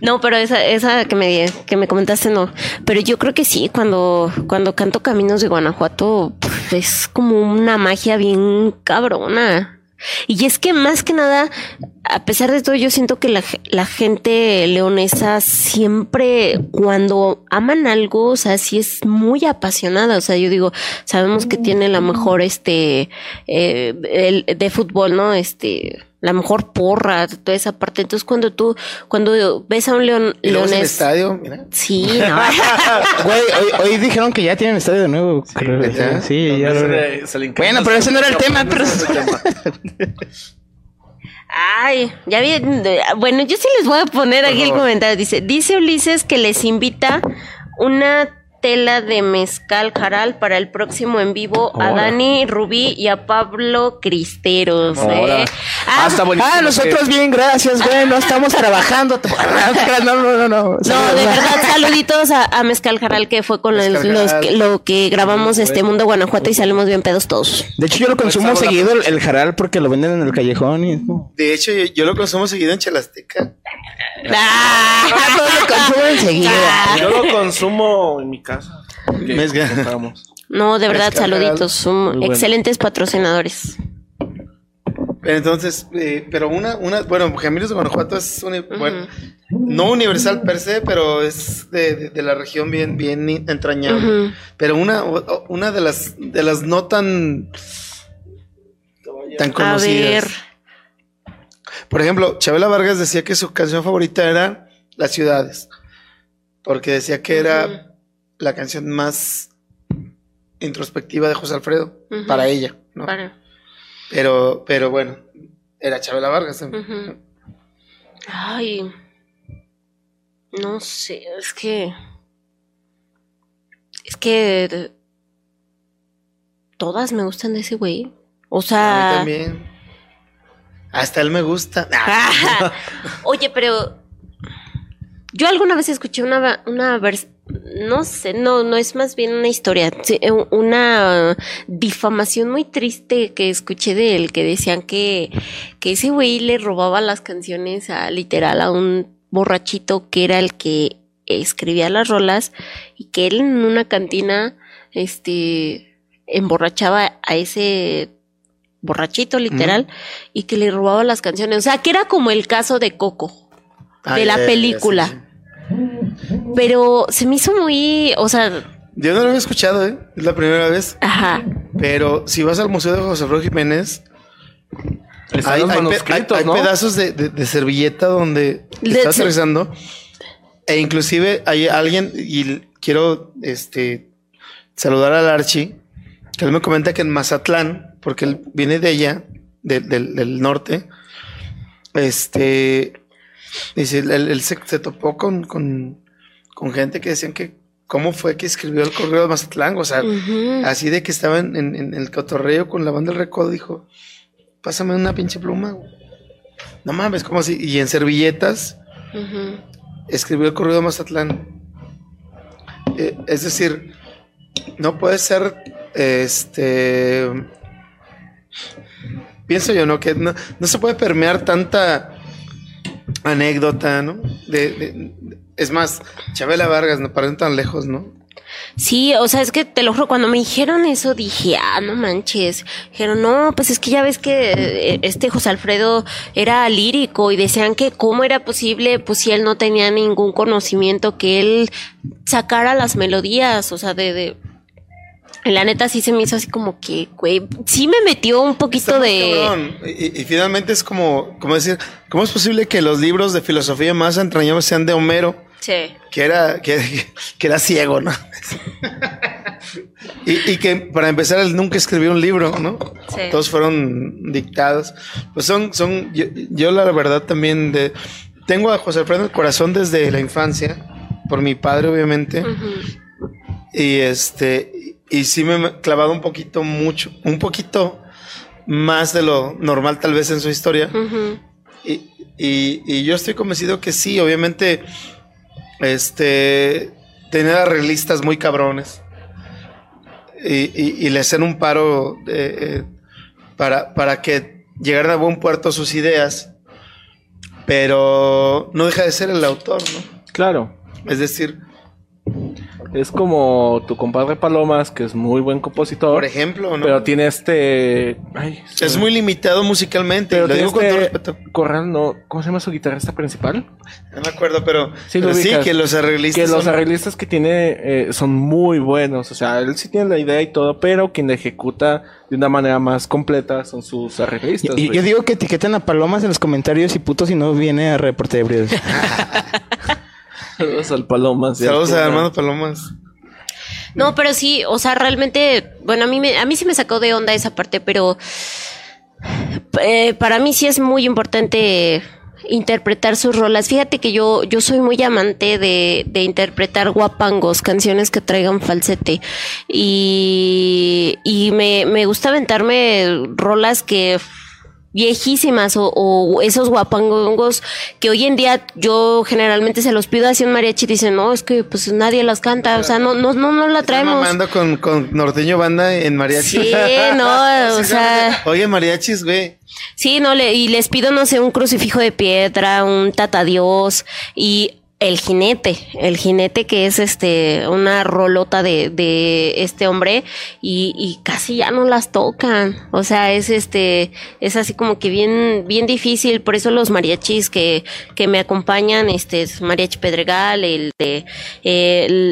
No, pero esa, esa que me, que me comentaste no. Pero yo creo que sí, cuando, cuando canto Caminos de Guanajuato, es como una magia bien cabrona. Y es que más que nada, a pesar de todo, yo siento que la, la gente leonesa siempre, cuando aman algo, o sea, sí es muy apasionada. O sea, yo digo, sabemos que tiene la mejor, este, eh, el, de fútbol, ¿no? Este, la mejor porra, toda esa parte. Entonces, cuando tú, cuando ves a un león, Y luego es el leonés, estadio, mira. sí, no. Güey, hoy, hoy dijeron que ya tienen estadio de nuevo. Sí, ya. Se le- se le encanta Bueno, pero ese no era el tema, pero... Ay, ya vi. Bueno, yo sí les voy a poner aquí el comentario. Dice, dice Ulises que les invita una tela de mezcal jaral para el próximo en vivo a. Dani Rubí y a Pablo Cristeros. Ahora. ¿eh? Ah, buenísimo. Ah, nosotros bien, gracias, güey. No estamos trabajando. No, no, no, no. No, de verdad, saluditos a, a Mezcal Jaral, que fue con los que- lo que grabamos este Mundo Guanajuato y salimos bien pedos todos. De hecho, yo lo consumo seguido el, el jaral porque lo venden en el callejón y De hecho, yo, yo lo consumo seguido en Chelasteca. Ah, todos lo consumen enseguida. Yo lo consumo en mi casa. No, de verdad, saluditos. Son bueno. excelentes patrocinadores. Entonces, eh, pero una, una, bueno, Caminos de Guanajuato es bueno, no universal per se, pero es de, de- de la región bien, bien entrañable. Pero una, una de las, de las no tan, tan A conocidas. ver. Por ejemplo, Chabela Vargas decía que su canción favorita era Las ciudades, porque decía que era la canción más introspectiva de José Alfredo para ella, ¿no? Para- Pero, pero bueno, era Chabela Vargas. Ujú. Ay. No sé, es que. Es que. Todas me gustan de ese güey. O A mí sea. también. Hasta él me gusta. Oye, pero. Yo alguna vez escuché una, una vers- no sé, no, no es más bien una historia, eh, una difamación muy triste que escuché de él, que decían que, que ese güey le robaba las canciones a literal a un borrachito que era el que escribía las rolas y que él en una cantina, este, emborrachaba a ese borrachito literal y que le robaba las canciones, o sea, que era como el caso de Coco de la ya, película. sí, sí. Pero se me hizo muy, o sea, Yo no lo había escuchado, ¿eh? Es la primera vez. ajá. Pero si vas al Museo de José Alfredo Jiménez, hay, pedazos de, de- de servilleta donde De- estás rezando. E inclusive hay alguien, y quiero este saludar al Archie, que él me comenta que en Mazatlán, porque él viene de allá, de- del- del norte, este dice, él, él se, se topó con, con, con gente que decían que cómo fue que escribió el correo de Mazatlán, o sea. Así de que estaba en, en- en el cotorreo con la banda del recodo, dijo, pásame una pinche pluma. güey". No mames, como así? Y en servilletas escribió el correo de Mazatlán. Eh, es decir, no puede ser, este, pienso yo, ¿no? Que no, no se puede permear tanta anécdota, ¿no? De, de- de- es más, Chabela Vargas, no paran tan lejos, ¿no? Sí, o sea, es que te lo juro, cuando me dijeron eso dije, ah, no manches. Dijeron, no, pues es que ya ves que eh, este José Alfredo era lírico y decían que cómo era posible, pues si él no tenía ningún conocimiento, que él sacara las melodías, o sea, de... La neta sí se me hizo así como que, güey, sí me metió un poquito de... Y, y finalmente es como, como decir, ¿cómo es posible que los libros de filosofía más entrañables sean de Homero, Sí. que era, que, que era ciego, ¿no? y, y que para empezar él nunca escribió un libro, ¿no? Sí. Todos fueron dictados. Pues son, son, yo, yo la verdad también de, tengo a José Alfredo el corazón desde la infancia, por mi padre obviamente. Y este, y sí me he clavado un poquito mucho, un poquito más de lo normal tal vez en su historia. Y Y, y yo estoy convencido que sí, obviamente, este, tener arreglistas muy cabrones. Y, y- y le hacen un paro eh, para, para que llegaran a buen puerto sus ideas. Pero no deja de ser el autor, ¿no? Claro. Es decir, Es como tu compadre Palomas, que es muy buen compositor. por ejemplo, ¿no? Pero tiene este. Ay, es muy limitado musicalmente. Pero lo digo con todo este. respeto. Corral, no. ¿Cómo se llama su guitarrista principal? No me acuerdo, pero Sí, pero lo sí, que los arreglistas. Que los arreglistas que tiene eh, son muy buenos. O sea, él sí tiene la idea y todo, pero quien la ejecuta de una manera más completa son sus arreglistas. Y, yo digo que etiqueten a Palomas en los comentarios y puto si no viene a reporte de. Saludos al Palomas. al Saludos a Corral. Armando Palomas. No, pero sí, o sea, realmente, bueno, a mí, me, a mí sí me sacó de onda esa parte, pero eh, para mí sí es muy importante interpretar sus rolas. Fíjate que yo, yo soy muy amante de, de interpretar guapangos, canciones que traigan falsete. Y, y me, me gusta aventarme rolas que viejísimas o, o esos guapangos que hoy en día yo generalmente se los pido así un mariachi y dicen, no, es que pues nadie las canta, o sea, no, no, no, no la traemos. mamando con, con norteño banda en mariachi. Sí, no, o sea, Oye, mariachis, güey. sí, no, le, y les pido, no sé, un crucifijo de piedra, un tatadios y el jinete, el jinete que es este, una rolota de, de este hombre y, y casi ya no las tocan, o sea, es este, es así como que bien, bien difícil, por eso los mariachis que, que me acompañan, este, es mariachi Pedregal, el de,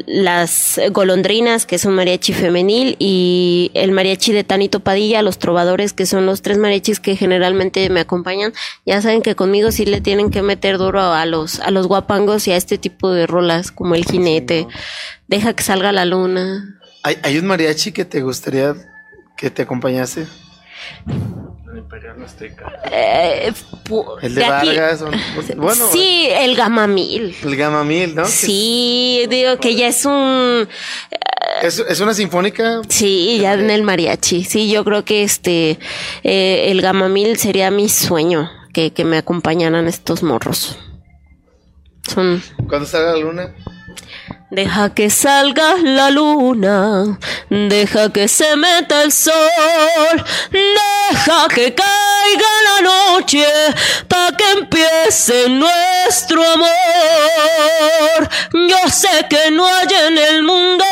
las golondrinas, que es un mariachi femenil, y el mariachi de Tanito Padilla, los trovadores, que son los tres mariachis que generalmente me acompañan, ya saben que conmigo sí le tienen que meter duro a los, a los guapangos y este tipo de rolas, como el jinete, deja que salga la luna. ¿Hay, hay un mariachi que te gustaría que te acompañase? Eh, pu- El de, aquí- Vargas. o- bueno, sí, el gamamil. el Gamma Mil, ¿no? Que Sí, digo que ya es un... Es, es una sinfónica. Sí, ya en el mariachi. Sí, yo creo que este eh, el gamamil sería mi sueño que, que me acompañaran estos morros. Son Cuando salga la luna. Deja que salga la luna, deja que se meta el sol, deja que caiga la noche, pa' que empiece nuestro amor. Yo sé que no hay en el mundo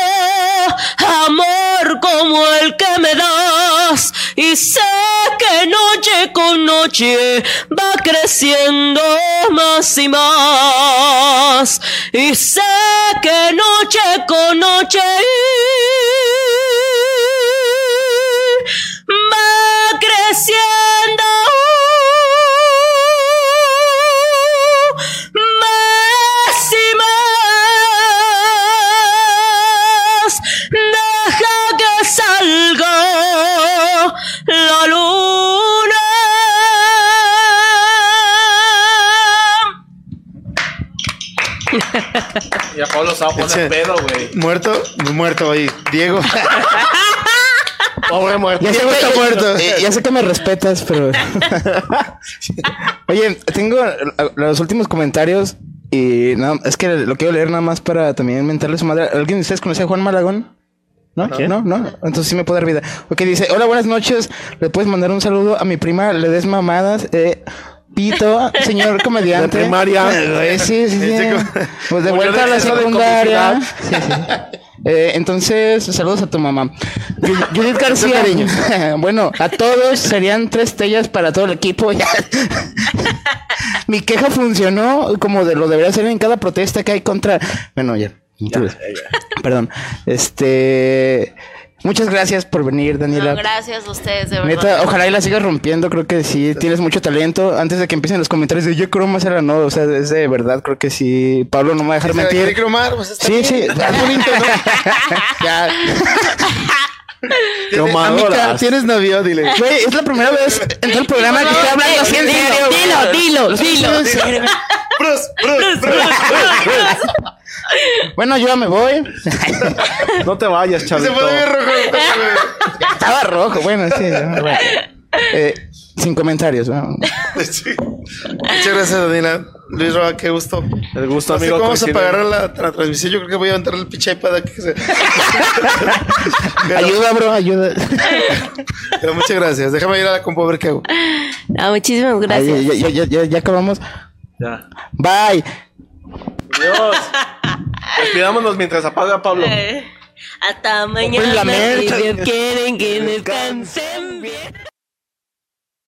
amor como el que me das, y sé que noche con noche va creciendo más y más, y sé que noche con noche. Va creciendo Y a Pablo se va a poner Eche. pedo, güey. Muerto, muerto ahí. Diego. Pobre muerto. Ya sé, Diego está que- muerto. eh, ya sé que me respetas, pero. Oye, tengo los últimos comentarios y no, es que lo quiero leer nada más para también mentarle su madre. ¿Alguien de ustedes conoce a Juan Malagón? ¿No? ¿No? ¿No? Entonces sí me puedo dar vida. Ok, dice, hola, buenas noches. Le puedes mandar un saludo a mi prima, le des mamadas. Eh, Pito, señor comediante. De primaria. Eh, sí, sí, sí. Pues de vuelta a la secundaria. Sí, sí. Eh, entonces, saludos a tu mamá. Judith García. bueno, a todos serían tres tellas para todo el equipo. Ya. Mi queja funcionó como de lo debería ser en cada protesta que hay contra. Bueno, ya. Perdón. Este. Muchas gracias por venir, Daniela. No, gracias a ustedes, de verdad. Neta, ojalá y la sigas rompiendo, creo que sí, tienes mucho talento. Antes de que empiecen los comentarios de yo creo más era no, o sea, es de verdad, creo que sí. Pablo no me va a dejar ¿Quiere mentir. cromar? Pues está Sí, bien. sí, es bonito, ¿no? ya. Amica, ¿Tienes novio? Dile. Güey, es la primera vez en todo el programa que estoy hablando así en serio. Dilo, dilo, dilo. serio. Bruce, Bruce, Bruce. Bueno, yo ya me voy. No te vayas, Se chavito. pone bien rojo. Estaba rojo, bueno, sí. bueno. Eh, sin comentarios, ¿no? Sí. Muchas gracias, Daniela. Luis Roa, qué gusto. El gusto, No sé amigo. cómo vamos a coincide. pagar la, la transmisión. Yo creo que voy a entrar el pinche iPad aquí. que se- Pero- Ayuda, bro, ayuda. Pero muchas gracias. Déjame ir a la compu a ver qué hago. Ah, muchísimas Ay, gracias. ya, ya, ya, ya, ya acabamos. Ya. Bye. Dios. Despidámonos mientras apaga Pablo. Eh, Hasta Pues mañana. la mercha. si Dios quieren que descansen bien.